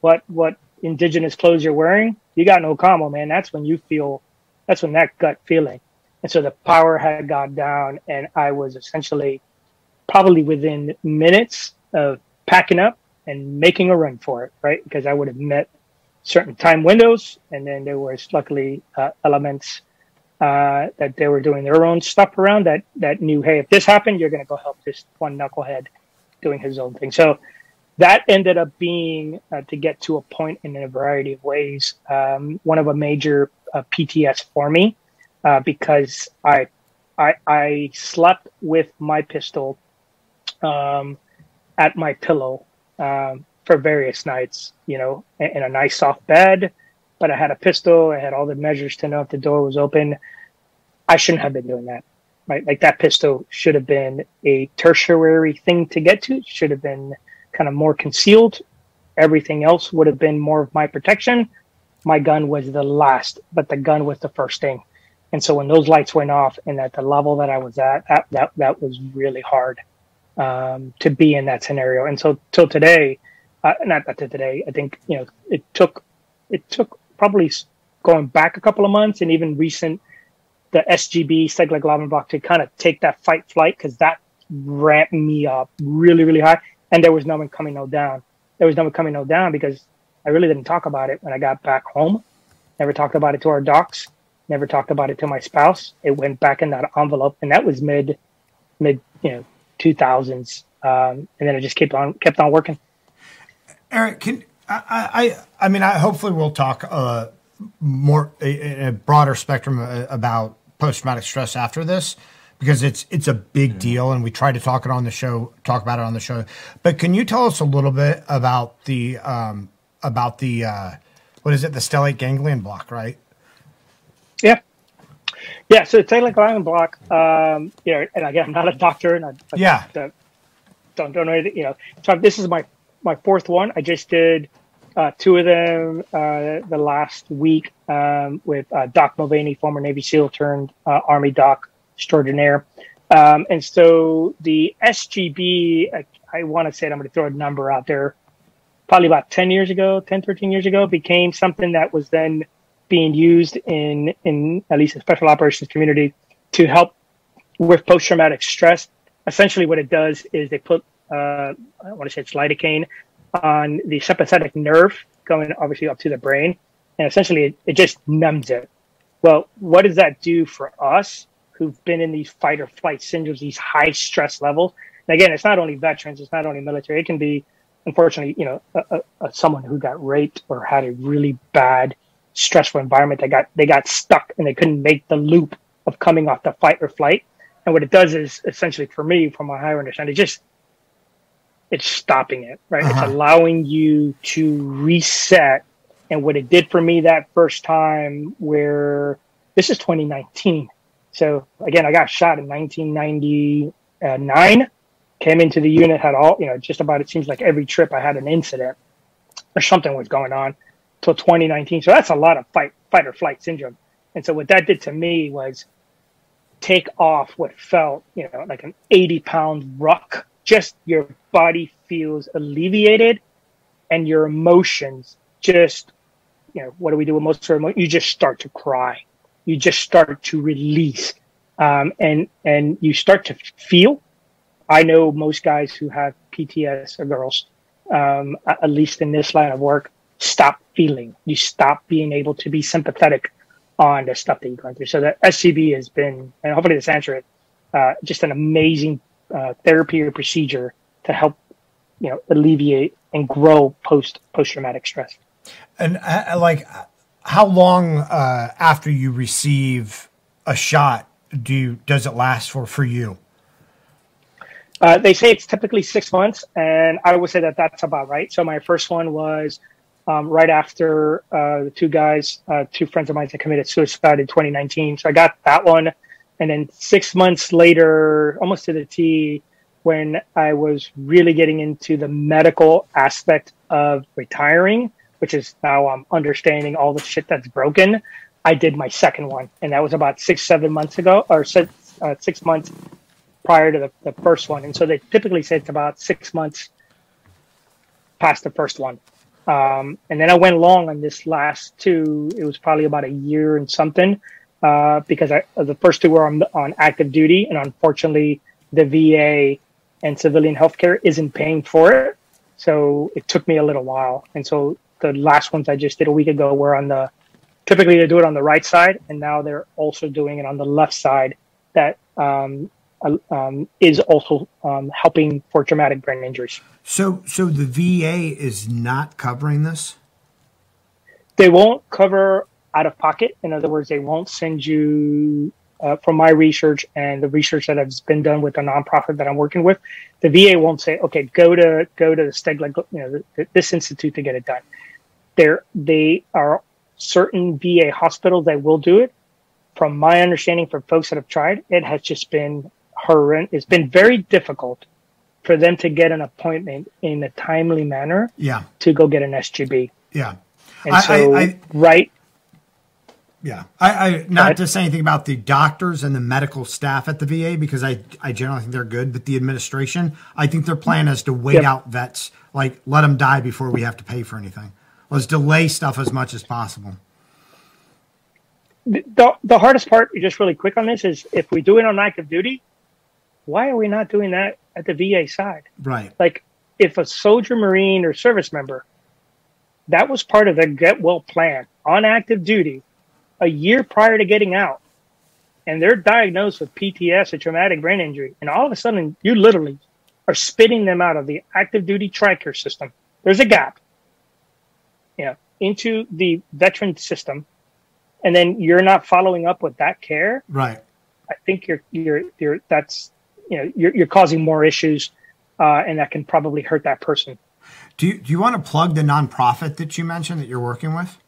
what what indigenous clothes you're wearing. You got no commo, man. That's when you feel. That's when that gut feeling. And so the power had gone down, and I was essentially probably within minutes of packing up and making a run for it, right? Because I would have met certain time windows, and then there was luckily uh, elements uh, that they were doing their own stuff around that that knew, hey, if this happened, you're going to go help this one knucklehead doing his own thing. So that ended up being uh, to get to a point in a variety of ways. Um, one of a major uh, PTS for me uh, because I, I I slept with my pistol um, at my pillow um, for various nights, you know, in, a nice soft bed. But I had a pistol. I had all the measures to know if the door was open. I shouldn't have been doing that, right? Like that pistol should have been a tertiary thing to get to. Should have been kind of more concealed. Everything else would have been more of my protection. My gun was the last, but the gun was the first thing. And so when those lights went off and at the level that I was at, that, that, that was really hard um, to be in that scenario. And so till today, uh, not that today, I think you know it took it took probably going back a couple of months and even recent the SGB Segleg block to kind of take that fight flight because that ramped me up really, really high. And there was no one coming no down. There was no one coming no down because I really didn't talk about it when I got back home. Never talked about it to our docs. Never talked about it to my spouse. It went back in that envelope, and that was mid, mid, you know, two thousands. Um, and then it just kept on, kept on working. Eric, can I? I, I mean, I hopefully we'll talk uh, more a, a broader spectrum uh, about post traumatic stress after this because it's it's a big deal and we try to talk it on the show talk about it on the show but can you tell us a little bit about the um, about the uh, what is it the stellate ganglion block right yeah yeah so stellate ganglion block um, you know and again i'm not a doctor and i, I yeah. don't, don't know anything, you know. So this is my my fourth one. I just did uh, two of them uh, the last week um, with uh, Doc Mulvaney, former Navy SEAL turned uh, Army Doc extraordinaire. Um, and so the SGB, I, I want to say, I'm going to throw a number out there, probably about 10 years ago, 10, 13 years ago, became something that was then being used in, in at least the special operations community to help with post traumatic stress. Essentially, what it does is they put, uh, I want to say it's lidocaine on the sympathetic nerve going obviously up to the brain. And essentially it, it just numbs it. Well, what does that do for us who've been in these fight or flight syndromes, these high stress levels? And again, it's not only veterans, it's not only military. It can be, unfortunately, you know, a, a, someone who got raped or had a really bad, stressful environment. They got they got stuck and they couldn't make the loop of coming off the fight or flight. And what it does is essentially, for me, from my higher understanding, it just it's stopping it, right? Uh-huh. It's allowing you to reset. And what it did for me that first time, where this is 2019. So again, I got shot in 1999, came into the unit, had all, you know, just about it seems like every trip I had an incident or something was going on till 2019. So that's a lot of fight, fight or flight syndrome. And so what that did to me was take off what felt, you know, like an 80 pound ruck just your body feels alleviated and your emotions just you know what do we do with most of our you just start to cry you just start to release um, and and you start to feel i know most guys who have pts or girls um, at least in this line of work stop feeling you stop being able to be sympathetic on the stuff that you're going through so the SGB has been and hopefully this answer it uh, just an amazing uh, therapy or procedure to help you know alleviate and grow post post traumatic stress. And uh, like, how long uh, after you receive a shot do you, does it last for for you? Uh, they say it's typically six months, and I would say that that's about right. So my first one was um, right after uh, the two guys, uh, two friends of mine, that committed suicide in 2019. So I got that one and then six months later, almost to the T, when I was really getting into the medical aspect of retiring, which is now I'm understanding all the shit that's broken. I did my second one, and that was about six, seven months ago, or six, uh, six months prior to the, the first one. And so they typically say it's about six months past the first one. Um, and then I went long on this last two. It was probably about a year and something uh, because I, the first two were on, on active duty, and unfortunately, the VA and civilian healthcare isn't paying for it. So it took me a little while. And so the last ones I just did a week ago were on the typically they do it on the right side, and now they're also doing it on the left side. That um, um, is also um, helping for traumatic brain injuries. So, so the VA is not covering this. They won't cover out of pocket. In other words, they won't send you, uh, from my research and the research that has been done with the nonprofit that I'm working with, the VA won't say, okay, go to go to the Stegler, you know, the, this institute to get it done. There, they are certain VA hospitals that will do it. From my understanding, for folks that have tried, it has just been horrendous. It's been very difficult for them to get an appointment in a timely manner. Yeah. To go get an SGB. Yeah. And so, I, I, right yeah, I, I not to say anything about the doctors and the medical staff at the VA because I I generally think they're good, but the administration, I think their plan is to wait yep. out vets, like let them die before we have to pay for anything. Let's delay stuff as much as possible. The, the, the hardest part, just really quick on this, is if we do it on active duty, why are we not doing that at the VA side? Right. Like, if a soldier, Marine, or service member, that was part of their get well plan on active duty a year prior to getting out, and they're diagnosed with PTS, a traumatic brain injury, and all of a sudden you literally are spitting them out of the active duty TRICARE system. There's a gap, you know, into the veteran system, and then you're not following up with that care. Right. I think you're you're you're that's you know you're you're causing more issues, uh, and that can probably hurt that person. Do you, do you want to plug the nonprofit that you mentioned that you're working with?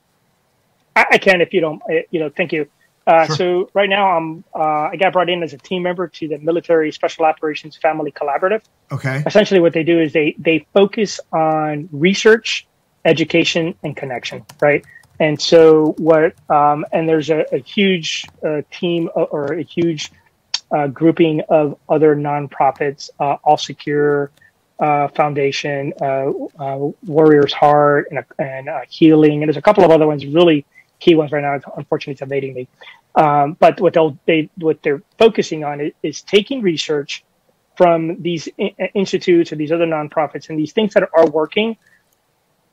I, I can if you don't. uh, You know, thank you. Uh, So right now, I'm uh, I got brought in as a team member to the Military Special Operations Family Collaborative. Okay. Essentially, what they do is they they focus on research, education, and connection. Right. And so what? Um, and there's a, a huge uh, team uh, or a huge uh, grouping of other nonprofits, uh, All Secure uh, Foundation, uh, uh, Warriors Heart, and, and uh, Healing, and there's a couple of other ones, really key ones right now. Unfortunately, it's evading me. Um, but what they'll they what they're focusing on is, is taking research from these institutes or these other nonprofits and these things that are working,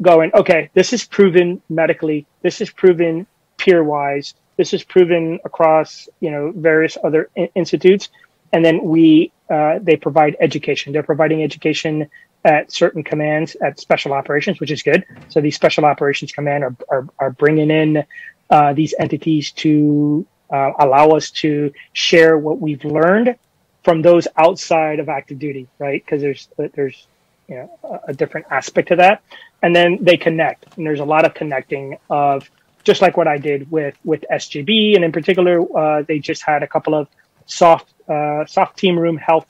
going, okay, this is proven medically, this is proven peer wise, this is proven across you know various other institutes, and then we uh, they provide education. They're providing education at certain commands at special operations, which is good. So these special operations command are are, are bringing in uh, these entities to uh, allow us to share what we've learned from those outside of active duty, right? Because there's there's you know a different aspect to that, and then they connect, and there's a lot of connecting of just like what I did with with SGB, and in particular, uh, they just had a couple of SOF uh, SOF team room health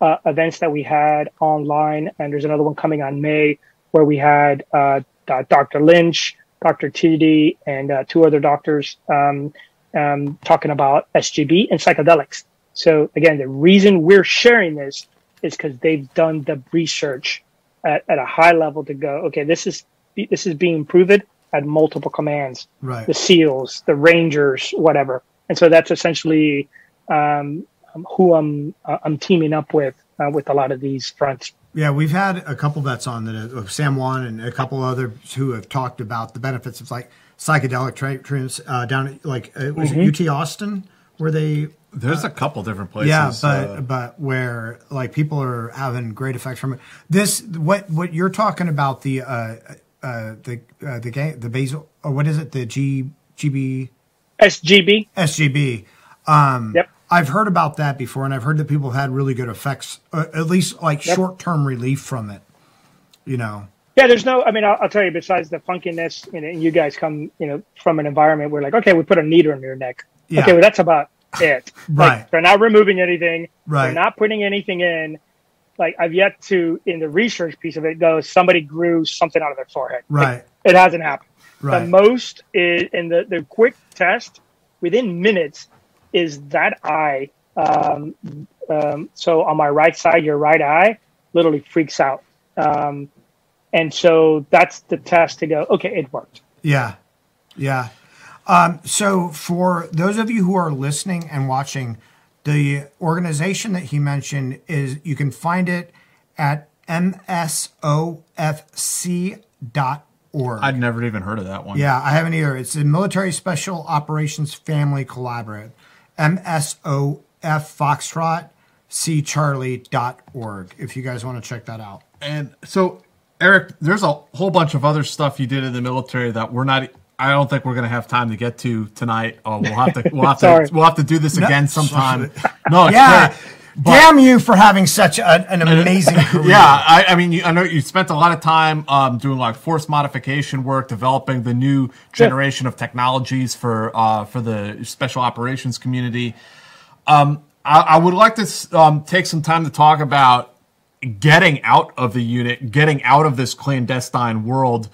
uh, events that we had online, and there's another one coming on May where we had uh, Dr. Lynch, Dr. TD, and uh, two other doctors um, um, talking about SGB and psychedelics. So again, the reason we're sharing this is because they've done the research at, at a high level to go, okay, this is this is being proven at multiple commands, Right. the SEALs, the Rangers, whatever. And so that's essentially um, um, who I'm uh, I'm teaming up with uh, with a lot of these fronts. Yeah, we've had a couple vets on that, uh, Sam Wan and a couple others who have talked about the benefits of like psychedelic tra- treatments uh, down at like uh, was Mm-hmm. it UT Austin where they There's a couple different places. yeah, but uh, but where like people are having great effects from it. This what what you're talking about the uh the uh, the gang the basal or what is it the G GB SGB. SGB. Um, Yep. I've heard about that before, and I've heard that people had really good effects, uh, at least like Yep. short term relief from it. You know, Yeah, there's no. I mean, I'll, I'll tell you. Besides the funkiness, you know, and you guys come, you know, from an environment where like, okay, we put a needle in your neck. Yeah. Okay, well, that's about it. <laughs> Right. Like, they're not removing anything. Right. They're not putting anything in. Like I've yet to, in the research piece of it, go somebody grew something out of their forehead. Right. it hasn't happened. Right. The most is in the the quick test within minutes is that eye. Um, um, so on my right side, your right eye literally freaks out. Um, and so that's the test to go, okay, it worked. Yeah. Yeah. Um, so, for those of you who are listening and watching, the organization that he mentioned is you can find it at msofc.org. I'd never even heard of that one. Yeah, I haven't either. It's the Military Special Operations Family Collaborative, MSOF Foxtrot, Charlie.org, if you guys want to check that out. And so, Eric, there's a whole bunch of other stuff you did in the military that we're not. I don't think we're going to have time to get to tonight. Uh, we'll have to. We'll have Sorry. to. We'll have to do this again sometime. <laughs> No, it's Yeah. great. But- Damn you for having such a, an amazing <laughs> career. Yeah, I, I mean, you, I know you spent a lot of time um, doing like force modification work, developing the new generation of technologies for uh, for the special operations community. Um, I, I would like to um, take some time to talk about getting out of the unit, getting out of this clandestine world.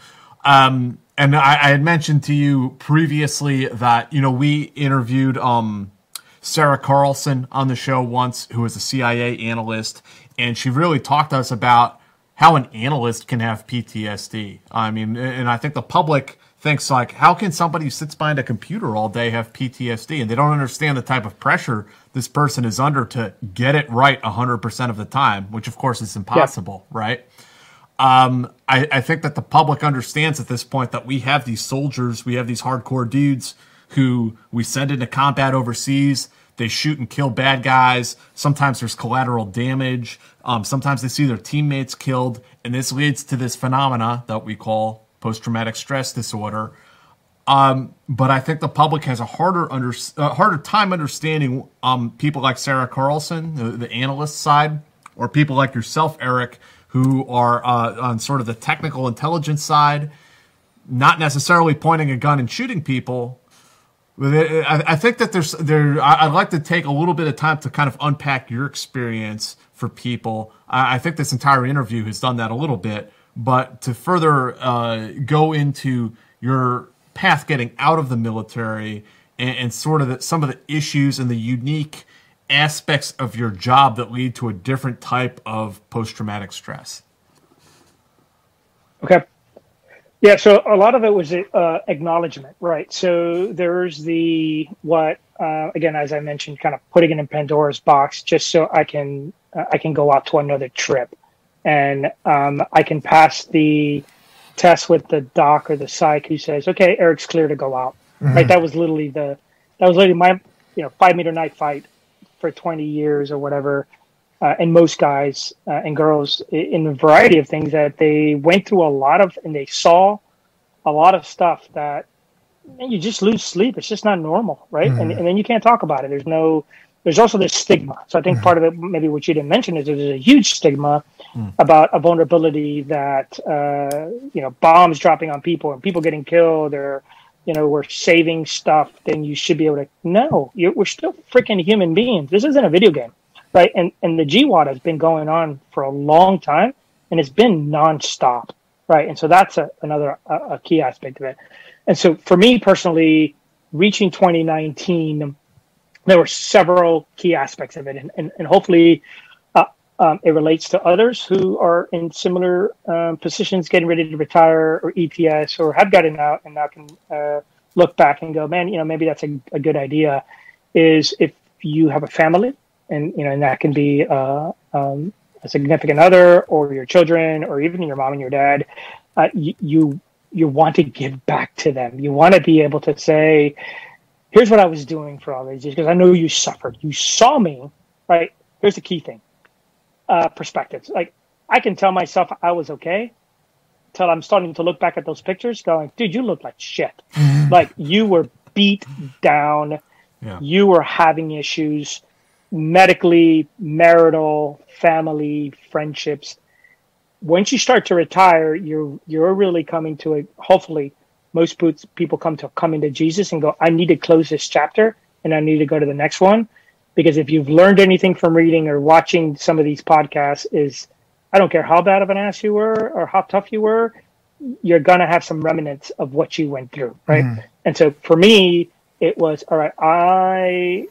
Um, and I, I had mentioned to you previously that you know we interviewed um, Sarah Carlson on the show once, who was a CIA analyst, and she really talked to us about how an analyst can have PTSD. I mean, and I think the public thinks like, how can somebody who sits behind a computer all day have PTSD? And they don't understand the type of pressure this person is under to get it right 100% of the time, which of course is impossible, yeah. right? Um, I, I think that the public understands at this point that we have these soldiers, we have these hardcore dudes who we send into combat overseas. They shoot and kill bad guys. Sometimes there's collateral damage. Um, sometimes they see their teammates killed. And this leads to this phenomena that we call post traumatic stress disorder. Um, but I think the public has a harder under harder time understanding um, people like Sarah Carlson, the, the, analyst side, or people like yourself, Eric, who are uh, on sort of the technical intelligence side, not necessarily pointing a gun and shooting people. I, think that there's there. I'd like to take a little bit of time to kind of unpack your experience for people. I, I think this entire interview has done that a little bit but to further uh, go into your path getting out of the military and, and sort of the, some of the issues and the unique aspects of your job that lead to a different type of post traumatic stress. Okay. Yeah, so a lot of it was uh, acknowledgement, right? So there's the what uh, again, as I mentioned, kind of putting it in Pandora's box, just so I can uh, I can go out to another trip and um, I can pass the test with the doc or the psych who says, "Okay, Eric's clear to go out." Mm-hmm. Right? That was literally the that was literally my you know five meter night fight for twenty years or whatever. Uh, and most guys uh, and girls in a variety of things that they went through a lot of and they saw a lot of stuff that man, you just lose sleep. It's just not normal, right? Mm-hmm. And, and then you can't talk about it. There's no there's also this stigma. So I think mm-hmm. part of it, maybe what you didn't mention, is there's a huge stigma mm. about a vulnerability that uh, you know bombs dropping on people and people getting killed, or you know we're saving stuff. Then you should be able to. No, we're still freaking human beings. This isn't a video game, right? And and the GWOT has been going on for a long time, and it's been nonstop, right? And so that's a, another a, a key aspect of it. And so for me personally, reaching 2019 there were several key aspects of it, and, and, and hopefully um, it relates to others who are in similar um, positions, getting ready to retire or ETS or have gotten out and now can uh, look back and go, man, you know, maybe that's a, a, good idea. Is if you have a family, and you know, and that can be uh, um, a significant other or your children or even your mom and your dad, uh, you, you you want to give back to them. You want to be able to say here's what I was doing for all these years because I know you suffered. You saw me, right? Here's the key thing uh, perspectives. Like, I can tell myself I was okay till I'm starting to look back at those pictures going, dude, you look like shit. <laughs> like, you were beat down. Yeah. You were having issues medically, marital, family, friendships. Once you start to retire, you're you're really coming to a hopefully most people come to come into Jesus and go, I need to close this chapter and I need to go to the next one. Because if you've learned anything from reading or watching some of these podcasts, is I don't care how bad of an ass you were or how tough you were, you're gonna have some remnants of what you went through, right? Mm. And so for me, it was all right. I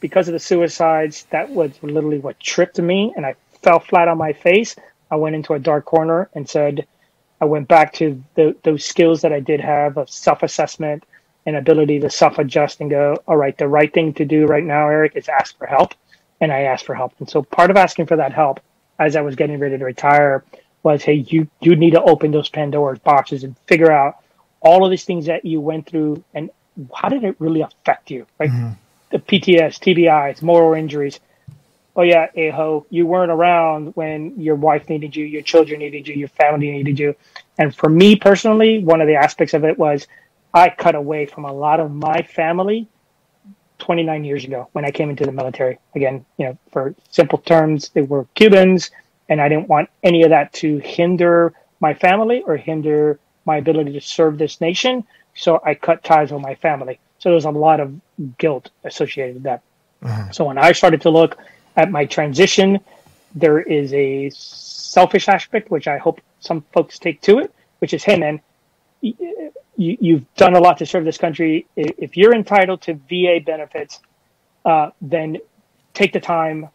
because of the suicides, that was literally what tripped me, and I fell flat on my face. I went into a dark corner and said, I went back to the, those skills that I did have of self and ability to self adjust and go, all right, the right thing to do right now, Eric, is ask for help. And I asked for help. And so part of asking for that help as I was getting ready to retire was, hey, you, you need to open those Pandora's boxes and figure out all of these things that you went through and how did it really affect you? Right? Mm-hmm. The PTS, TBIs, moral injuries oh yeah, Aho, you weren't around when your wife needed you, your children needed you, your family needed you. And for me personally, one of the aspects of it was I cut away from a lot of my family 29 years ago when I came into the military. Again, you know, for simple terms, they were Cubans, and I didn't want any of that to hinder my family or hinder my ability to serve this nation. So I cut ties with my family. So there's a lot of guilt associated with that. Uh-huh. So when I started to look at my transition, there is a selfish aspect, which I hope some folks take to it, which is, hey, man, you, have done a lot to serve this country. If you're entitled to VA benefits, uh, then take the time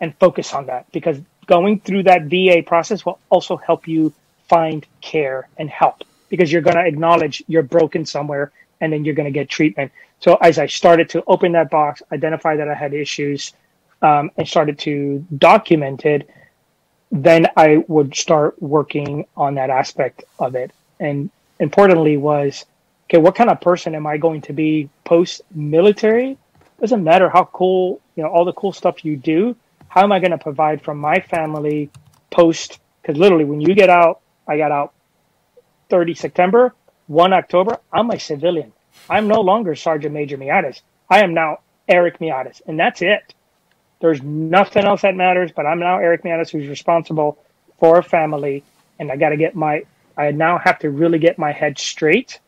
and focus on that because going through that VA process will also help you find care and help. because you're going to acknowledge you're broken somewhere and then you're going to get treatment. So as I started to open that box, identify that I had issues, um, and started to document it, then I would start working on that aspect of it. And importantly was, okay, what kind of person am I going to be post military? Doesn't matter how cool, you know, all the cool stuff you do. How am I going to provide for my family post? Because literally, when you get out, I got out 30 September, 1 October, I'm a civilian. I'm no longer Sergeant Major Miatis. I am now Eric Miatis, and that's it. There's nothing else that matters, but I'm now Eric Miatis, who's responsible for a family, and I got to get my, I now have to really get my head straight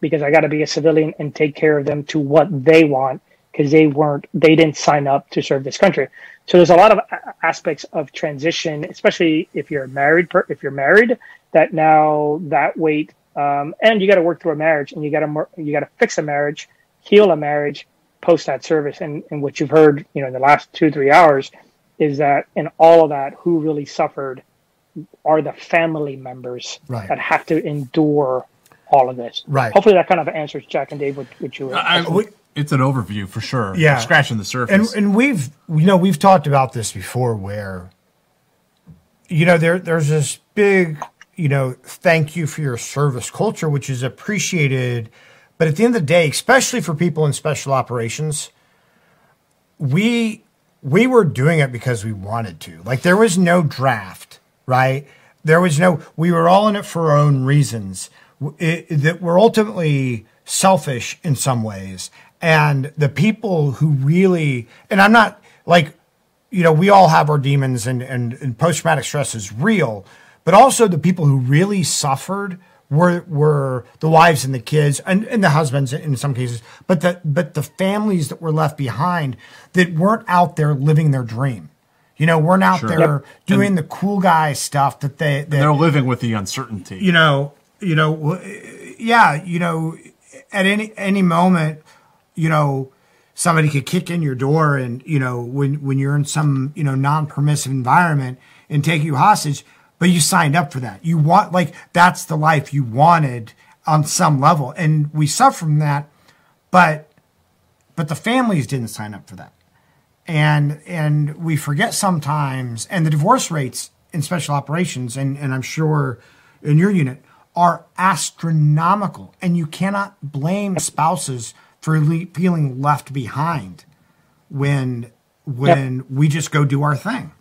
because I got to be a civilian and take care of them to what they want because they weren't, they didn't sign up to serve this country. So there's a lot of aspects of transition, especially if you're married, if you're married, that now that weight um, and you got to work through a marriage, and you got to you got to fix a marriage, heal a marriage, post that service. And, and what you've heard, you know, in the last two three hours, is that in all of that, who really suffered are the family members right. that have to endure all of this. Right. Hopefully, that kind of answers Jack and Dave what, what you? I, we, it's an overview for sure. Yeah, scratching the surface. And, and we've you know we've talked about this before, where you know there there's this big you know, thank you for your service culture, which is appreciated. But at the end of the day, especially for people in special operations, we we were doing it because we wanted to. Like there was no draft, right? There was no. We were all in it for our own reasons. It, that we're ultimately selfish in some ways, and the people who really and I'm not like, you know, we all have our demons, and and, and post traumatic stress is real but also the people who really suffered were were the wives and the kids and, and the husbands in some cases, but the but the families that were left behind that weren't out there living their dream. You know, weren't out sure. there yep. doing and, the cool guy stuff that they that, they're living with the uncertainty. You know, you know, yeah, you know, at any any moment, you know, somebody could kick in your door and you know when when you're in some you know non permissive environment and take you hostage but you signed up for that. You want, like, that's the life you wanted on some level. And we suffer from that, but, but the families didn't sign up for that. And, and we forget sometimes, and the divorce rates in special operations, and, and I'm sure in your unit, are astronomical. And you cannot blame spouses for le- feeling left behind when, when yep. we just go do our thing.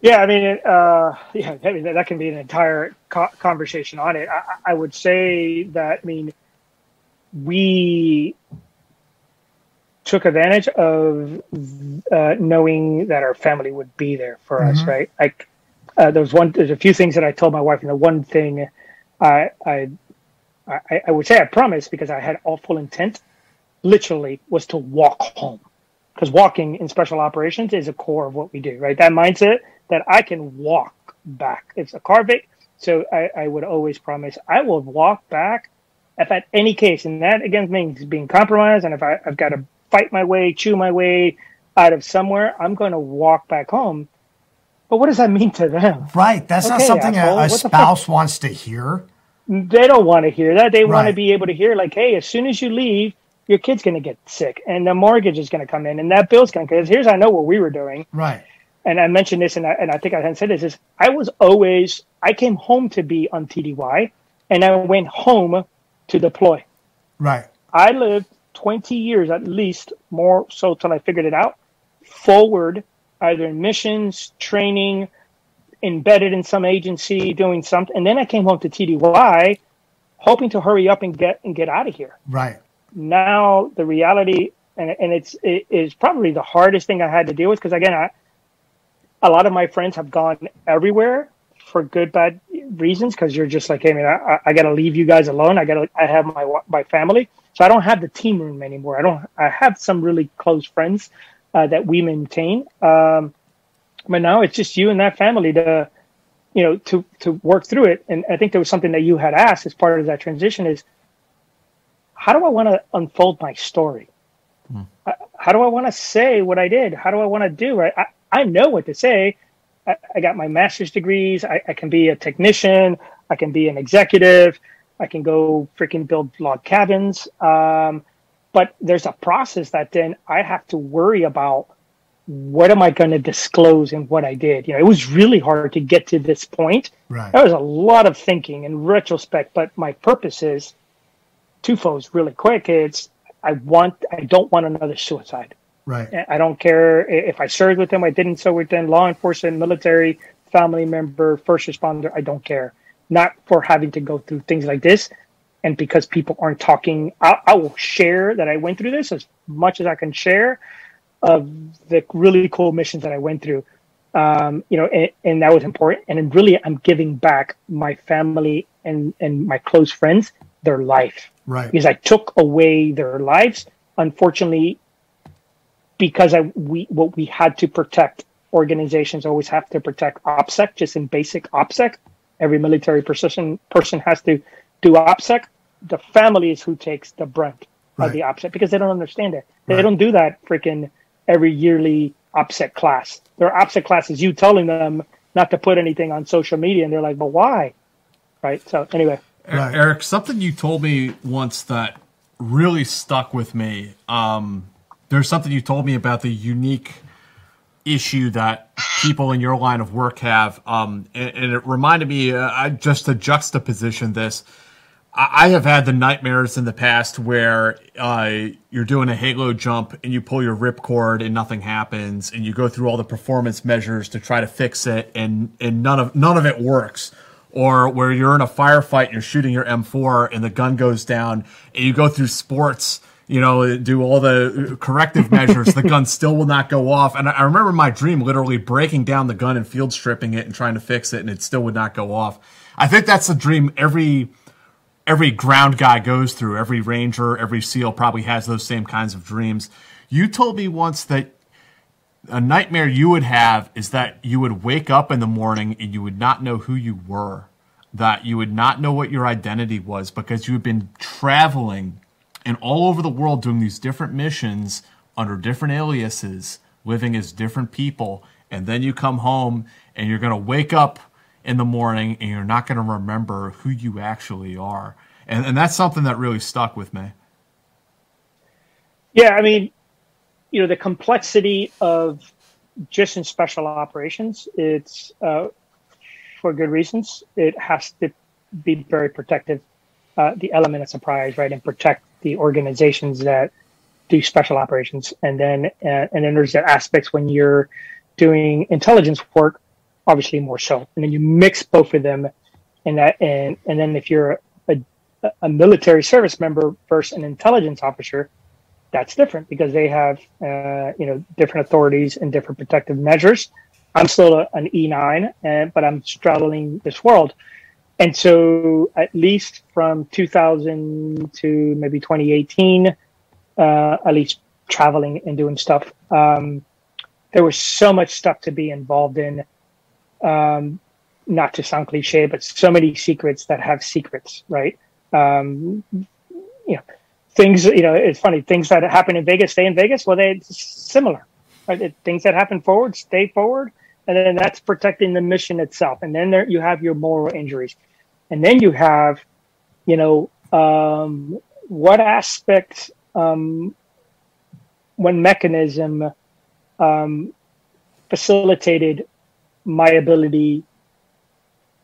Yeah, I mean, uh, yeah, I mean, that can be an entire co- conversation on it. I, I, would say that, I mean, we took advantage of uh, knowing that our family would be there for mm-hmm. us, right? Like, uh, there's one, there's a few things that I told my wife, and the one thing I, I, I, I would say I promised because I had all full intent, literally, was to walk home because walking in special operations is a core of what we do, right? That mindset that I can walk back. It's a Carvic, so I, I would always promise I will walk back if at any case, and that again means being compromised, and if I, I've got to fight my way, chew my way out of somewhere, I'm going to walk back home. But what does that mean to them? Right. That's okay, not something asshole. a, a spouse wants to hear. They don't want to hear that. They right. want to be able to hear, like, hey, as soon as you leave, your kid's going to get sick and the mortgage is going to come in and that bill's going to because here's I know what we were doing. Right. And I mentioned this and I, and I think I hadn't said this is I was always, I came home to be on TDY and I went home to deploy. Right. I lived 20 years at least, more so till I figured it out, forward, either in missions, training, embedded in some agency, doing something. And then I came home to TDY hoping to hurry up and get and get out of here. Right now the reality and, and it's it is probably the hardest thing I had to deal with because again I, a lot of my friends have gone everywhere for good bad reasons because you're just like hey man I, I got to leave you guys alone I got to I have my my family so I don't have the team room anymore I don't I have some really close friends uh, that we maintain um, but now it's just you and that family to you know to to work through it and I think there was something that you had asked as part of that transition is how do I want to unfold my story? Hmm. How do I want to say what I did? How do I want to do? I, I, I know what to say. I, I got my master's degrees. I, I, can be a technician. I can be an executive. I can go freaking build log cabins. Um, but there's a process that then I have to worry about what am I going to disclose and what I did. You know, it was really hard to get to this point. Right. There was a lot of thinking in retrospect, but my purpose is twofold. Really quick, it's I want I don't want another suicide. Right. I don't care if I served with them, I didn't serve with them, law enforcement, military, family member, first responder. I don't care. Not for having to go through things like this, and because people aren't talking. I, I will share that I went through this as much as I can share of the really cool missions that I went through. Um, you know, and, and, that was important. And really, I'm giving back my family and and my close friends their life. Right. Because I took away their lives. Unfortunately, because I we what we had to protect organizations always have to protect OPSEC, just in basic OPSEC. Every military person person has to do OPSEC. The family is who takes the brunt right. of the OPSEC because they don't understand it. They right. don't do that freaking every yearly OPSEC class. Their OPSEC class is you telling them not to put anything on social media, and they're like, "But why?" Right. So anyway, right. Eric, something you told me once that really stuck with me. Um, there's something you told me about the unique issue that people in your line of work have, um, and, and, it reminded me uh, just to juxtaposition this. I, I have had the nightmares in the past where uh, you're doing a halo jump and you pull your ripcord and nothing happens, and you go through all the performance measures to try to fix it, and and none of none of it works. Or where you're in a firefight and you're shooting your M4 and the gun goes down, and you go through sports you know, do all the corrective measures, the gun still will not go off. And I remember my dream literally breaking down the gun and field stripping it and trying to fix it, and it still would not go off. I think that's a dream every every ground guy goes through. Every ranger, every SEAL probably has those same kinds of dreams. You told me once that a nightmare you would have is that you would wake up in the morning and you would not know who you were, that you would not know what your identity was because you had been traveling and all over the world doing these different missions under different aliases, living as different people. And then you come home and you're going to wake up in the morning and you're not going to remember who you actually are. And, and that's something that really stuck with me. Yeah, I mean, you know, the complexity of just in special operations, it's uh, for good reasons. It has to be very protective, uh, the element of surprise, right, and protect the organizations that do special operations, and then uh, and then there's the aspects when you're doing intelligence work, obviously more so, and then you mix both of them, and that and and then if you're a, a military service member versus an intelligence officer, that's different because they have uh, you know different authorities and different protective measures. I'm still a, an E9, uh, but I'm straddling this world. And so, at least from 2000 to maybe 2018, uh, at least traveling and doing stuff, um, there was so much stuff to be involved in. Um, not to sound cliche, but so many secrets that have secrets, right? Um, you know, things. You know, it's funny. Things that happen in Vegas stay in Vegas. Well, they're similar. Right? Things that happen forward stay forward, and then that's protecting the mission itself. And then there you have your moral injuries. And then you have, you know, um, what aspect, um, one mechanism um, facilitated my ability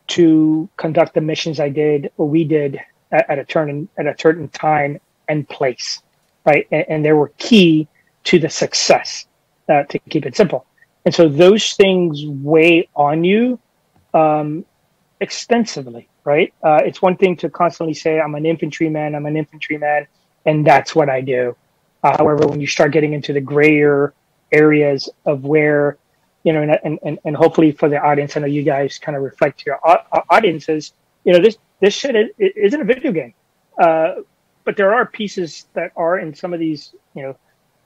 to conduct the missions I did or we did at, at a turn at a certain time and place, right? And, and they were key to the success. Uh, to keep it simple, and so those things weigh on you um, extensively right? Uh, it's one thing to constantly say, I'm an infantryman, I'm an infantryman, and that's what I do. Uh, however, when you start getting into the grayer areas of where, you know, and, and, and hopefully for the audience, I know you guys kind of reflect your audiences, you know, this, this shit is, isn't a video game. Uh, but there are pieces that are in some of these, you know,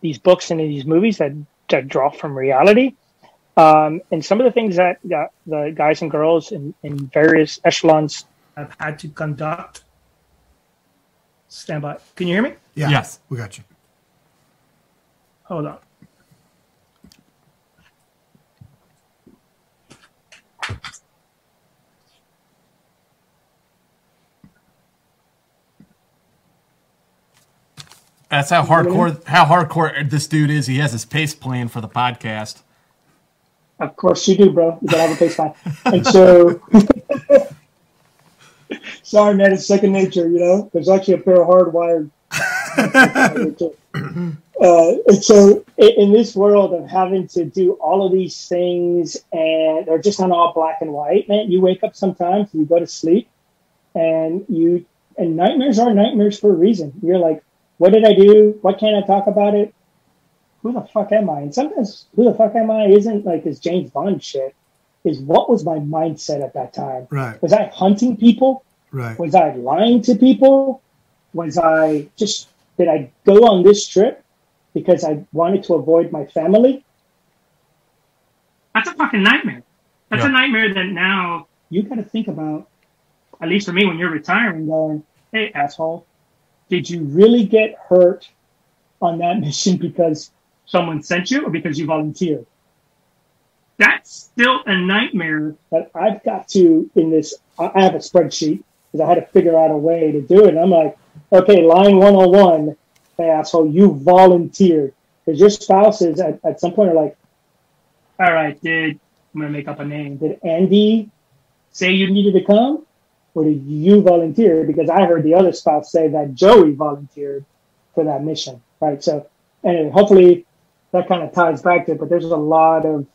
these books and in these movies that, that draw from reality. Um, and some of the things that, that the guys and girls in, in various echelons have had to conduct. Stand by. Can you hear me? Yeah. Yes. We got you. Hold on. That's how hardcore how hardcore this dude is. He has his pace plan for the podcast. Of course you do, bro. You gotta have a pace plan. And so <laughs> sorry man, it's second nature, you know? There's actually a pair of hardwired <laughs> uh, so in, this world of having to do all of these things and they're just not all black and white, man, you wake up sometimes, you go to sleep and you and nightmares are nightmares for a reason. You're like, what did I do? What can't I talk about it? Who the fuck am I? And sometimes who the fuck am I isn't like this James Bond shit. Is what was my mindset at that time? Right. Was I hunting people? Right. Was I lying to people? Was I just did I go on this trip because I wanted to avoid my family? That's a fucking nightmare. That's Yeah. a nightmare that now you got to think about. At least for me, when you're retiring, going, "Hey, asshole, did you really get hurt on that <laughs> mission because someone sent you or because you volunteered?" That's still a nightmare that I've got to in this. I I have a spreadsheet because I had to figure out a way to do it. And I'm like, okay, line 101, hey, asshole, you volunteered. Because your spouses at, at some point are like, all right, did, I'm going to make up a name. Did Andy say you needed to come? Or did you volunteer? Because I heard the other spouse say that Joey volunteered for that mission, right? So, anyway, hopefully that kind of ties back to it. But there's a lot of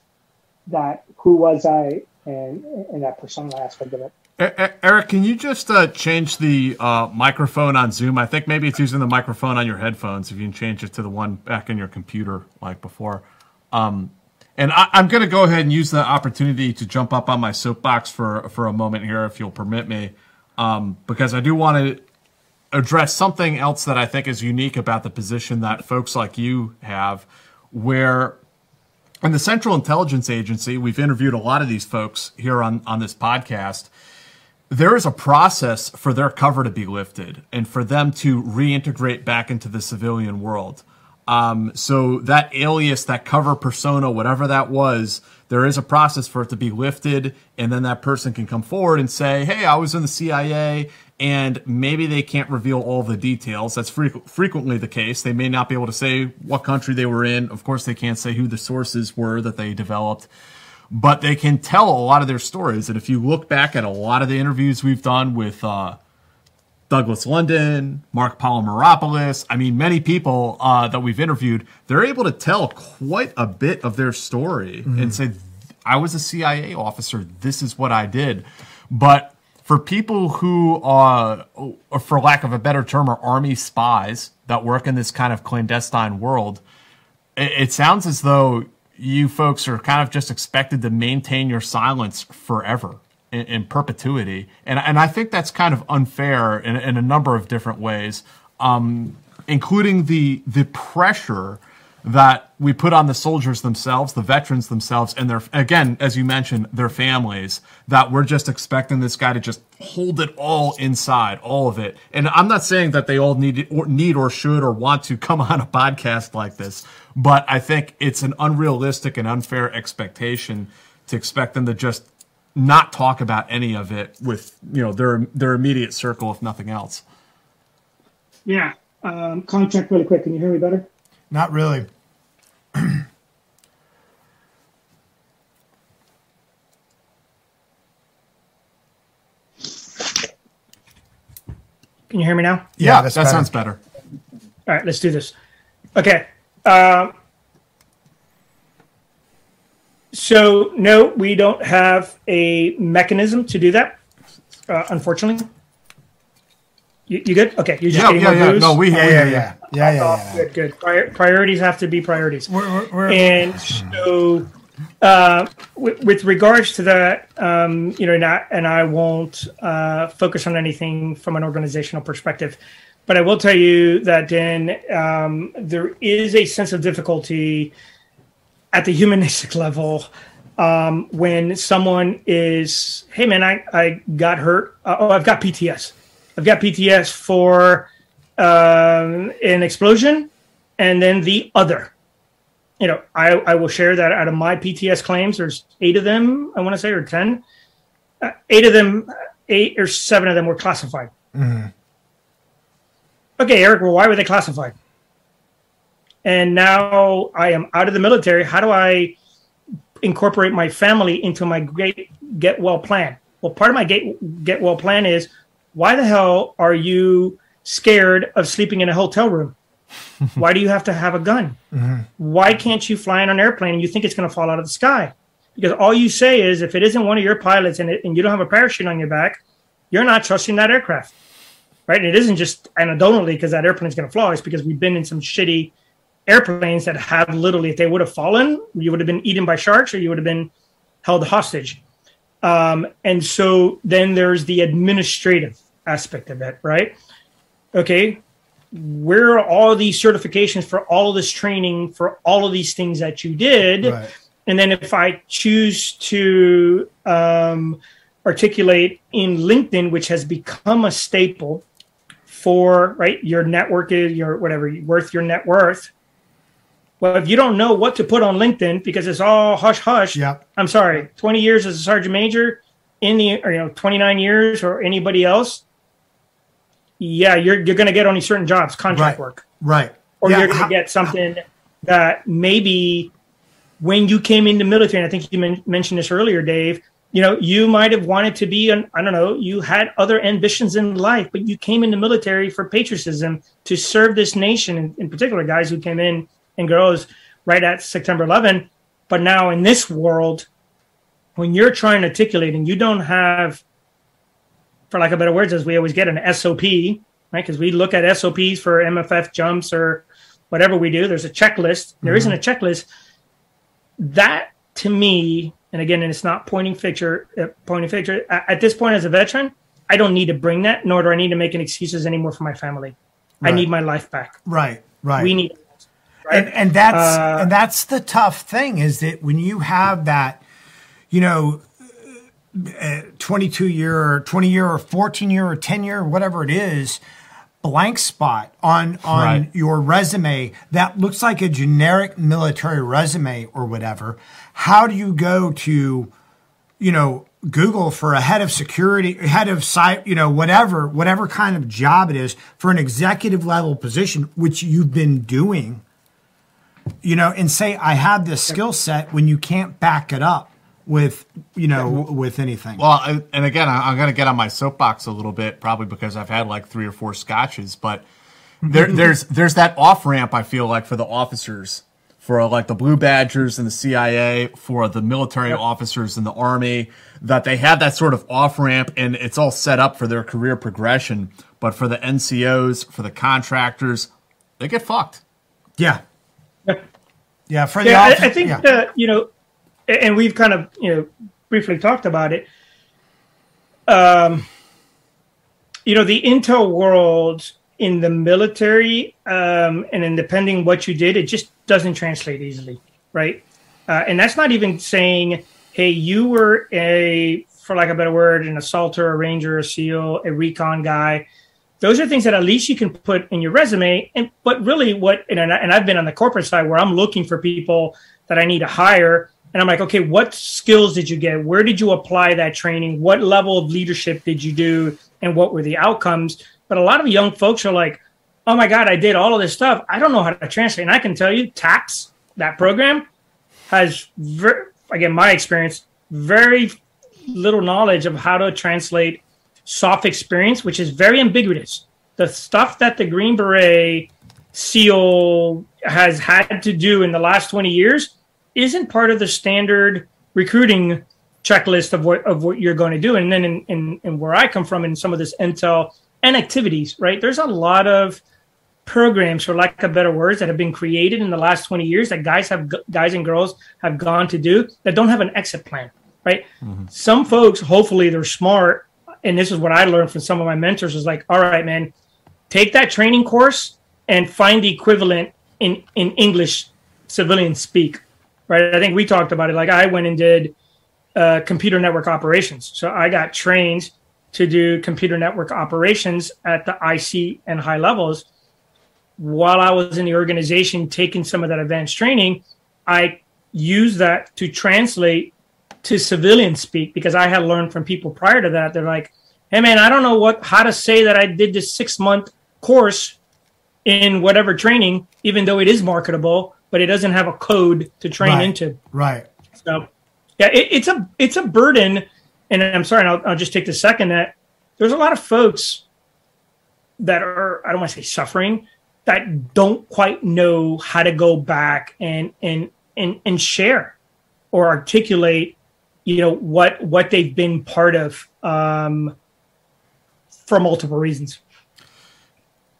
that. Who was I, and and that personal aspect of it. Eric, can you just uh, change the uh, microphone on Zoom? I think maybe it's using the microphone on your headphones. If you can change it to the one back in your computer, like before. Um, and I, I'm going to go ahead and use the opportunity to jump up on my soapbox for for a moment here, if you'll permit me, um, because I do want to address something else that I think is unique about the position that folks like you have, where in the Central Intelligence Agency, we've interviewed a lot of these folks here on, on this podcast. There is a process for their cover to be lifted and for them to reintegrate back into the civilian world. Um, so that alias, that cover persona, whatever that was, there is a process for it to be lifted, and then that person can come forward and say, "Hey, I was in the CIA," and maybe they can't reveal all the details. That's frequ- frequently the case. They may not be able to say what country they were in. Of course, they can't say who the sources were that they developed but they can tell a lot of their stories. And if you look back at a lot of the interviews we've done with uh, Douglas London, Mark Polymeropoulos, I mean, many people uh, that we've interviewed, they're able to tell quite a bit of their story and say, I was a CIA officer, this is what I did. But for people who are, for lack of a better term, are army spies that work in this kind of clandestine world, it, it sounds as though you folks are kind of just expected to maintain your silence forever in, in perpetuity. And, and I think that's kind of unfair in, in a number of different ways, um, including the, the pressure that we put on the soldiers themselves, the veterans themselves, and their, again, as you mentioned, their families, that we're just expecting this guy to just hold it all inside, all of it. And I'm not saying that they all need, or need or should or want to come <laughs> on a podcast like this, but I think it's an unrealistic and unfair expectation to expect them to just not talk about any of it with, you know, their, their immediate circle, if nothing else. Yeah. Um, contract really quick. Can you hear me better? Not really. Can you hear me now? Yeah, that's that better. sounds better. All right, let's do this. Okay. Um, so, no, we don't have a mechanism to do that, uh, unfortunately. You, you good? Okay. You just Yeah, getting yeah, yeah. booze? No, we, Yeah, yeah, yeah, yeah, yeah, Oh, yeah. Good, good. Prior, priorities have to be priorities. We're, we're, we're, And so, uh, with, with regards to that, um, you know, and I, and I won't uh, focus on anything from an organizational perspective, but I will tell you that then um, there is a sense of difficulty at the humanistic <laughs> level um, when someone is, hey man, I, I got hurt. Uh, oh, I've got PTS. I've got PTS for um, an explosion, and then the other you know, I, I will share that out of my PTS claims, there's eight of them, I want to say, or 10. Uh, eight of them, eight or seven of them were classified. Okay, Eric, well, why were they classified? and now I am out of the military. How do I incorporate my family into my great get well plan? Well, part of my get get well plan is why the hell are you scared of sleeping in a hotel room? <laughs> why do you have to have a gun? Mm-hmm. Why can't you fly in an airplane and you think it's going to fall out of the sky? Because all you say is if it isn't one of your pilots and, it, and you don't have a parachute on your back, you're not trusting that aircraft, right? And it isn't just anecdotally because that airplane's going to fly. It's because we've been in some shitty airplanes that have literally, if they would have fallen, you would have been eaten by sharks or you would have been held hostage. Um, and so then there's the administrative aspect of it, right? Okay, where are all these certifications for all of this training for all of these things that you did? Right. And then if I choose to um, articulate in LinkedIn, which has become a staple for right your network is your whatever worth your net worth. Well, if you don't know what to put on LinkedIn because it's all hush hush, Yep. I'm sorry, 20 years as a sergeant major in the or you know 29 years or anybody else, yeah, you're you're going to get only certain jobs, contract Right. work Right. or Yeah, you're going to get something that maybe when you came into military, and I think you men- mentioned this earlier, Dave. You know, you might have wanted to be an I don't know. You had other ambitions in life, but you came in the military for patriotism to serve this nation. In, in particular, guys who came in and girls right at September 11. But now in this world, when you're trying to articulate and you don't have, for lack of better words, as we always get an SOP, right? Because we look at SOPs for MFF jumps or whatever we do. There's a checklist. There mm-hmm. isn't a checklist. That to me, and again, and it's not pointing picture, uh, pointing picture. At, at this point, as a veteran, I don't need to bring that, nor do I need to make any excuses anymore for my family. I need my life back. Right. Right. We need. Right? and and that's Uh, and that's the tough thing is that when you have that you know uh, 22 year or 20 year or 14 year or 10 year whatever it is blank spot on on Right. your resume that looks like a generic military resume or whatever how do you go to you know google for a head of security head of site you know whatever whatever kind of job it is for an executive level position which you've been doing you know, and say I have this skill set when you can't back it up with, you know, with anything. Well, I, and again, I, I'm going to get on my soapbox a little bit, probably because I've had like three or four scotches. But there, <laughs> there's there's that off ramp. I feel like for the officers, for like the Blue Badgers and the CIA, for the military officers in the Army, that they have that sort of off ramp, and it's all set up for their career progression. But for the NCOs, for the contractors, they get fucked. yeah, yeah. For the Yeah, office, I, I think yeah. that you know, and we've kind of you know briefly talked about it. Um, you know, the intel world in the military, um, and then depending what you did, it just doesn't translate easily, right? Uh, and that's not even saying, hey, you were a, for lack of a better word, an assaulter, a ranger, a SEAL, a recon guy. Those are things that at least you can put in your resume. And but really, what and, and I've been on the corporate side where I'm looking for people that I need to hire, and I'm like, okay, what skills did you get? Where did you apply that training? What level of leadership did you do? And what were the outcomes? But a lot of young folks are like, oh my God, I did all of this stuff. I don't know how to translate. And I can tell you, TAPS, that program, has, ver- again, my experience, very little knowledge of how to translate SOF experience, which is very ambiguous. The stuff that the Green Beret SEAL has had to do in the last 20 years isn't part of the standard recruiting checklist of what of what you're going to do. And then in, in, in where I come from in some of this intel and activities, right? There's a lot of programs, for lack of better words, that have been created in the last 20 years that guys have guys and girls have gone to do that don't have an exit plan, right? Some folks, hopefully, they're smart, and this is what I learned from some of my mentors. Is like, all right, man, take that training course and find the equivalent in in English civilian speak, right? I think we talked about it. Like I went and did uh, computer network operations, so I got trained to do computer network operations at the IC and high levels while I was in the organization taking some of that advanced training, I used that to translate to civilian speak because I had learned from people prior to that. They're like, "Hey, man, I don't know what how to say that I did this six month course in whatever training, even though it is marketable, but it doesn't have a code to train Right. into. Right. So, yeah, it, it's a it's a burden, and I'm sorry, I'll, I'll just take the second that there's a lot of folks that are I don't want to say suffering that don't quite know how to go back and and and and share or articulate, you know, what what they've been part of um, for multiple reasons.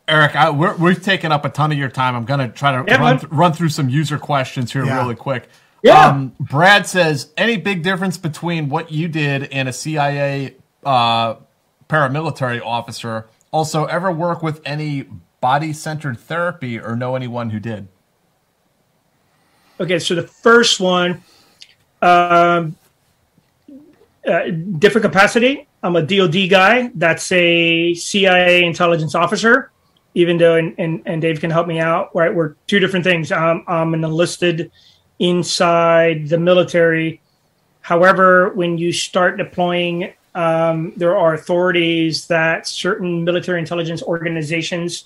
Eric, I, we're, we've taken up a ton of your time. I'm going to try to Yeah, run, th- run through some user questions here Yeah. really quick. Yeah. Um, Brad says, any big difference between what you did and a CIA uh, paramilitary officer? Also, ever work with any body centered therapy or know anyone who did? Okay, so the first one, um, uh, different capacity. I'm a DoD guy. That's a CIA intelligence officer. Even though, and, and, and Dave can help me out. Right, we're two different things. Um, I'm an enlisted inside the military. However, when you start deploying, um, there are authorities that certain military intelligence organizations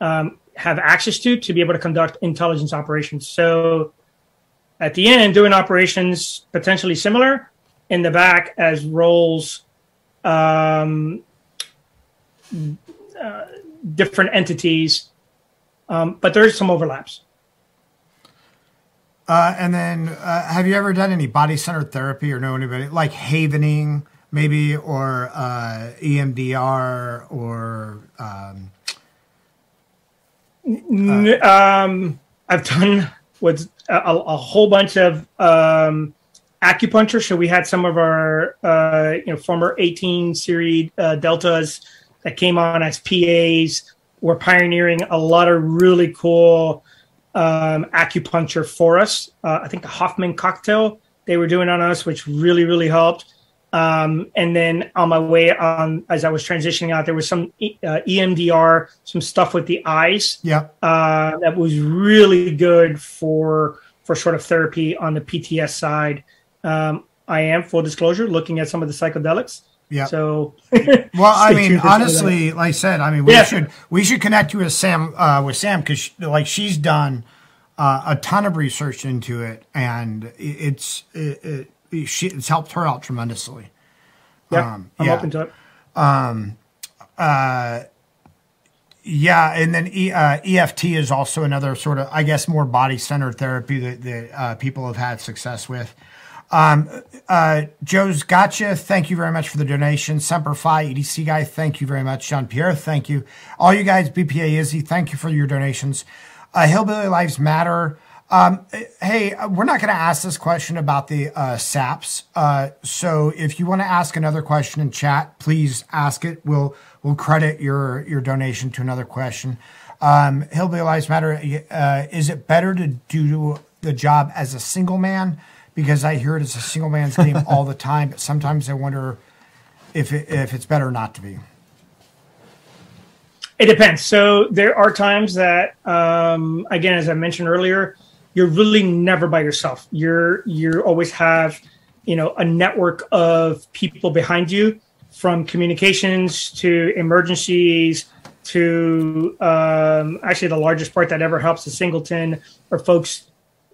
um, have access to to be able to conduct intelligence operations. So at the end, doing operations potentially similar in the back as roles, um, uh, different entities, um, but there's some overlaps. Uh, and then, uh, have you ever done any body centered therapy or know anybody like havening, maybe, or uh, EMDR, or um, N- um, I've done what's a, a a whole bunch of um, acupuncture. So we had some of our uh, you know former 18 series uh, deltas that came on as PAs. We're pioneering a lot of really cool um, acupuncture for us. Uh, I think the Hoffman cocktail they were doing on us, which really really helped. Um, and then on my way on, as I was transitioning out, there was some uh, EMDR, some stuff with the eyes yeah, uh, that was really good for for sort of therapy on the PTS side. Um, I am full disclosure looking at some of the psychedelics. yeah. So, <laughs> Well, I <laughs> mean, tuned for some of that. honestly, like I said, I mean, we Yeah. should we should connect you with Sam uh, with Sam because like she's done uh, a ton of research into it, and it's it, it, she, it's helped her out tremendously. yeah, Um, I'm yeah. open to it. Yeah, and then e, uh, EFT is also another sort of, I guess, more body centered therapy that, that uh, people have had success with. Um, uh, Joe's gotcha. Thank you very much for the donation. Semper Fi, EDC guy. Thank you very much. Jean Pierre. Thank you. All you guys, BPA Izzy. Thank you for your donations. Uh, Hillbilly Lives Matter. Um, hey, uh, we're not going to ask this question about the uh, SAPs. Uh, so if you want to ask another question in chat, please ask it. We'll we'll credit your your donation to another question. Um, Hillbilly Lives Matter. Uh, is it better to do the job as a single man? Because I hear it as a single man's <laughs> game all the time, but sometimes I wonder if it, if it's better not to be. It depends. So there are times that, um, again, as I mentioned earlier, you're really never by yourself. You're you always have, you know, a network of people behind you, from communications to emergencies to um, actually the largest part that ever helps a singleton or folks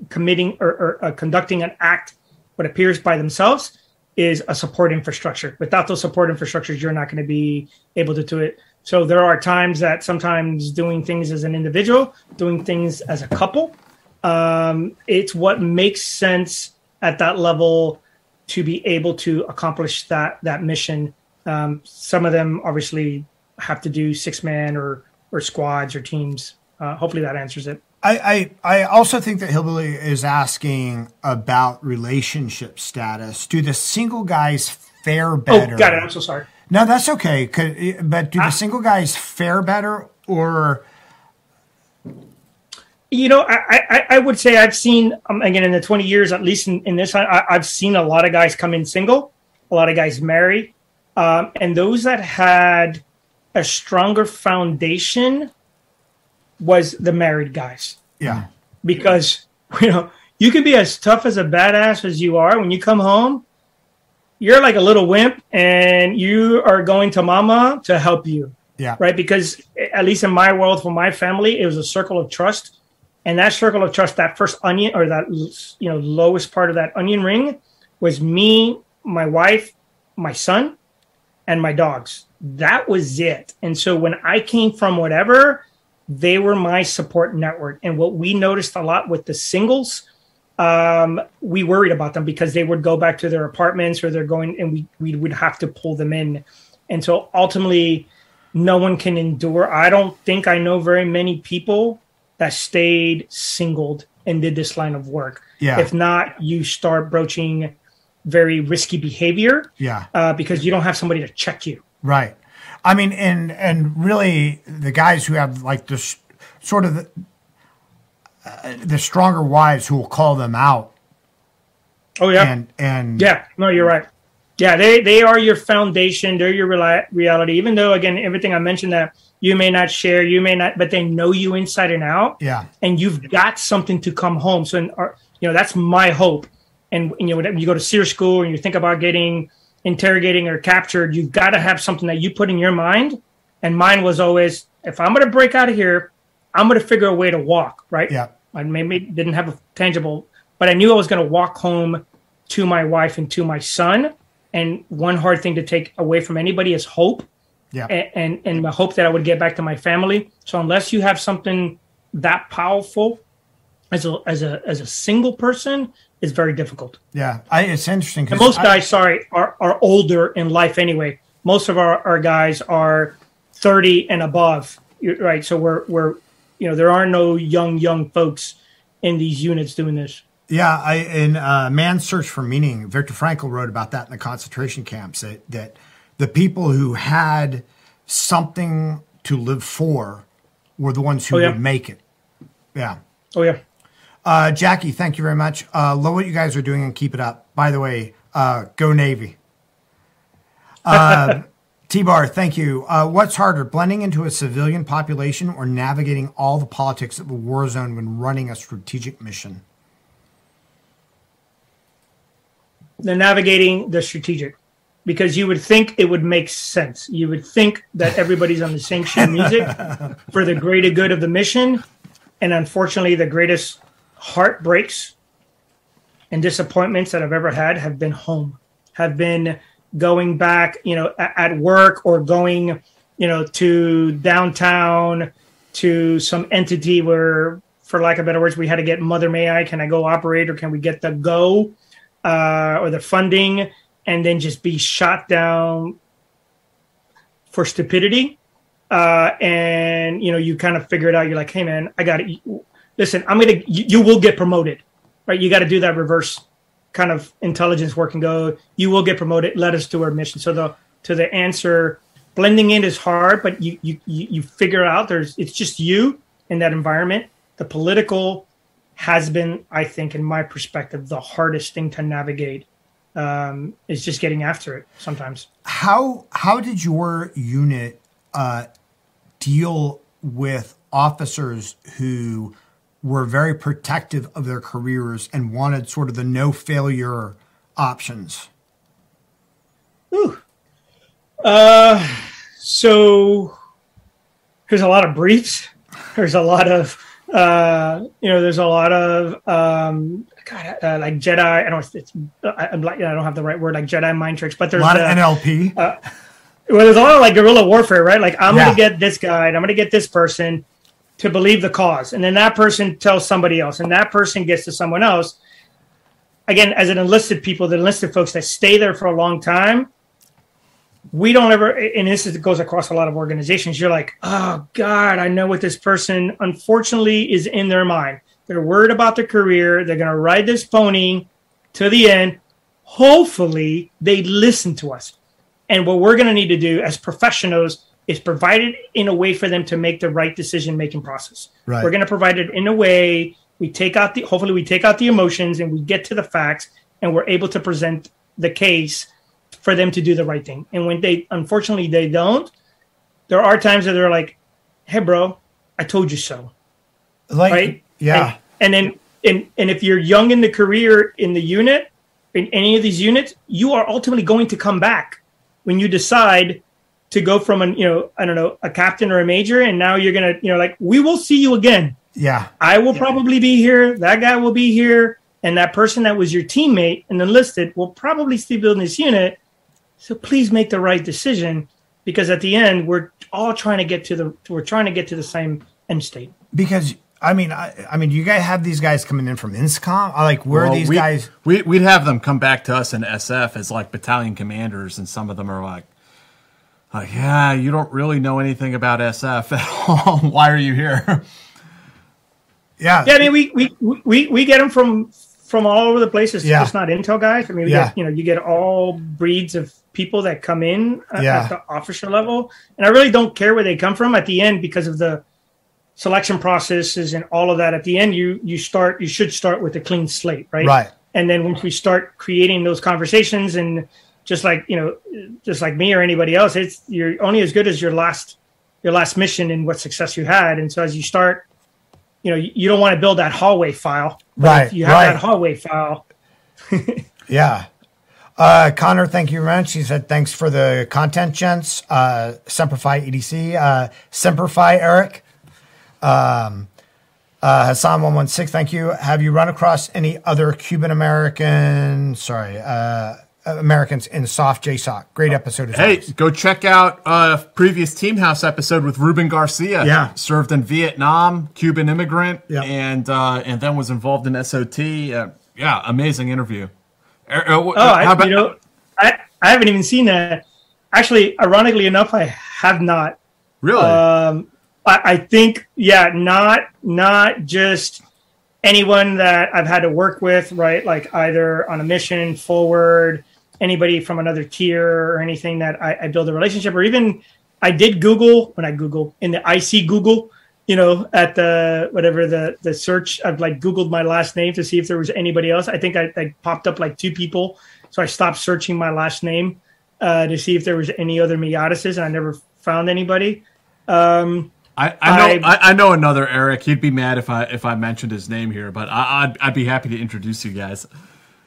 committing or, or uh, conducting an act what appears by themselves is a support infrastructure. Without those support infrastructures, you're not going to be able to do it. So there are times that sometimes doing things as an individual, doing things as a couple, um, it's what makes sense at that level to be able to accomplish that that mission. Um, some of them obviously have to do six man or or squads or teams. Uh, hopefully that answers it. I, I, I also think that Hillbilly is asking about relationship status. Do the single guys fare better? Oh, got it. I'm so sorry. No, that's okay. But do the single guys fare better or You know, I, I, I would say I've seen um, again in the 20 years, at least in, in this, I, I've seen a lot of guys come in single, a lot of guys marry, um, and those that had a stronger foundation was the married guys yeah? because <laughs> you know you can be as tough as a badass as you are when you come home you're like a little wimp and you are going to mama to help you Yeah. Right. Because at least in my world, for my family, it was a circle of trust. And that circle of trust, that first onion or that, you know, lowest part of that onion ring was me, my wife, my son, and my dogs. That was it. And so when I came from whatever, they were my support network. And what we noticed a lot with the singles, um, we worried about them because they would go back to their apartments or they're going and we, we would have to pull them in. And so ultimately, no one can endure. I don't think I know very many people that stayed singled and did this line of work. Yeah. If not, you start broaching very risky behavior. Yeah. Uh, because you don't have somebody to check you. Right. I mean, and and really, the guys who have like this sort of the, uh, the stronger wives who will call them out. Oh yeah. And and yeah, no, you're right. Yeah, they they are your foundation. They're your reali- reality. Even though, again, everything I mentioned that you may not share, you may not, but they know you inside and out. Yeah. And you've got something to come home. So, in our, you know, that's my hope. And you know, when you go to SERE school and you think about getting interrogating or captured, you've got to have something that you put in your mind. And mine was always, if I'm going to break out of here, I'm going to figure a way to walk. Right. Yeah. I maybe didn't have a tangible, but I knew I was going to walk home to my wife and to my son. And one hard thing to take away from anybody is hope. Yeah. And, and, and the hope that I would get back to my family. So unless you have something that powerful as a, as a, as a single person, it's very difficult. Yeah. I, it's interesting. And most guys, sorry, are, are older in life anyway. Most of our, our guys are 30 and above. Right. So we're, we're, you know, there are no young, young folks in these units doing this. Yeah, I in uh, Man's Search for Meaning, Viktor Frankl wrote about that in the concentration camps that that the people who had something to live for were the ones who Oh, yeah. would make it. Yeah. Oh yeah. Uh, Jackie, thank you very much. Uh, love what you guys are doing and keep it up. By the way, uh, go Navy. <laughs> Uh, T Bar, thank you. Uh, what's harder, blending into a civilian population or navigating all the politics of a war zone when running a strategic mission? the navigating the strategic because you would think it would make sense. You would think that everybody's on the same sheet music <laughs> for the greater good of the mission. And unfortunately, the greatest heartbreaks and disappointments that I've ever had have been home, have been going back, you know, at work or going, you know, to downtown to some entity where, for lack of better words, we had to get Mother May I, can I go operate or can we get the go? uh, or the funding and then just be shot down for stupidity. Uh, and you know, you kind of figure it out. You're like, hey man, I got it. Listen, I'm gonna. You, you will get promoted, right? You got to do that reverse kind of intelligence work and go. You will get promoted. Let us do our mission. So the to the answer, blending in is hard, but you you you figure out there's it's just you in that environment. The political has been, I think, in my perspective, the hardest thing to navigate. Um, is just getting after it sometimes. How how did your unit uh, deal with officers who were very protective of their careers and wanted sort of the no failure options? Uh, so there's a lot of briefs. There's a lot of, uh, you know, there's a lot of, um, God, uh, like Jedi. I don't. It's, I'm like, I don't have the right word, like Jedi mind tricks. But there's A lot of uh, NLP. well, there's a lot of like guerrilla warfare, right? Like I'm Yeah. gonna get this guy, and I'm gonna get this person to believe the cause, and then that person tells somebody else, and that person gets to someone else. Again, as an enlisted people, the enlisted folks that stay there for a long time, we don't ever. And this is, goes across a lot of organizations. You're like, oh God, I know what this person unfortunately is in their mind. They're worried about their career. They're gonna ride this pony to the end. Hopefully, they listen to us. And what we're going to need to do as professionals is provide it in a way for them to make the right decision making process. Right. We're going to provide it in a way we take out the hopefully we take out the emotions and we get to the facts and we're able to present the case for them to do the right thing. And when they unfortunately they don't, there are times that they're like, "Hey, bro, I told you so." Like, right? yeah. And, and then and and if you're young in the career in the unit, in any of these units, you are ultimately going to come back when you decide to go from an you know I don't know a captain or a major, and now you're gonna you know like we will see you again. Yeah, I will probably be here. That guy will be here, and that person that was your teammate and enlisted will probably still be in this unit. So please make the right decision, because at the end we're all trying to get to the we're trying to get to the same end state. because I mean, I, I mean, you guys have these guys coming in from INSCOM. I Like, where are these we, guys? We, we'd have them come back to us in SF as like battalion commanders, and some of them are like, like, yeah, you don't really know anything about SF at <laughs> all. Why are you here? Yeah, Yeah, I mean, we we we we get them from from all over the place. It's Yeah. just not intel guys. I mean, we Yeah. get you know you get all breeds of people that come in uh, Yeah. at the officer level, and I really don't care where they come from at the end because of the selection processes and all of that. At the end, you you start you should start with a clean slate, right? Right. And then once we start creating those conversations and just like you know, just like me or anybody else, it's you're only as good as your last your last mission and what success you had. And so as you start, you know, you, don't want to build that hallway file. Right, If you have right. that hallway file. <laughs> Yeah. Uh, Connor, thank you very much. He said, thanks for the content, gents. Uh, Semperfi EDC. Uh, Semperfi Eric. Um, uh, Hassan116, thank you. Have you run across any other Cuban American, sorry, uh, Americans in SOF JSOC? Great episode. As Hey, always. go check out a previous Team House episode with Ruben Garcia. Yeah. served in Vietnam, Cuban immigrant, Yeah. and uh, and then was involved in SOT. Uh, yeah, amazing interview. Uh, uh, wh- Oh, I, about- you know, I, I haven't even seen that. Actually, ironically enough, I have not. really? Um, I, I think, yeah, not not just anyone that I've had to work with, right? Like either on a mission, forward, anybody from another tier or anything that I, I build a relationship, or even I did Google when I Google in the IC Google, you know, at the whatever the the search. I've like Googled my last name to see if there was anybody else. I think I, I popped up like two people, so I stopped searching my last name uh, to see if there was any other Miatises, and I never found anybody. Um, I, I know I- I, know another Eric. He'd be mad if I if I mentioned his name here, but I, I'd I'd be happy to introduce you guys.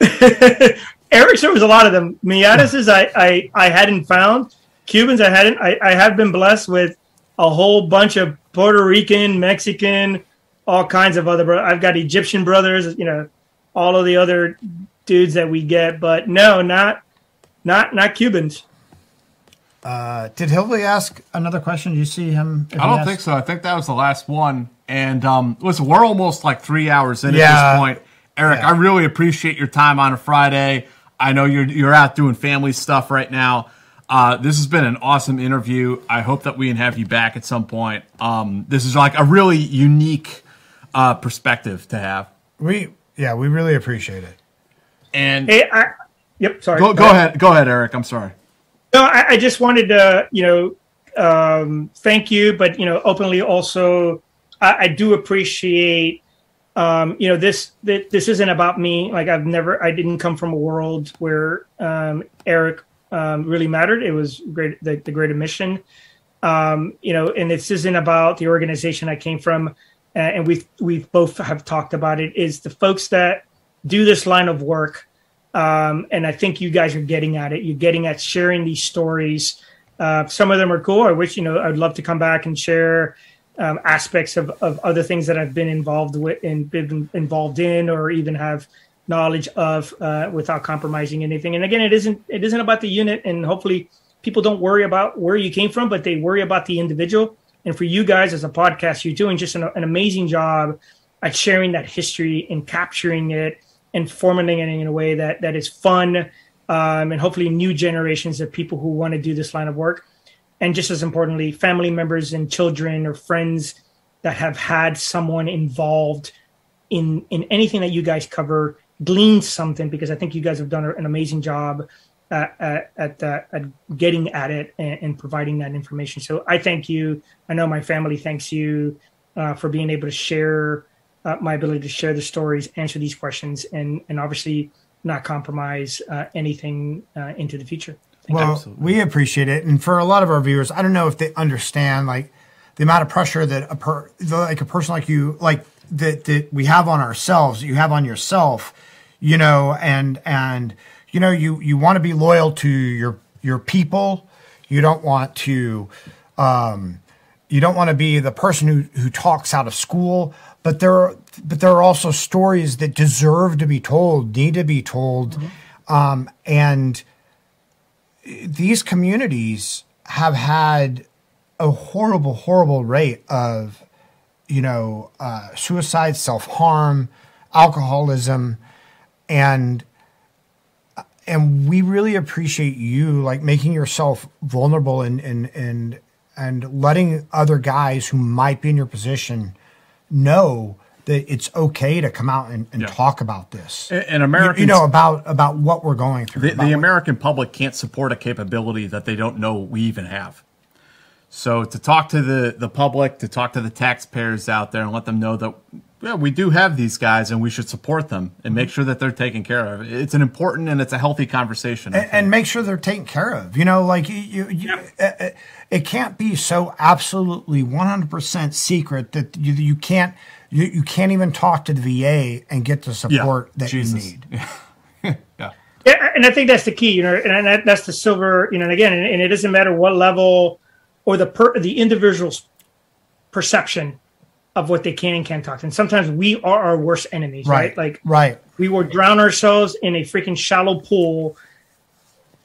<laughs> Eric, there was a lot of them. Miatises, I, I, I hadn't found. Cubans, I hadn't. I, I have been blessed with a whole bunch of Puerto Rican, Mexican, all kinds of other. Bro- I've got Egyptian brothers. You know, all of the other dudes that we get, but no, not not not Cubans. Uh, did Hillary ask another question? Did you see him? I don't asked? think so. I think that was the last one. And um, listen, we're almost like three hours in at this point. Eric, Yeah. I really appreciate your time on a Friday. I know you're you're out doing family stuff right now. Uh, this has been an awesome interview. I hope that we can have you back at some point. Um, this is like a really unique uh, perspective to have. We, yeah, we really appreciate it. And Hey, I, yep. Sorry. go, go ahead, go ahead, Eric. I'm sorry. No, I, I just wanted to, you know, um, thank you, but you know, openly also, I, I do appreciate, um, you know, this that this isn't about me. Like I've never, I didn't come from a world where um, Eric um, really mattered. It was great, the, the mission, um, you know, and this isn't about the organization I came from, and we've we've both have talked about it. Is the folks that do this line of work um, and I think you guys are getting at it. You're getting at sharing these stories. Uh, some of them are cool. I wish you know I'd love to come back and share um, aspects of, of other things that I've been involved with and been involved in, or even have knowledge of uh, without compromising anything. And again, it isn't it isn't about the unit, and hopefully people don't worry about where you came from, but they worry about the individual. And for you guys as a podcast, you're doing just an, an amazing job at sharing that history and capturing it and it in a way that that is fun um, and hopefully new generations of people who want to do this line of work. And just as importantly family members and children or friends that have had someone involved in in anything that you guys cover glean something because i think you guys have done an amazing job at at, at, uh, at getting at it and, and providing that information. So i thank you. I know my family thanks you uh, for being able to share uh, my ability to share the stories, answer these questions, and and obviously not compromise uh, anything uh, into the future. Well, we appreciate it, and for a lot of our viewers, I don't know if they understand like the amount of pressure that a per like a person like you like that that we have on ourselves, you have on yourself, you know, and and you know you you want to be loyal to your your people, You don't want to. Um, you don't want to be the person who, who talks out of school, but there are, but there are also stories that deserve to be told, need to be told, um, and these communities have had a horrible, horrible rate of, you know, uh, suicide, self harm, alcoholism, and and we really appreciate you like making yourself vulnerable and and and and letting other guys who might be in your position know that it's okay to come out and, and Yeah. talk about this. And- and You- Americans- you know about about what we're going through. The, the American public can't support a capability that they don't know we even have. So to talk to the, the public, to talk to the taxpayers out there and let them know that yeah, we do have these guys and we should support them and make sure that they're taken care of. It's an important and it's a healthy conversation. And, and make sure they're taken care of. You know, like you, you, you uh, uh, it can't be so absolutely one hundred percent secret that you, you can't you, you can't even talk to the VA and get the support that Jesus. you need. <laughs> Yeah, yeah, and I think that's the key, you know, and that, that's the silver, you know, and again, and, and it doesn't matter what level or the per, the individual's perception of what they can and can't talk. And sometimes we are our worst enemies, right? Right, Like right. we will drown ourselves in a freaking shallow pool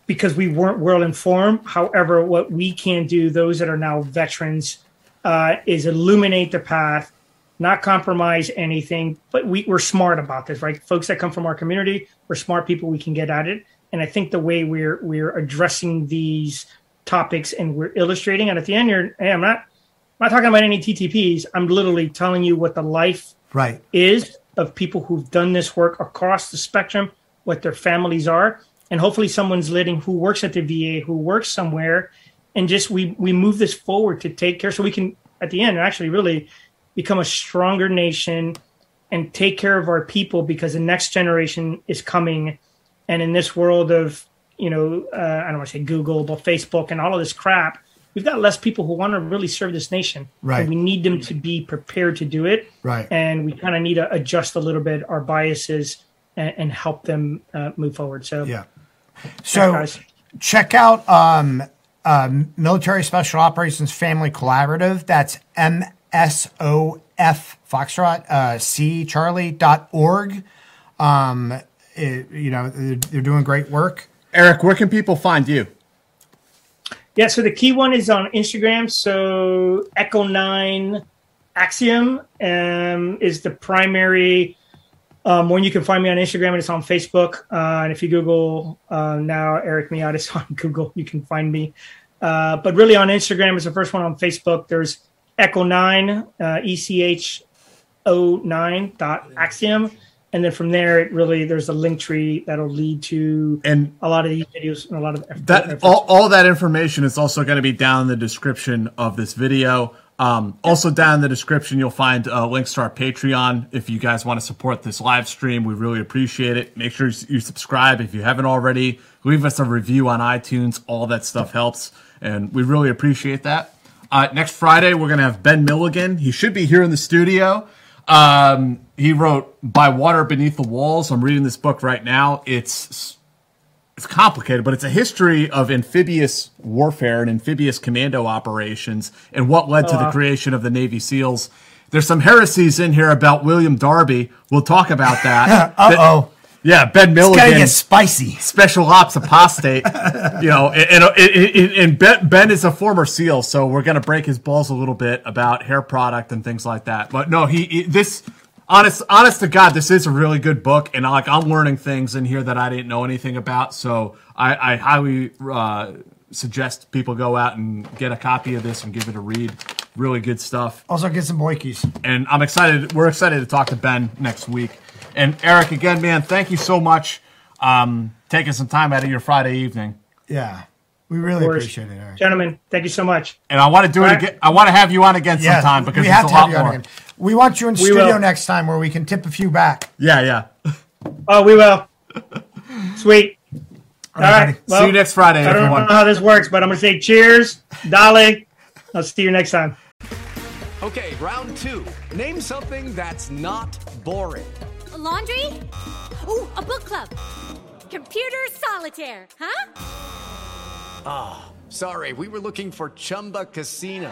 because we weren't well informed. However, what we can do, those that are now veterans, uh, is illuminate the path, not compromise anything. But we, we're smart about this, right? Folks that come from our community, we're smart people. We can get at it. And I think the way we're we're addressing these topics and we're illustrating, and at the end, you're, hey, I'm not I'm not talking about any TTPs. I'm literally telling you what the life Right. is of people who've done this work across the spectrum, what their families are, and hopefully someone's living who works at the VA, who works somewhere, and just we we move this forward to take care, so we can at the end actually really become a stronger nation and take care of our people because the next generation is coming, and in this world of you know uh, I don't want to say Google but Facebook and all of this crap. We've got less people who want to really serve this nation. Right. And we need them to be prepared to do it Right. and we kind of need to adjust a little bit our biases and, and help them uh, move forward. So Yeah. So guys. check out um, um, Military Special Operations Family Collaborative. That's MSOF Foxtrot uh, C Charlie dot org. Um, it- you know they're, they're doing great work. Eric, where can people find you? Yeah, so the key one is on Instagram. So Echo Nine Axiom um, is the primary um, one. You can find me on Instagram and it's on Facebook. Uh, and if you Google uh, now Eric Miatis <laughs> on Google, you can find me. Uh, but really on Instagram is the first one on Facebook. There's Echo Nine uh, E C H O nine dot Axiom. And then from there, it really there's a link tree that'll lead to And a lot of these videos and a lot of that all, all that information is also going to be down in the description of this video. Um, also down in the description, you'll find uh, links to our Patreon. If you guys want to support this live stream, we really appreciate it. Make sure you subscribe if you haven't already. Leave us a review on iTunes. All that stuff helps, and we really appreciate that. Uh, next Friday, we're going to have Ben Milligan. He should be here in the studio. Um, he wrote "By Water Beneath the Walls." I'm reading this book right now. It's it's complicated, but it's a history of amphibious warfare and amphibious commando operations and what led to the creation of the Navy SEALs. There's some heresies in here about William Darby. We'll talk about that. <laughs> Uh oh, Yeah, Ben Milligan. gotta Milligan, get spicy. special ops apostate. you know, and, and, and, and ben, ben is a former SEAL, so we're going to break his balls a little bit about hair product and things like that. But no, he, he this honest honest to God, this is a really good book, and like I'm learning things in here that I didn't know anything about. So I, I highly uh, suggest people go out and get a copy of this and give it a read. Really good stuff Also get some boykies. and I'm excited. We're excited to talk to Ben next week. And Eric, again, man, thank you so much um, taking some time out of your Friday evening. Yeah, we really appreciate it, Eric. Gentlemen, thank you so much. And I want to do it Right. again. I want to have you on again Yeah, sometime because we there's have a to have lot you on more. again. We want you in We studio will. next time where we can tip a few back. Yeah, yeah. Oh, we will. Sweet. All right, right. buddy. See you next Friday, I don't everyone. know how this works, but I'm going to say cheers, Dolly. I'll see you next time. Okay, round two. Name something that's not boring. A laundry? Ooh, a book club. Computer solitaire, huh? Ah, sorry, we were looking for Chumba Casino.